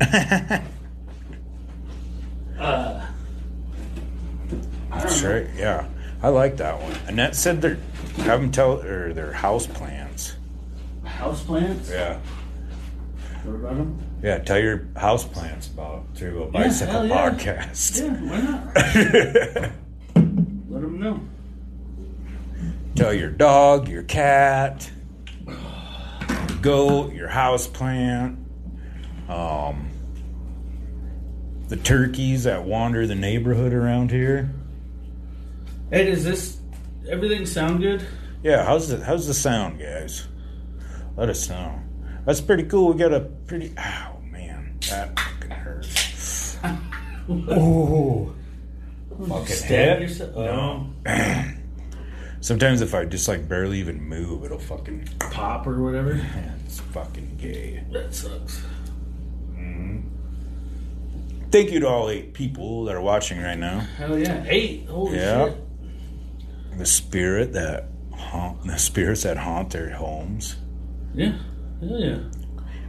<laughs> uh, That's right. Yeah, I like that one. Annette said they're have them tell or they're house plants. house plants. Yeah, What about them? Yeah. Tell your house plants about 3 Wheel Bicycle yeah. podcast. Yeah, why not? <laughs> Let them know. Tell your dog, your cat, your goat, your house plant, um, the turkeys that wander the neighborhood around here. Hey, does this everything sound good? Yeah, how's the how's the sound, guys? Let us know. That's pretty cool. We got a pretty. Man, that fucking hurts. oh, fucking Stab hit. yourself? Uh, no. <clears throat> Sometimes if I just like barely even move, it'll fucking Pop or whatever. Man, it's fucking gay. That sucks. Mm-hmm. Thank you to all eight people that are watching right now. Hell yeah. Eight. Holy Yeah. shit. The spirit that haunt the spirits that haunt their homes. Yeah. Hell yeah.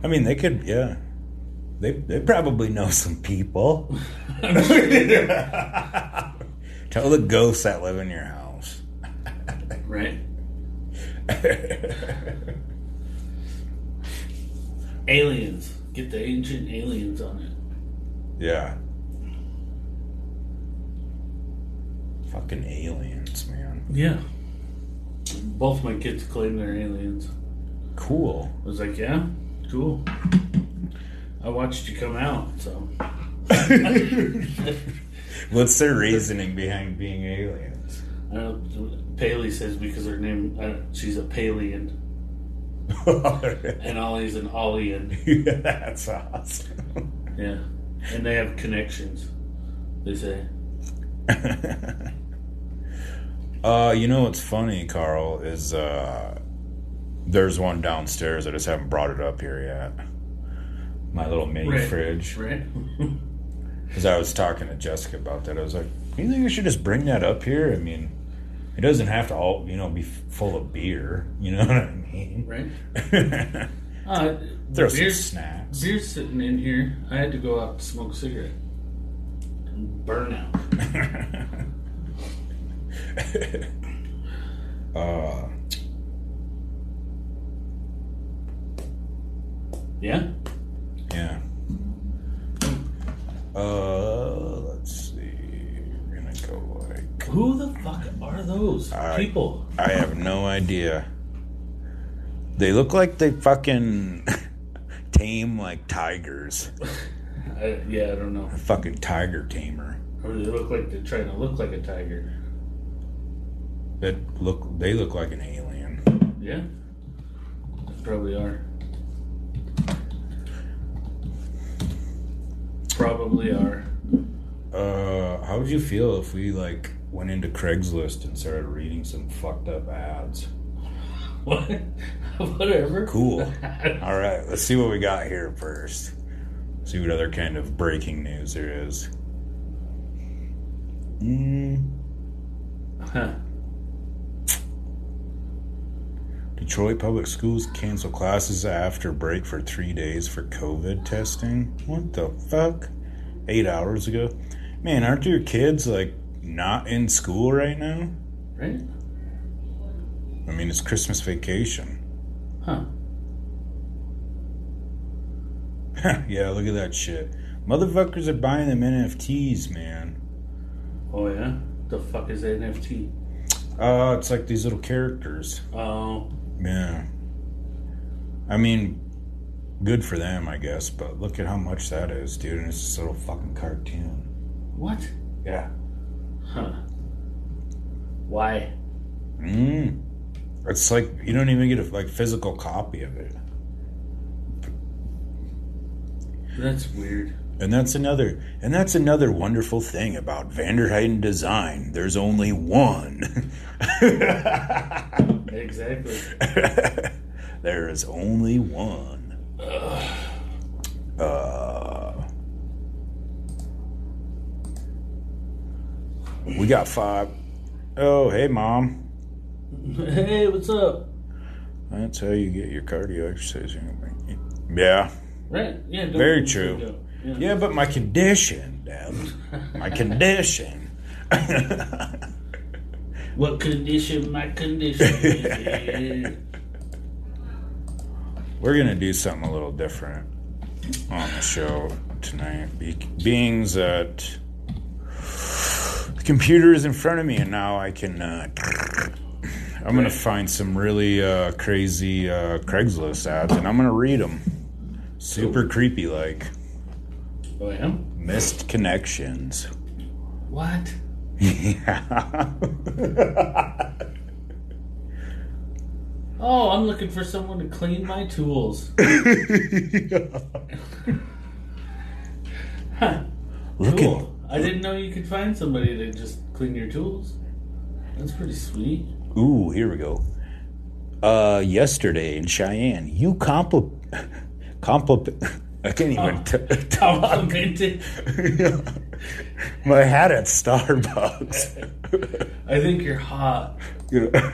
I mean, they could, yeah. They they probably know some people. <laughs> Tell the ghosts that live in your house. Right. Aliens. Get the ancient aliens on it. yeah. Fucking aliens, man. Yeah. Both my kids claim they're aliens. Cool. I was like, yeah, cool. I watched you come out, so. <laughs> What's their reasoning behind being aliens? Don't, Paley says because her name, uh, she's a Palian, <laughs> and Ollie's an Ollian. yeah, that's awesome. Yeah. And they have connections, they say. <laughs> Uh, you know what's funny, Carl, is uh, there's one downstairs. I just haven't brought it up here yet. My little mini Right. fridge. Right? <laughs> Because I was talking to Jessica about that. I was like, you think I should just bring that up here? I mean, it doesn't have to all, you know, be f- full of beer. You know <laughs> what I mean? Right? <laughs> Uh, Throw some beer's- snacks. Beer's sitting in here. I had to go out to smoke a cigarette. And burn out. uh, Yeah? Yeah. Uh, let's see. We're gonna go like. Who the fuck are those I- people? I have no idea. They look like they fucking <laughs> tame like tigers. <laughs> I, yeah, I don't know. A fucking tiger tamer. Or they look like they're trying to look like a tiger. That look. They look like an alien. Yeah? They probably are. Probably are. Uh, how would you feel if we like went into Craigslist and started reading some fucked up ads? <laughs> What? Whatever. Cool. <laughs> All right, let's see what we got here first. See what other kind of breaking news there is. Mm. Huh. Detroit Public Schools cancel classes after break for three days for COVID testing. What the fuck? Eight hours ago? Man, aren't your kids like not in school right now? Right? I mean, it's Christmas vacation. Huh. <laughs> yeah, look at that shit. Motherfuckers are buying them NFTs, man. Oh, yeah? The fuck is NFT? Uh, it's like these little characters. Oh, Yeah. I mean, good for them, I guess, but look at how much that is, dude. And it's this little fucking cartoon. what? Yeah. Huh? Why? Mm. It's like you don't even get a like physical copy of it. That's weird. And that's another and that's another wonderful thing about Vanderheiden design. There's only one. <laughs> Exactly. <laughs> there is only one. Uh, we got five. Oh, hey, mom. hey, what's up? That's how you get your cardio exercise. Yeah, Right? Yeah. very true. Don't- Yeah, but my condition, Dad. My condition. What condition? My condition. is. We're gonna do something a little different on the show tonight. Be- being that the computer is in front of me, and now I can. Uh, I'm gonna find some really uh, crazy uh, Craigslist ads, and I'm gonna read them. Super creepy, like Oh, yeah? missed connections. What? yeah. <laughs> Oh, I'm looking for someone to clean my tools. <laughs> huh. Look cool. at- I didn't know you could find somebody to just clean your tools. That's pretty sweet. Ooh, here we go. Uh, yesterday in Cheyenne, you compl <laughs> compl I can't even oh. t- <laughs> oh, Complimented. my hat at Starbucks. <laughs> I think you're hot. You know.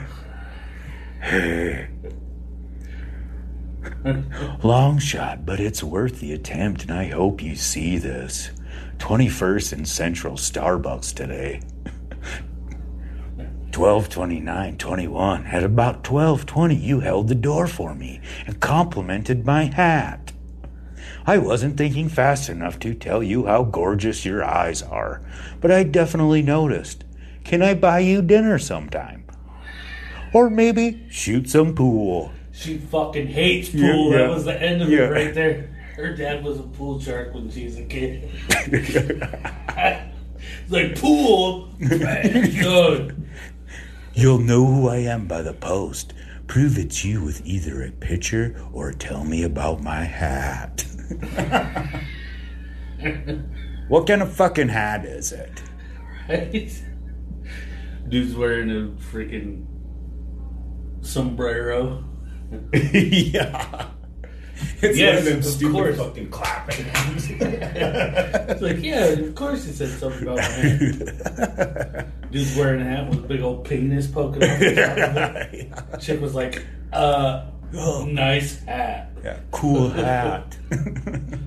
<laughs> Long shot, but it's worth the attempt, and I hope you see this. 21st and Central Starbucks today. 122921. At about 1220, you held the door for me and complimented my hat. I wasn't thinking fast enough to tell you how gorgeous your eyes are, but I definitely noticed. Can I buy you dinner sometime? Or maybe shoot some pool. She fucking hates pool. Yeah, yeah. That was the end of Yeah. it right there. Her dad was a pool shark when she was a kid. it's <laughs> like pool. Good. You'll know who I am by the post. Prove it's you with either a picture or tell me about my hat. <laughs> what kind of fucking hat is it? Right? Dude's wearing a freaking sombrero. <laughs> yeah. It's yes, one of of stupid course. fucking clapping <laughs> it's like, yeah, of course he said something about my hat. Dude's wearing a hat with a big old penis poking out the top of it. Chick was like, uh, <laughs> nice hat. Yeah, cool hat. <laughs>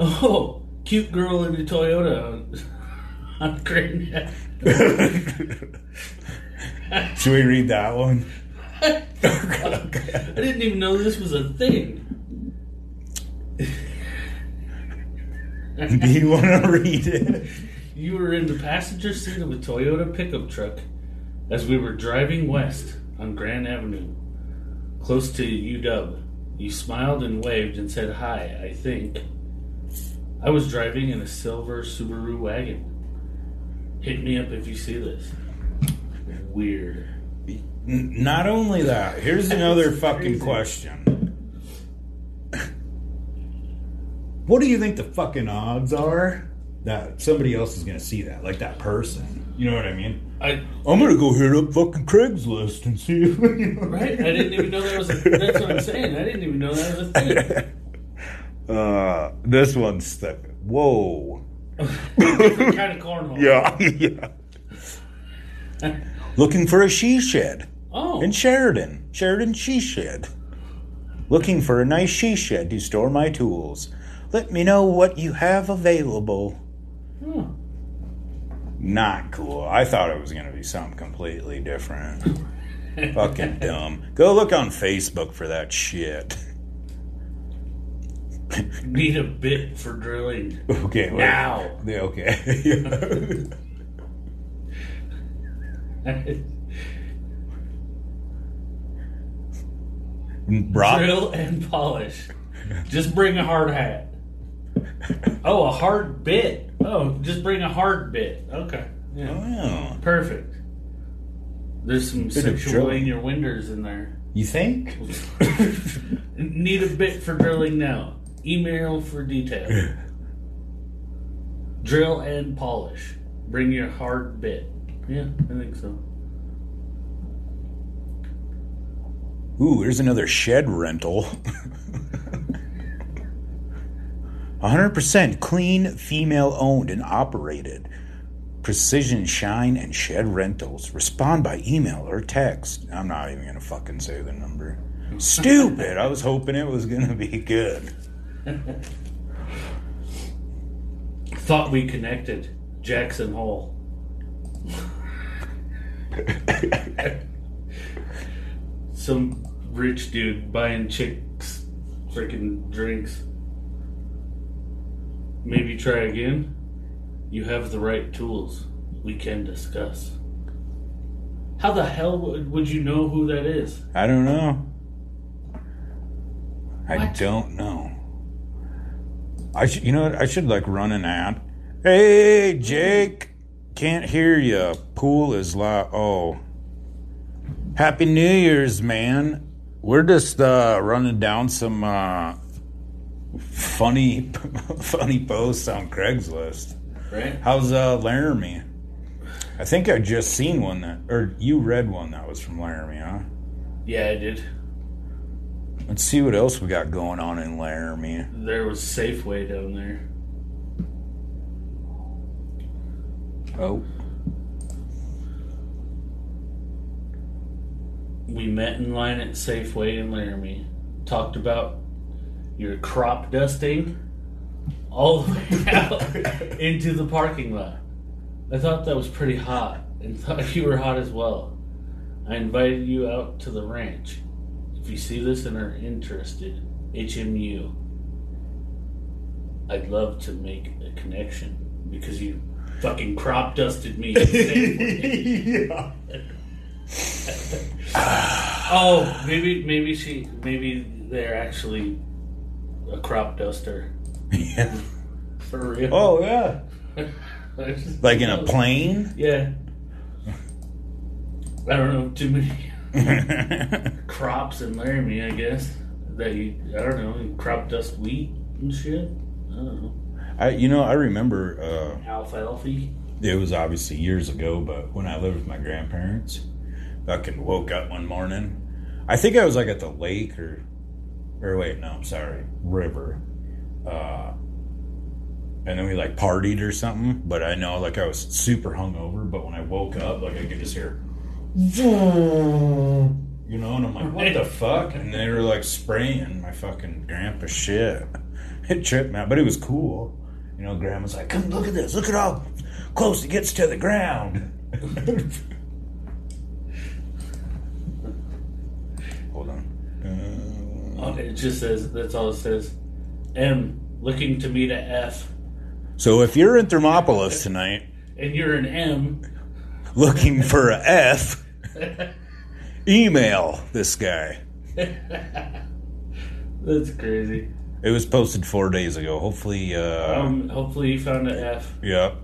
Oh, cute girl in a Toyota on, <laughs> on Grand Should we read that one? I didn't even know this was a thing. Do you want to read it? You were in the passenger seat of a Toyota pickup truck as we were driving west on Grand Avenue, close to UW. You smiled and waved and said hi, I think. I was driving in a silver Subaru wagon. Hit me up if you see this. Weird. Not only that, here's another fucking question. What do you think the fucking odds are that somebody else is gonna see that? Like that person. You know what I mean? I I'm gonna go hit up fucking Craigslist and see if <laughs> right? I didn't even know that was a that's what I'm saying. I didn't even know that was a thing. <laughs> Uh this one's stuck. Whoa. Different kind of cornhole. Yeah, yeah. <laughs> Looking for a she shed. Oh. In Sheridan. Sheridan She Shed. Looking for a nice she shed to store my tools. Let me know what you have available. Hmm. Not cool. I thought it was going to be something completely different. Fucking <laughs> dumb. Go look on Facebook for that shit. Need a bit for drilling. Okay. wait. Now. Yeah, okay. <laughs> Brock. Drill and polish. Just bring a hard hat. Oh, a hard bit. Oh, just bring a hard bit. Okay. Yeah. Oh, Perfect. There's some Bit of sexual innuendos in there. you think? <laughs> Need a bit for drilling now. Email for detail. Drill and polish. Bring your hard bit. Yeah, I think so. Ooh, there's another shed rental. <laughs> 100% clean, female owned and operated. Precision Shine and Shed Rentals. Respond by email or text. I'm not even going to fucking say the number. Stupid. I was hoping it was going to be good. Thought we connected. Jackson Hole. Some rich dude buying chicks freaking drinks. Maybe try again. You have the right tools. We can discuss. How the hell would, would you know who that is? I don't know. I What? don't know. I should, you know what? I should like run an ad. Hey, Jake, can't hear you. Pool is loud. Oh, Happy New Year's, man. We're just uh, running down some uh, funny, <laughs> funny posts on Craigslist. Right? How's uh, Laramie? I think I just seen one that, or you read one that was from Laramie, huh? Yeah, I did. Let's see what else we got going on in Laramie. There was Safeway down there. Oh. We met in line at Safeway in Laramie. Talked about your crop dusting all the way <laughs> out into the parking lot. I thought that was pretty hot and thought <laughs> you were hot as well. I invited you out to the ranch. If you see this and are interested, HMU. I'd love to make a connection because you fucking crop dusted me. <laughs> oh, maybe maybe she maybe they're actually a crop duster. Yeah. For real. Oh yeah. <laughs> Like in a plane? Yeah. I don't know too many <laughs> crops in Laramie. I guess that you I don't know you crop dust wheat and shit. I don't know I, you know, I remember uh, alfalfa. it was obviously years ago, but when I lived with my grandparents, I fucking woke up one morning. I think I was like at the lake or, or wait, no, I'm sorry, river. Uh, and then we like partied or something. But I know like I was super hungover. But when I woke up, like I could just hear, you know, and I'm like, what the fuck? And they were like spraying my fucking grandpa shit. <laughs> It tripped me out, but it was cool. You know, grandma's like, come look at this. Look at how close it gets to the ground. <laughs> Hold on. Oh, it just says that's all it says. M looking to meet a F, So if you're in Thermopolis tonight and you're an M. looking for a F, <laughs> email this guy. That's crazy. It was posted four days ago. Hopefully, uh, Um, hopefully you found an F. yep.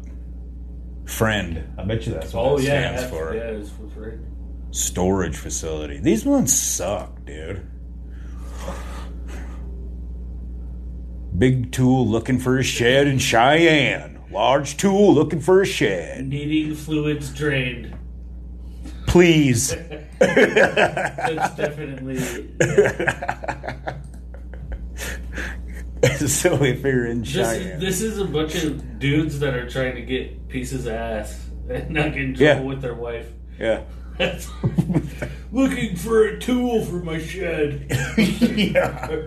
Friend. I bet you that's what Oh it yeah, stands F, for. yeah, it's for free. Storage facility. These ones suck, dude. Big tool looking for a shed in Cheyenne. Large tool looking for a shed. Needing fluids drained. Please. <laughs> That's definitely. <laughs> so if you're in This Cheyenne. is, this is a bunch of dudes that are trying to get pieces of ass <laughs> and not get in trouble Yeah. with their wife. yeah. That's looking for a tool for my shed. yeah.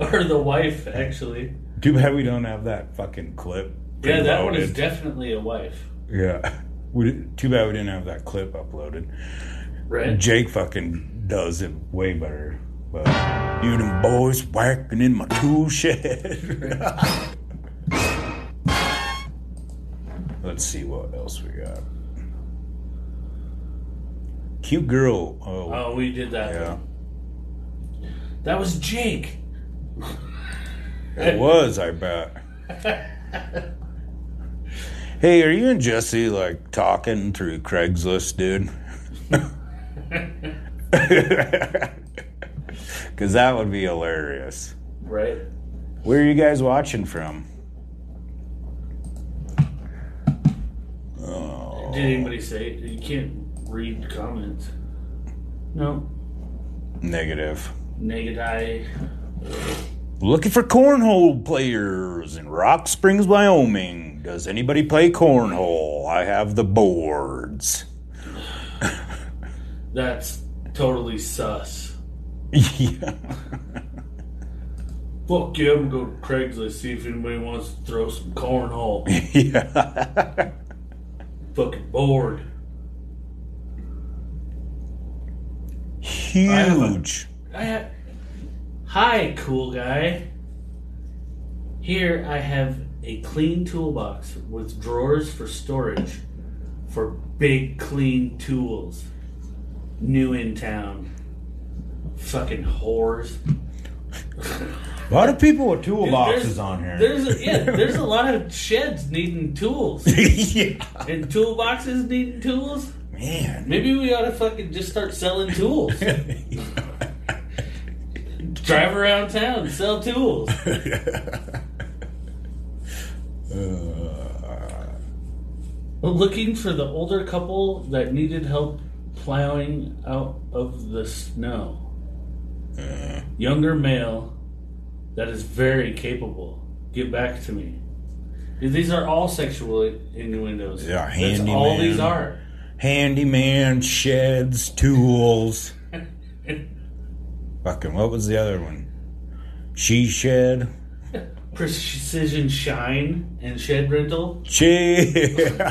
<laughs> Or the wife, actually. Too bad we don't have that fucking clip. Yeah, that one is definitely a wife. Yeah. <laughs> We, too bad we didn't have that clip uploaded. Right. Jake fucking does it way better But you them boys whacking in my tool shed. <laughs> Let's see what else we got. Cute girl. Oh, Oh, we did that. yeah. one. That was Jake. It was, I bet. Hey, are you and Jesse like talking through Craigslist, dude? <laughs> Because that would be hilarious. Right? Where are you guys watching from? Oh, Did anybody say you can't read comments? No. negative. Negative. Looking for cornhole players in Rock Springs, Wyoming. Does anybody play cornhole? I have the boards. <laughs> That's totally sus. yeah. <laughs> Fuck yeah, I'm gonna go to Craigslist see if anybody wants to throw some cornhole. <laughs> yeah. Fucking bored. Huge. I have. Hi, cool guy. Here I have a clean toolbox with drawers for storage for big clean tools. New in town. Fucking whores. A lot of people with toolboxes on here. There's a, yeah, <laughs> there's a lot of sheds needing tools. <laughs> yeah. And toolboxes needing tools. Man. Maybe we ought to fucking just start selling tools. <laughs> Drive around town, sell tools. <laughs> Uh, looking for the older couple that needed help plowing out of the snow. Uh-huh. Younger male that is very capable. Get back to me. These are all sexual innuendos. Yeah, That's all these are. Handyman, sheds, tools. <laughs> Fucking, what was the other one? She shed. <laughs> Precision shine and shed rental. She. <laughs>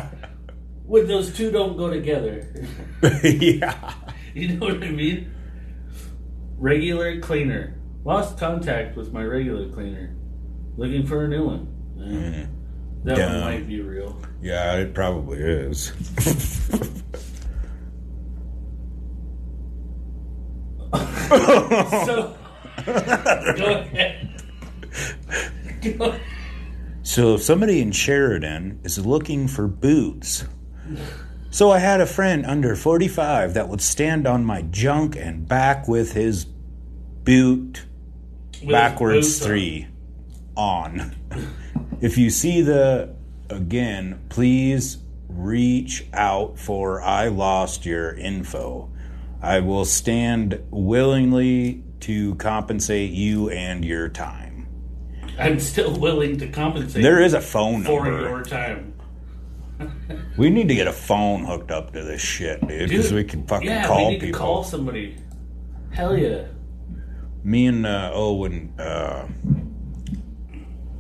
When those two don't go together. <laughs> yeah. You know what I mean? Regular cleaner. Lost contact with my regular cleaner. Looking for a new one. Eh, That one might be real. Yeah, it probably is. So, go ahead. Go ahead. So if somebody in Sheridan is looking for boots, so I had a friend under 45 that would stand on my junk and back with his boot With backwards his three on. if you see the again, please reach out for I lost your info. I will stand willingly to compensate you and your time. I'm still willing to compensate. There is a phone for number. your time. <laughs> We need to get a phone hooked up to this shit, dude, because we can fucking yeah, call we need people. to call somebody. Hell yeah. Me and uh, Owen, uh,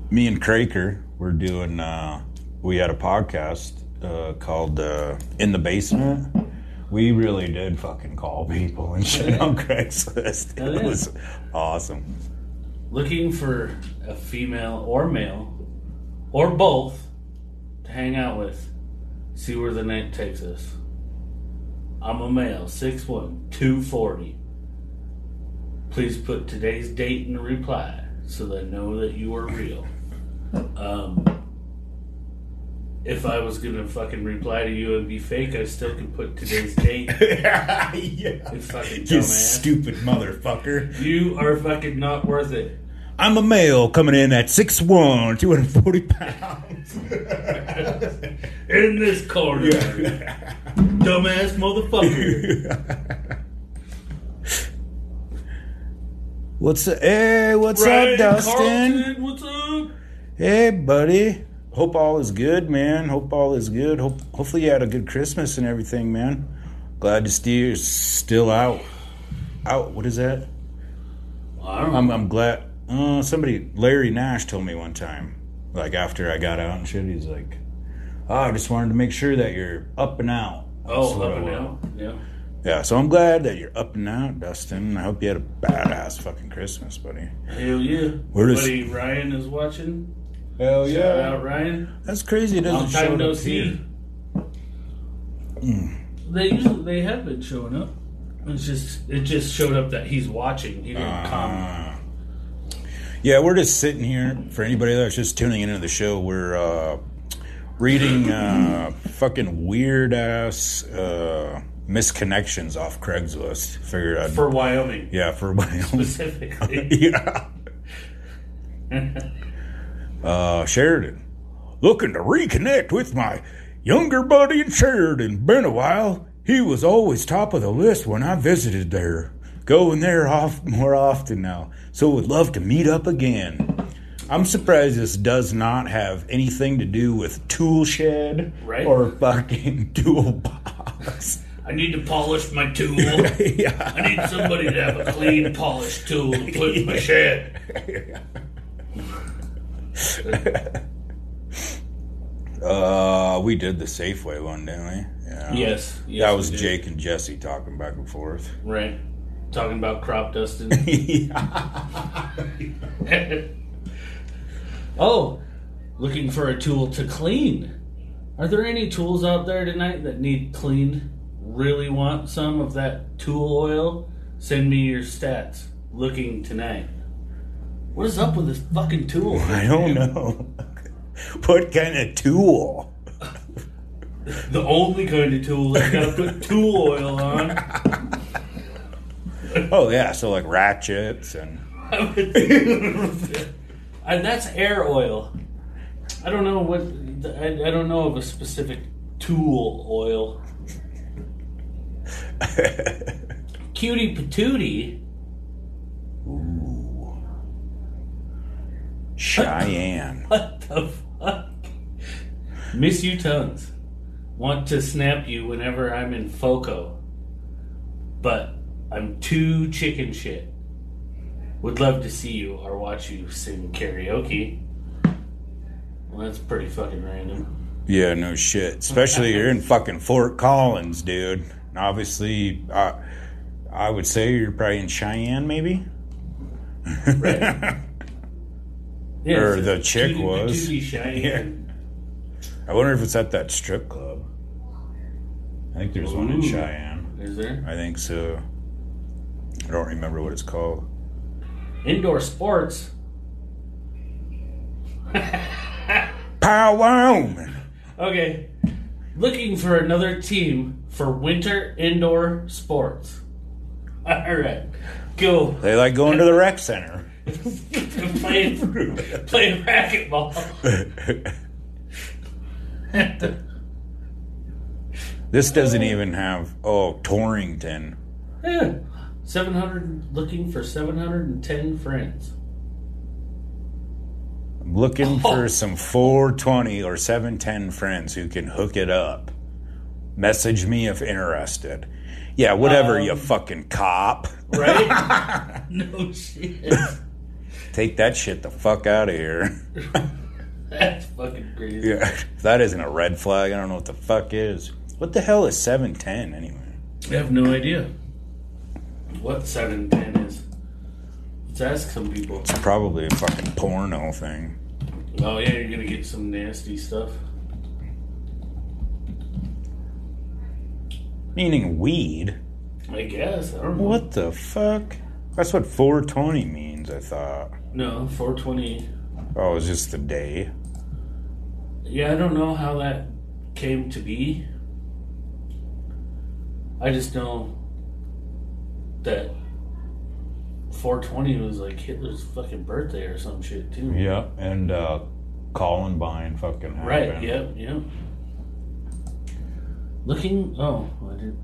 me and Craker, we're doing. Uh, we had a podcast uh, called uh, "In the Basement." We really did fucking call people and shit on Craigslist. It yeah. was awesome. Looking for a female or male, or both, to hang out with. See where the night takes us. I'm a male, 6'1, 240. Please put today's date in the reply so they know that you are real. Um, if I was gonna fucking reply to you and be fake, I still could put today's <laughs> date. yeah. You fucking You stupid motherfucker. You are fucking not worth it. I'm a male coming in at 6'1, 240 pounds. <laughs> In this corner. <laughs> Dumbass motherfucker. What's up? Hey, what's Ryan up, Dustin? Carlton, what's up? Hey, buddy. Hope all is good, man. Hope all is good. Hope hopefully you had a good Christmas and everything, man. Glad to see you're still out. Out. What is that? I don't I'm, I'm glad. Uh, somebody, Larry Nash, told me one time, like after I got out and shit, he's like, "Oh, I just wanted to make sure that you're up and out." Oh, up and out. Yeah. Yeah, so I'm glad that you're up and out, Dustin. I hope you had a badass fucking Christmas, buddy. Hell yeah. Where Buddy Ryan is watching. Hell Shout out Ryan. That's crazy. It doesn't Long show time no up see. here. Mm. They usually they have been showing up. It's just it just showed up that he's watching. He didn't Ah. comment. Yeah, we're just sitting here. For anybody that's just tuning into the show, we're uh, reading uh, fucking weird ass uh, misconnections off Craigslist. Figured I'd For Wyoming. Yeah, for Wyoming Specifically. <laughs> yeah. <laughs> Uh, Sheridan, looking to reconnect with my younger buddy in Sheridan. Been a while. He was always top of the list when I visited there. Going there off more often now, so would love to meet up again. I'm surprised this does not have anything to do with tool shed Right. or fucking <laughs> toolbox. I need to polish my tool. <laughs> I need somebody to have a clean, polished tool to put in my shed. <laughs> <laughs> Uh, we did the Safeway one, didn't we? Yeah. Yes, yes, that was. Jake and Jesse talking back and forth. Right. Talking about crop dusting. <laughs> <laughs> oh, looking for a tool to clean. Are there any tools out there tonight that need cleaned? Really want some of that tool oil? Send me your stats. Looking tonight. What is up with this fucking tool? <laughs> I don't know. <laughs> what kind of tool? <laughs> The only kind of tool that's gotta put tool oil on. Oh yeah, so like ratchets and and that's air oil. I don't know what I, I don't know of a specific tool oil. Cutie patootie. Cheyenne. <laughs> What the fuck? Miss you tons. Want to snap you whenever I'm in Foco. But I'm too chicken shit. Would love to see you or watch you sing karaoke. Well, that's pretty fucking random. Yeah, no shit. Especially you're in fucking Fort Collins, dude. And Obviously, uh, I would say you're probably in Cheyenne, maybe. <laughs> Yeah, or the chick was. Cheyenne. <laughs> I wonder if it's at that strip club. I think there's one in Cheyenne. Is there? I think so. I don't remember what it's called. Indoor sports. <laughs> Pow. Okay. Looking for another team for winter indoor sports. <laughs> Alright. Go. They like going to the rec center. <laughs> play, playing racquetball. <laughs> This doesn't even have oh Torrington. Yeah. 700, looking for 710 friends. I'm looking for some 420 or 710 friends who can hook it up. Message me if interested. Yeah, whatever, Um, you fucking cop. Right? <laughs> no shit. Take that shit the fuck out of here. <laughs> That's fucking crazy. Yeah, if that isn't a red flag, I don't know what the fuck is. What the hell is 710 anyway? I have no idea what 710 is. Let's ask some people. It's probably a fucking porno thing. Oh, yeah, you're gonna get some nasty stuff. Meaning weed. I guess. I don't know. What the fuck? That's what 420 means, I thought. No, 420. Oh, it's just the day. Yeah, I don't know how that came to be. I just know that 420 was like Hitler's fucking birthday or some shit too. Yeah, and uh Columbine fucking happened. Right, yep, yep. Looking, oh, I did.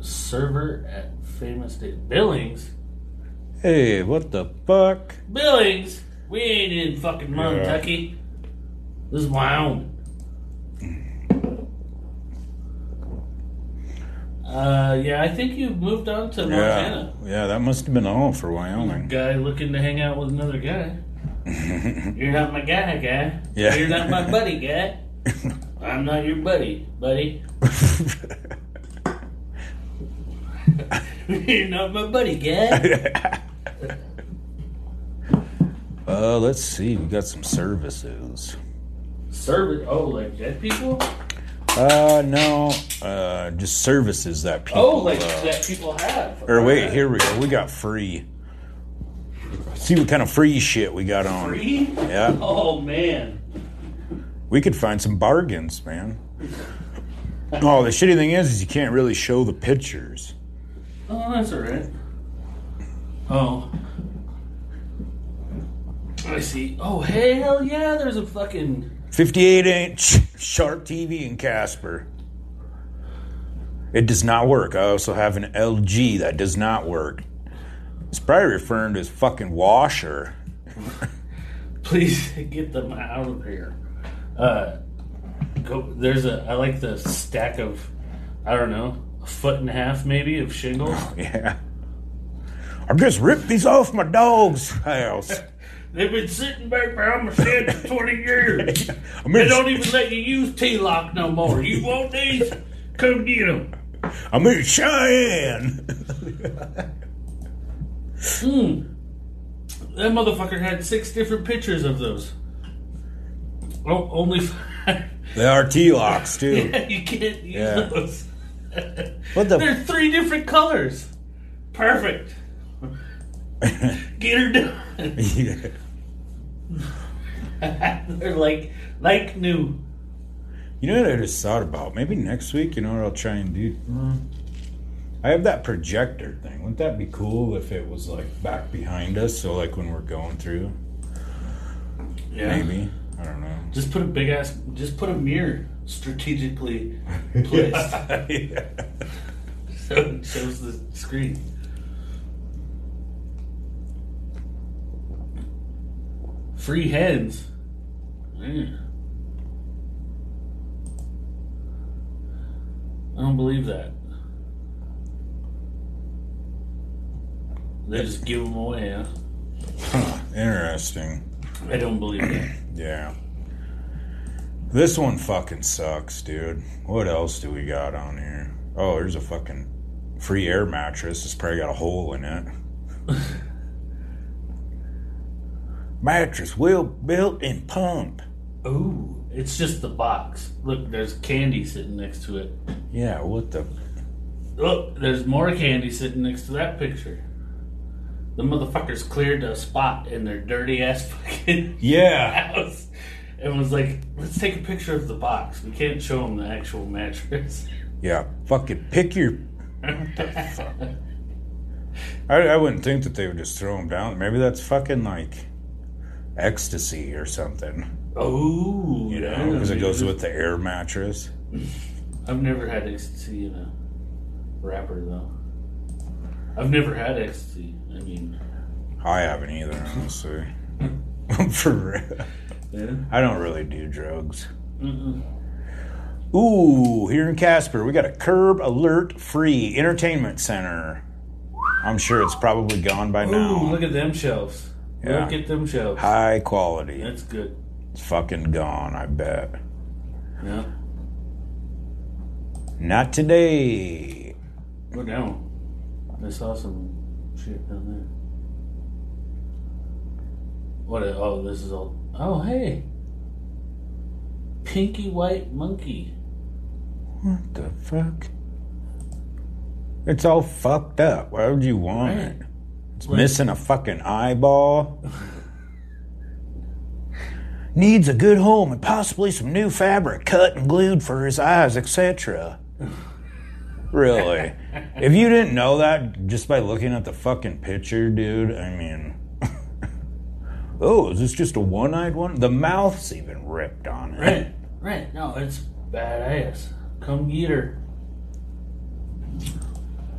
Server at famous date. Billings? Hey, what the fuck? Billings? We ain't in fucking. Montucky. This is Wyoming. Uh, yeah, I think you moved on to Montana. yeah, that must have been all for Wyoming. Guy looking to hang out with another guy. <laughs> You're not my guy, guy. Yeah. You're not my buddy, guy. <laughs> I'm not your buddy, buddy. <laughs> You're not my buddy, guy. Uh, let's see. We got some services. Service? Oh, like dead people? Uh, no. Uh, just services that people. oh, like uh, that people have. Or wait, here we go. We got free. See what kind of free shit we got on. Free? Yeah. <laughs> Oh man. We could find some bargains, man. Oh, the shitty thing is, is you can't really show the pictures. Oh, that's alright. Oh. I see. Oh, hell yeah, there's a fucking. 58 inch Sharp TV in Casper. It does not work. I also have an LG that does not work. It's probably referring to his fucking washer. <laughs> Please get them out of here. Uh, go. There's a. I like the stack of. I don't know, a foot and a half maybe of shingles. Oh, <laughs> Yeah. I've just ripped these off my dog's house. <laughs> They've been sitting back behind my shed for 20 years. <laughs> I'm They don't even let you use T-lock no more. You want these? Come get them. I'm in Cheyenne. Hmm. That motherfucker had six different pictures of those. Oh, only <laughs> five. They are T-locks too. Yeah, you can't use Yeah. those. What the- They're three different colors. Perfect. <laughs> Get her done. Yeah. <laughs> They're like like new. You know what I just thought about? Maybe next week, you know what I'll try and do? I have that projector thing. Wouldn't that be cool if it was like back behind us? So, like when we're going through? Yeah. Maybe. I don't know. Just put a big ass. Just put a mirror strategically <laughs> placed Yeah. so it shows the screen. Free heads. Man. I don't believe that. They just give them away, huh? Huh, interesting. I don't believe that. <clears throat> Yeah. This one fucking sucks, dude. What else do we got on here? Oh, there's a fucking free air mattress. It's probably got a hole in it. <laughs> mattress, well built and pump. Ooh, it's just the box. Look, there's candy sitting next to it. Yeah, what the? Look, there's more candy sitting next to that picture. The motherfuckers cleared a spot in their dirty ass <laughs> fucking Yeah. house and was like, let's take a picture of the box. We can't show them the actual mattress. <laughs> Yeah, fucking pick your. What the fuck? I, I wouldn't think that they would just throw them down. Maybe that's fucking like ecstasy or something. Oh, You yeah, know, because it goes with the air mattress. I've never had ecstasy in a wrapper though. I've never had ecstasy. I mean, I haven't either, honestly. <laughs> For real. yeah. I don't really do drugs. Mm-mm. Ooh, here in Casper, we got a Curb Alert Free Entertainment Center. I'm sure it's probably gone by Ooh, now. look at them shelves. Yeah. Look at them shelves. High quality. That's good. It's fucking gone, I bet. Yeah. Not today. Go down. I saw some shit down there. What? A, oh, this is all. Oh, hey. Pinky white monkey. What the fuck? It's all fucked up. Why would you want Right. it? Missing a fucking eyeball. Needs a good home and possibly some new fabric cut and glued for his eyes, etc. Really? if you didn't know that just by looking at the fucking picture, dude, I mean. <laughs> oh, is this just a one eyed one? The mouth's even ripped on it. Right. Right. No, it's badass. Come get her.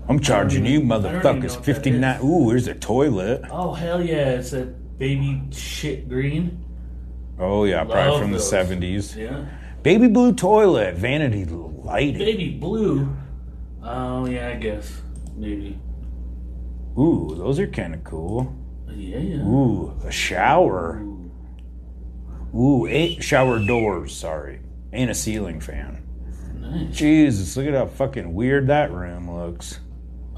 I'm charging you I don't even know motherfuckers 59. Ooh, here's a toilet. Oh, hell yeah. It's that baby shit green. Oh, yeah, probably from those. the 70s. Yeah. Baby blue toilet, vanity lighting. Baby blue. Oh, yeah, I guess. Maybe. Ooh, those are kind of cool. Yeah, yeah. Ooh, a shower. Ooh, eight shower doors, sorry. And a ceiling fan. Nice. Jesus, look at how fucking weird that room looks.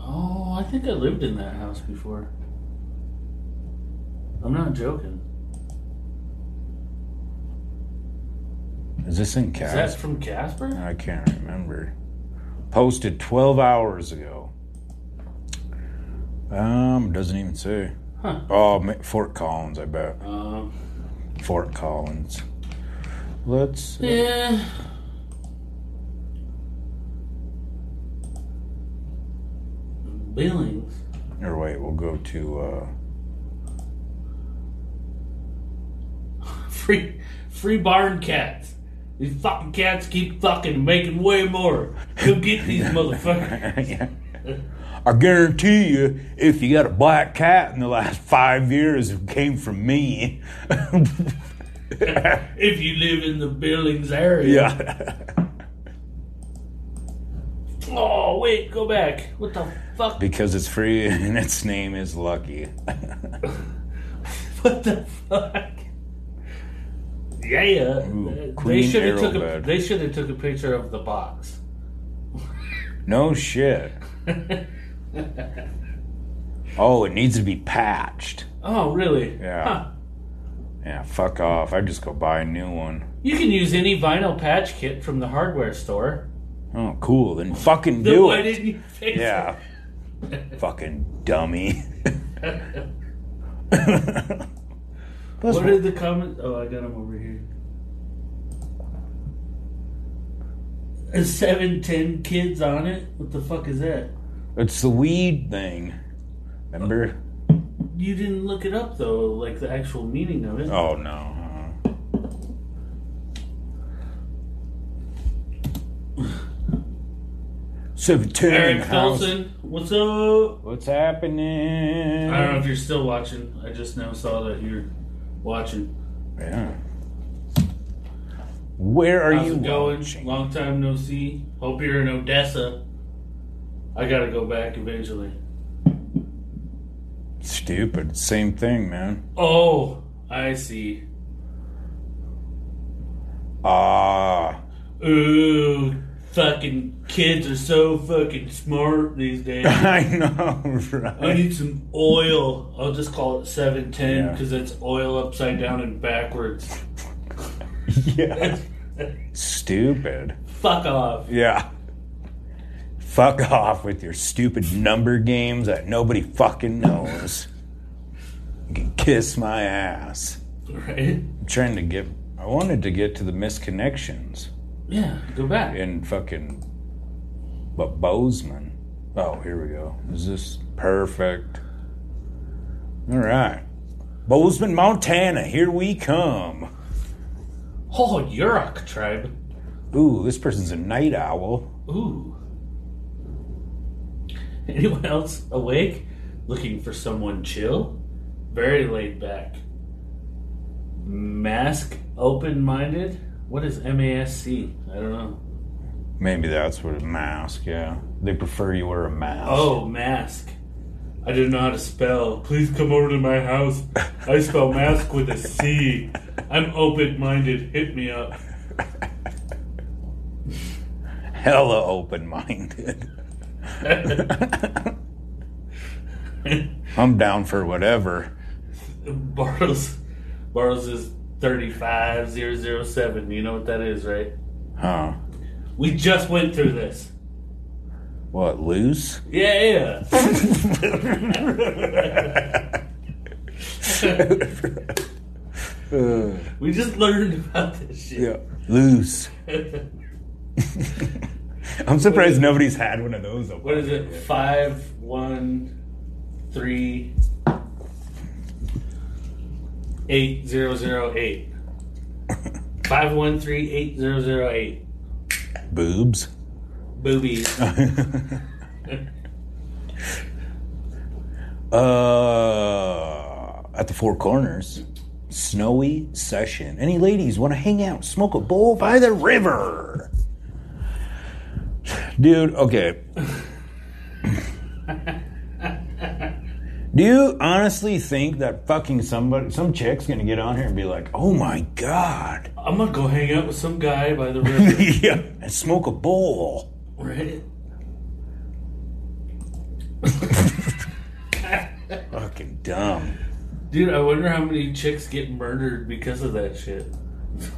Oh, I think I lived in that house before. I'm not joking. Is this in Is Casper? that from Casper? I can't remember. Posted 12 hours ago. Um, doesn't even say. Huh. Oh, Fort Collins, I bet. Um, Fort Collins. Let's. yeah. Billings. Or wait, we'll go to. uh <laughs> Free, free barn cats. These fucking cats keep fucking making way more. Come get these <laughs> motherfuckers. yeah. I guarantee you, if you got a black cat in the last five years, it came from me. <laughs> if you live in the Billings area. yeah. Oh wait, go back. What the fuck? because it's free and its name is Lucky. What the fuck? Yeah, yeah. Ooh, they should have took a, They should have took a picture of the box. <laughs> no shit. Oh, it needs to be patched. Oh, really? Yeah. Huh. Yeah, fuck off. I just go buy a new one. You can use any vinyl patch kit from the hardware store. Oh, cool. Then fucking Then do why it. didn't you fix yeah. <laughs> fucking dummy. <laughs> what are the comments? Oh, I got them over here. There's seven, ten kids on it. What the fuck is that? It's the weed thing. Remember? You didn't look it up though, like the actual meaning of it. Oh no. Seventeen. Eric. What's up? What's happening? I don't know if you're still watching. I just now saw that you're watching. Yeah. Where are How's you it going? watching? Long time no see. Hope you're in Odessa. I gotta go back eventually. Stupid. Same thing, man. Oh, I see. Ah. Ooh, fucking kids are so fucking smart these <laughs> days. I know, right? I need some oil. I'll just call it 710 Yeah. because it's oil upside down and backwards. <laughs> yeah. Stupid. Fuck off. Yeah. Fuck off with your stupid number games that nobody fucking knows. You can kiss my ass. Right? I'm trying to get. I wanted to get to the misconnections Yeah, go back. And fucking. But Bozeman. Oh, here we go. Is this perfect? All right. Bozeman, Montana. Here we come. Oh, Yurok tribe. Ooh, this person's a night owl. Ooh. Anyone else awake? Looking for someone chill? Very laid back. Mask open minded? What is MASC? I don't know. Maybe that's what a mask. Yeah, they prefer you wear a mask. Oh, mask. I didn't know how to spell. Please come over to my house. I spell mask with a C. I'm open minded. Hit me up. hella open-minded. I'm down for whatever. Bartles, Bartles is 35007. You know what that is, right? Huh? We just went through this. What loose? Yeah, yeah. <laughs> we just learned about this shit. yeah, loose. <laughs> I'm surprised nobody's had one of those. up What is it? Five, one, three, eight, zero, zero, eight. <laughs> Five, one, three, eight, zero, zero, eight. Boobs. Boobies. <laughs> Uh, at the Four Corners, snowy session. Any ladies want to hang out, smoke a bowl by the river? Dude, okay. <laughs> Do you honestly think that fucking somebody, some chick's gonna get on here and be like, "Oh my god, I'm gonna go hang out with some guy by the <laughs> river, yeah, and smoke a bowl"? Right? <laughs> fucking dumb, dude. I wonder how many chicks get murdered because of that shit.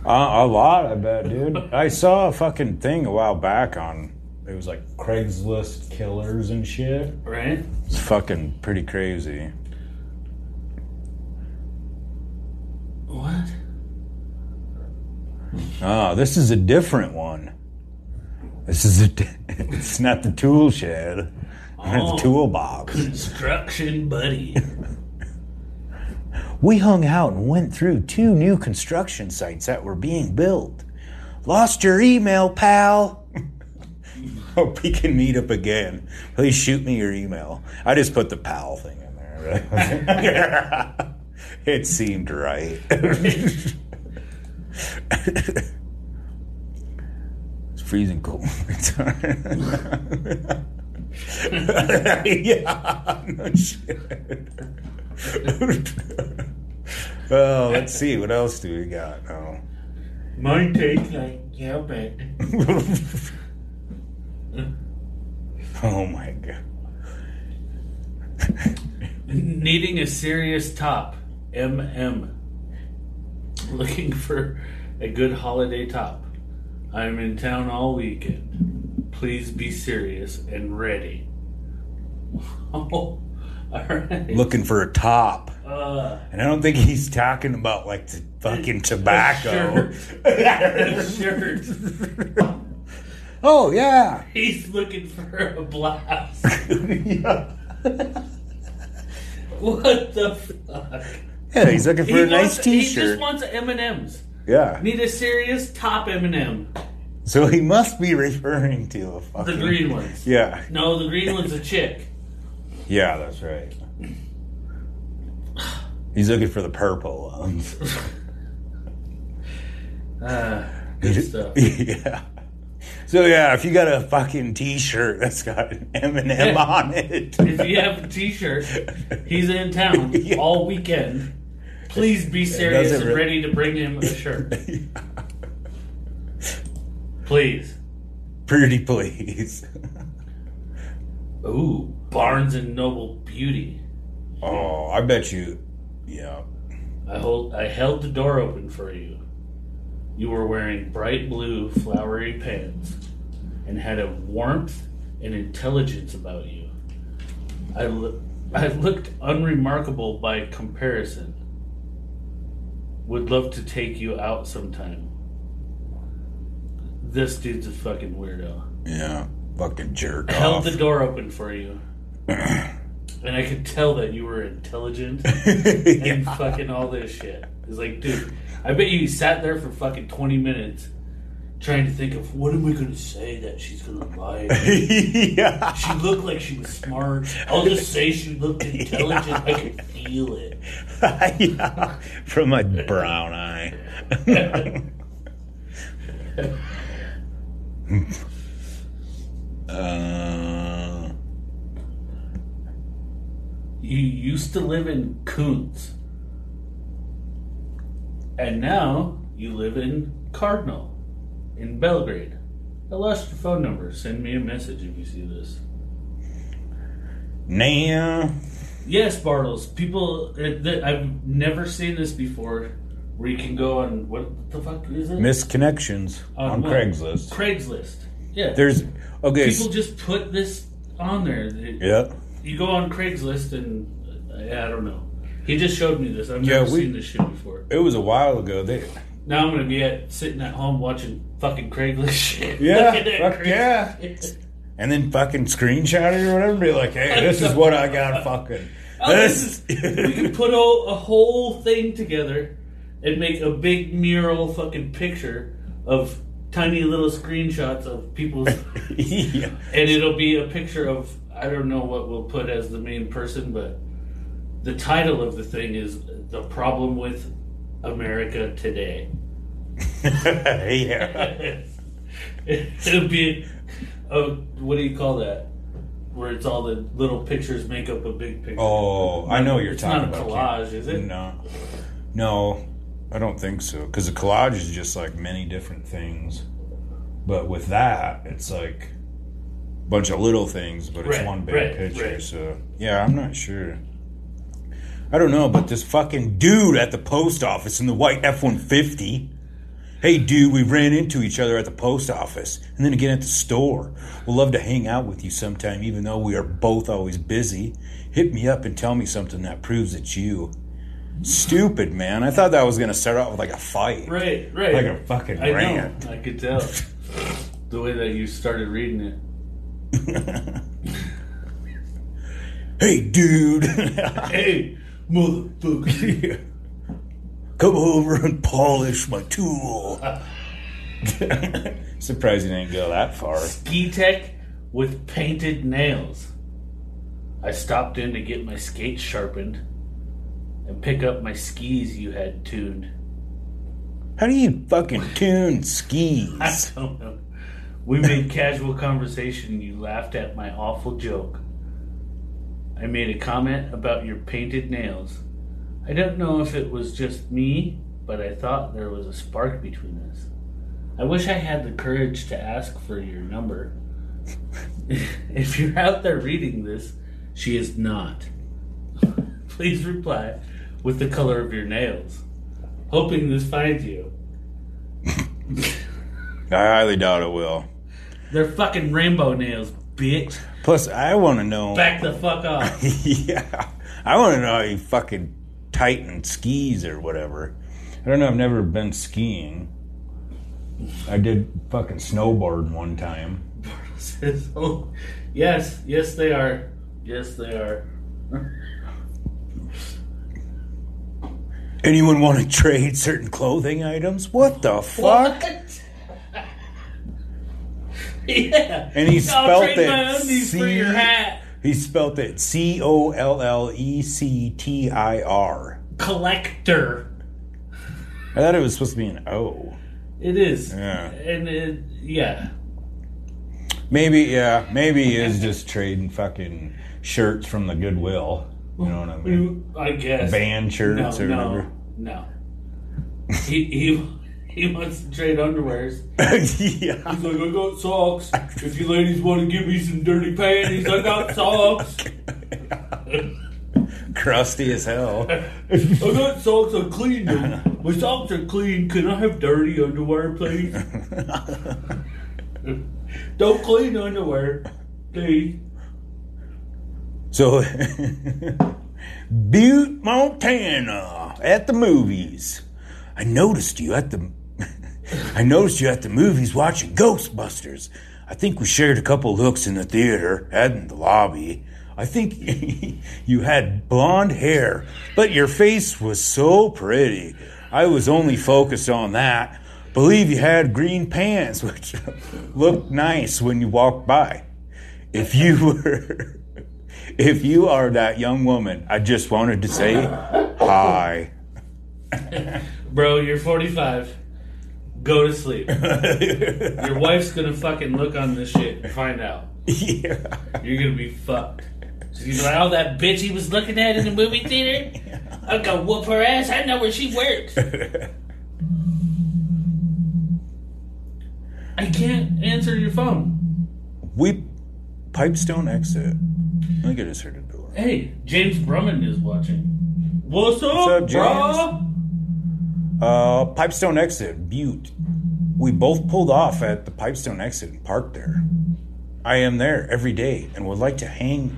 Uh, a lot, I bet, dude. I saw a fucking thing a while back on it was like Craigslist killers and shit. Right? It's fucking pretty crazy. What? Oh, this is a different one. This is a. di- <laughs> It's not the tool shed. Oh. It's toolbox. Construction buddy. <laughs> We hung out and went through two new construction sites that were being built. Lost your email, pal. <laughs> Hope we can meet up again. Please shoot me your email. I just put the pal thing in there. <laughs> it seemed right. <laughs> it's freezing cold. yeah, no shit. well, let's see. What else do we got? Oh. Mine take like yeah, bet. Oh my god. <laughs> Needing a serious top. MM. Looking for a good holiday top. I'm in town all weekend. Please be serious and ready. <laughs> Oh, all right. Looking for a top. Uh, And I don't think he's talking about like the fucking <laughs> tobacco. shirt. Oh yeah. He's looking for a blouse. <laughs> what the fuck? Yeah, he's looking for He a nice wants- He just wants M and M's. Yeah. Need a serious top M and M. So he must be referring to a The green ones. Yeah. No, the green one's a chick. Yeah, that's right. He's looking for the purple ones. <laughs> Ah, good stuff. <laughs> yeah. So yeah, if you got a fucking T-shirt that's got an M&M Yeah. on it, If you have a T-shirt, he's in town <laughs> all weekend. Please be serious and re- ready to bring him a <laughs> shirt. Please. pretty please. Ooh, Barnes and Noble Beauty. Oh, I bet you. Yeah. I hold. I held the door open for you. You were wearing bright blue, flowery pants, and had a warmth and intelligence about you. I look. I looked unremarkable by comparison. Would love to take you out sometime. This dude's a fucking weirdo. Yeah. Fucking jerk held off. the door open for you. <clears throat> and I could tell that you were intelligent <laughs> and fucking all this shit. It's like, dude, I bet you sat there for fucking 20 minutes trying to think of what am I going to say that she's going to like. <laughs> yeah. She looked like she was smart. I'll just say she looked <laughs> intelligent. I could feel it. <laughs> yeah. From my brown eye. uh, You used to live in Coons. And now you live in Cardinal, in Belgrade. I lost your phone number. Send me a message if you see this. nah. Yes, Bartles. People, uh, th- I've never seen this before. Where you can go on what the fuck is it? Misconnections on what? Craigslist. Craigslist. Yeah. There's okay. People just put this on there. Yeah. You go on Craigslist and uh, I don't know. He just showed me this. I've Yeah, never we- seen this shit before. It was a while ago. They Now I'm gonna be at sitting at home watching fucking Craigslist shit. Yeah, <laughs> fuck Craigslist. and then fucking screenshot it or whatever. Be like, hey, this is what I got. Fucking <laughs> Oh, this is, we can put a, a whole thing together and make a big mural fucking picture of tiny little screenshots of people's yeah. <laughs> and it'll be a picture of I don't know what we'll put as the main person, but the title of the thing is the problem with America today. <laughs> yeah. <laughs> It'll be a what do you call that? Where it's all the little pictures make up a big picture. Oh, I know what you're it's talking not a about. collage, is it? No, no, I don't think so. Because a collage is just like many different things, but with that, it's like a bunch of little things, but it's Right, one big right, picture. right. So yeah, I'm not sure. I don't know, but this fucking dude at the post office in the white F 150. Hey, dude, we ran into each other at the post office and then again at the store. We'll love to hang out with you sometime, even though we are both always busy. Hit me up and tell me something that proves it's you. Stupid, man. I thought that was going to start out with like a fight. Right, right. Like a fucking I rant. know. I could tell <laughs> the way that you started reading it. <laughs> Hey, dude. <laughs> hey, motherfucker. Come over and polish my tool. <laughs> Surprised you didn't go that far. Ski tech with painted nails. I stopped in to get my skates sharpened and pick up my skis you had tuned. How do you fucking tune skis? <laughs> I don't know. We made casual conversation and you laughed at my awful joke. I made a comment about your painted nails. I don't know if it was just me, but I thought there was a spark between us. I wish I had the courage to ask for your number. <laughs> if you're out there reading this, she is not. <laughs> Please reply with the color of your nails. Hoping this finds you. <laughs> I highly doubt it will. They're fucking rainbow nails, bitch. Plus, I want to know. Back the fuck off. yeah. I want to know how you fucking tighten skis or whatever. I don't know. I've never been skiing. I did fucking snowboard one time. says, <laughs> oh, yes, yes, they are. Yes, they are. <laughs> Anyone want to trade certain clothing items? What the fuck? <laughs> yeah. And he I'll spelt it my undies for your hat. He spelt it C O L L E C T I R. Collector. I thought it was supposed to be an O. It is. Yeah. And it, yeah. Maybe, yeah, maybe he is just trading fucking shirts from the Goodwill. You know what I mean? I guess. Band shirts no, or no, whatever. No. he, he, he wants to trade underwears. <laughs> yeah. He's like, I got socks. If you ladies want to give me some dirty panties, I got socks. <laughs> Crusty as hell. <laughs> I got socks. I clean them. My socks are clean. Can I have dirty underwear, please? Don't clean underwear, please. So, Butte, Montana, at the movies. I noticed you at the. I noticed you at the movies watching Ghostbusters. I think we shared a couple looks in the theater and in the lobby. I think <laughs> you had blonde hair, but your face was so pretty. I was only focused on that. Believe you had green pants, <laughs> which looked nice when you walked by. If you <laughs> were. If you are that young woman, I just wanted to say hi. Bro, you're 45. Go to sleep. <laughs> Your wife's gonna fucking look on this shit and find out. Yeah. You're gonna be fucked. She's like, oh, that bitch he was looking at in the movie theater? <laughs> I'm gonna whoop her ass. I know where she works. I can't answer your phone. We Pipestone exit. Let me get his here to door. Hey, James Brumman is watching. What's up, What's up, bro? Uh, Pipestone exit, Butte. We both pulled off at the Pipestone exit and parked there. I am there every day and would like to hang.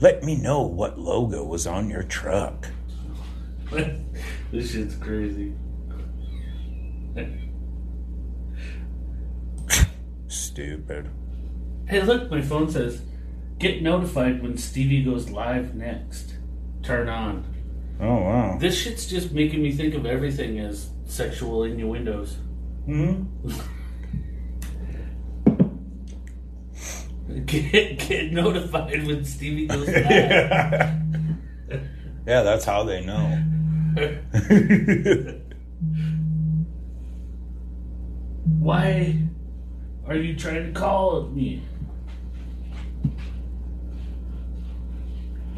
Let me know what logo was on your truck. <laughs> this shit's crazy. Stupid. Hey, look, my phone says, get notified when Stevie goes live next. Turn on. Oh, wow. This shit's just making me think of everything as sexual innuendos. Hmm? <laughs> Get, get notified when Stevie goes <laughs> live. yeah, that's how they know. <laughs> Why are you trying to call me?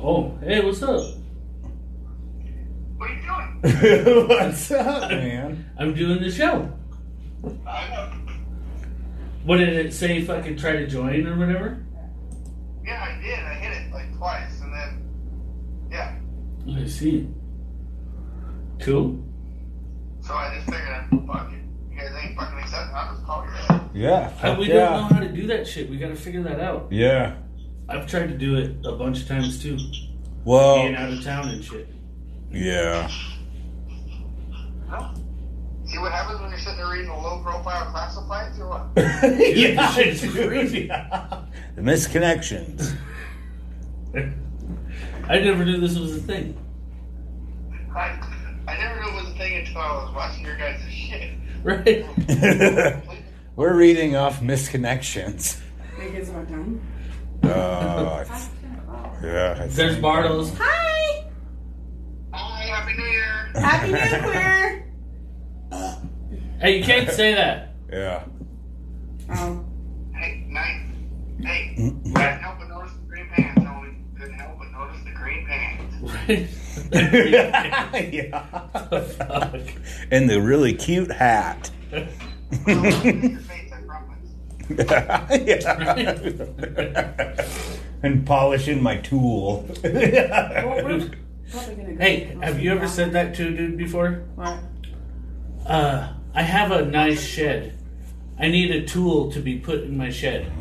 Oh, hey, what's up? What are you doing? <laughs> What's up, man? I'm doing the show. I know. What did it say? Fucking try to join or whatever. Yeah, I did. I hit it like twice, and then yeah. I see. Cool. So I just figured, fuck it. You guys ain't fucking accepting. I'll just call you. Yeah. Uh, I, we yeah. don't know how to do that shit. We got to figure that out. Yeah. I've tried to do it a bunch of times too. Well, Being out of town and shit. Yeah. See what happens when you're sitting there reading a low profile classifieds or what? <laughs> yeah, shit's dude. crazy. The misconnections. I never knew this was a thing. I, I never knew it was a thing until I was watching your guys' shit. Right. <laughs> We're reading off misconnections. Think it's about done? Uh, yeah. I There's think- Bartles. Hi! Hi, Happy New Year! Happy New Year! Hey, you can't say that. Yeah. Oh. Hey, night. Hey, couldn't help but notice the green pants, Tony. Couldn't help but notice the green pants. <laughs> <laughs> yeah. And the really cute hat. <laughs> yeah. and polishing my tool. Hey, have you ever said that to a dude before? What? Uh, I have a nice shed. I need a tool to be put in my shed,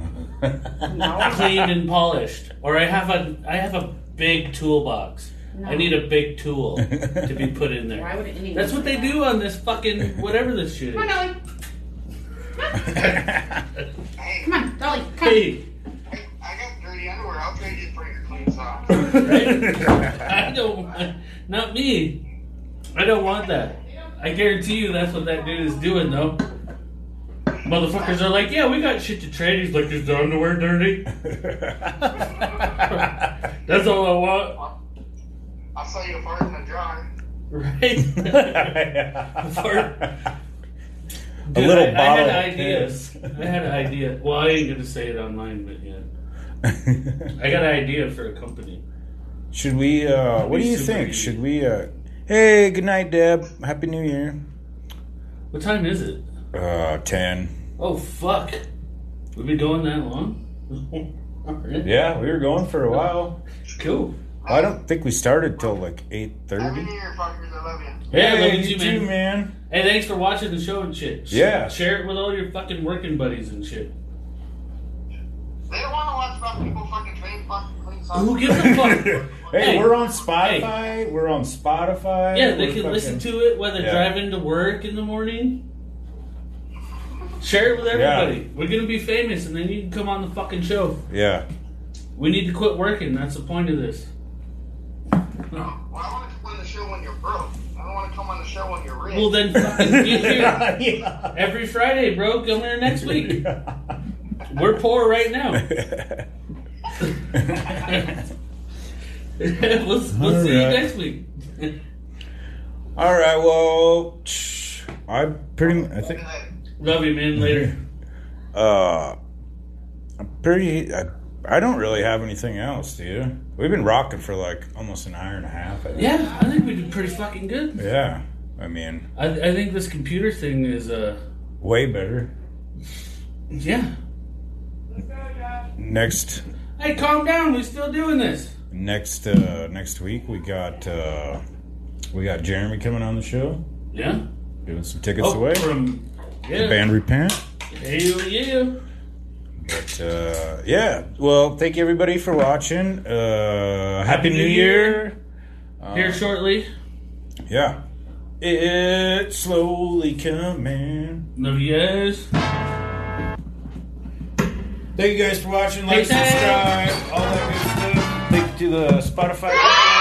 cleaned and polished. Or I have a I have a big toolbox. I need a big tool to be put in there. Why would anyone That's what say they do on this fucking whatever this shit Come on, is. Dolly. Come on, Dolly. Come. Hey, I got dirty underwear. I'll trade you for your clean socks. I don't. want- Not me. I don't want that. I guarantee you that's what that dude is doing though. Motherfuckers are like, yeah, we got shit to trade. He's like, is the underwear dirty? <laughs> That's all I want. I'll sell you a fart in the jar. Right? <laughs> For- <laughs> A little I, bottle I had ideas. I had an idea. Well, I ain't gonna say it online, but yeah. <laughs> I got an idea for a company. Should we, uh, what do you super think? easy. Should we, uh, hey, good night, Deb. Happy New Year. What time is it? Uh, 10. Oh fuck! We've been going that long. <laughs> Yeah, we were going for a while. Cool. I don't think we started till like Happy 8.30. New Year, fuckers. I love you. Hey, I love you you too, man. man. Hey, thanks for watching the show and shit. Yeah. Share it with all your fucking working buddies and shit. They don't want to watch about people fucking train fucking clean socks. Who gives a fuck? <laughs> Hey, Hey, we're on Spotify. We're on Spotify. Yeah, they We're can listen to it while they're Yeah. driving to work in the morning. Share it with Yeah. everybody. We're gonna be famous, and then you can come on the fucking show. Yeah. We need to quit working. That's the point of this. Well, I want to come on the show when you're broke. I don't want to come on the show when you're rich. Well, then fucking get <laughs> here Yeah. every Friday, bro. Come here next week. <laughs> We're poor right now. <laughs> <laughs> we'll we'll see you next week. <laughs> All right. Well, I pretty. I think. Love you, man. Later. Uh, I'm pretty. I, I don't really have anything else. Do you? We've been rocking for like almost an hour and a half. I. Yeah, I think we did pretty fucking good. Yeah. I mean, I, I think this computer thing is uh way better. yeah. Next. Hey, calm down. We're still doing this. Next. Uh, next week we got. Uh, we got Jeremy coming on the show. Yeah. Giving some tickets Oh, away. from The yeah. band Repent. Hell yeah. But uh, yeah, well, thank you everybody for watching. Uh, Happy, New Year. Here Uh, shortly. Yeah, it's slowly coming. You guys. Thank you guys for watching. Like, subscribe, all that good stuff. Thank you to the Spotify.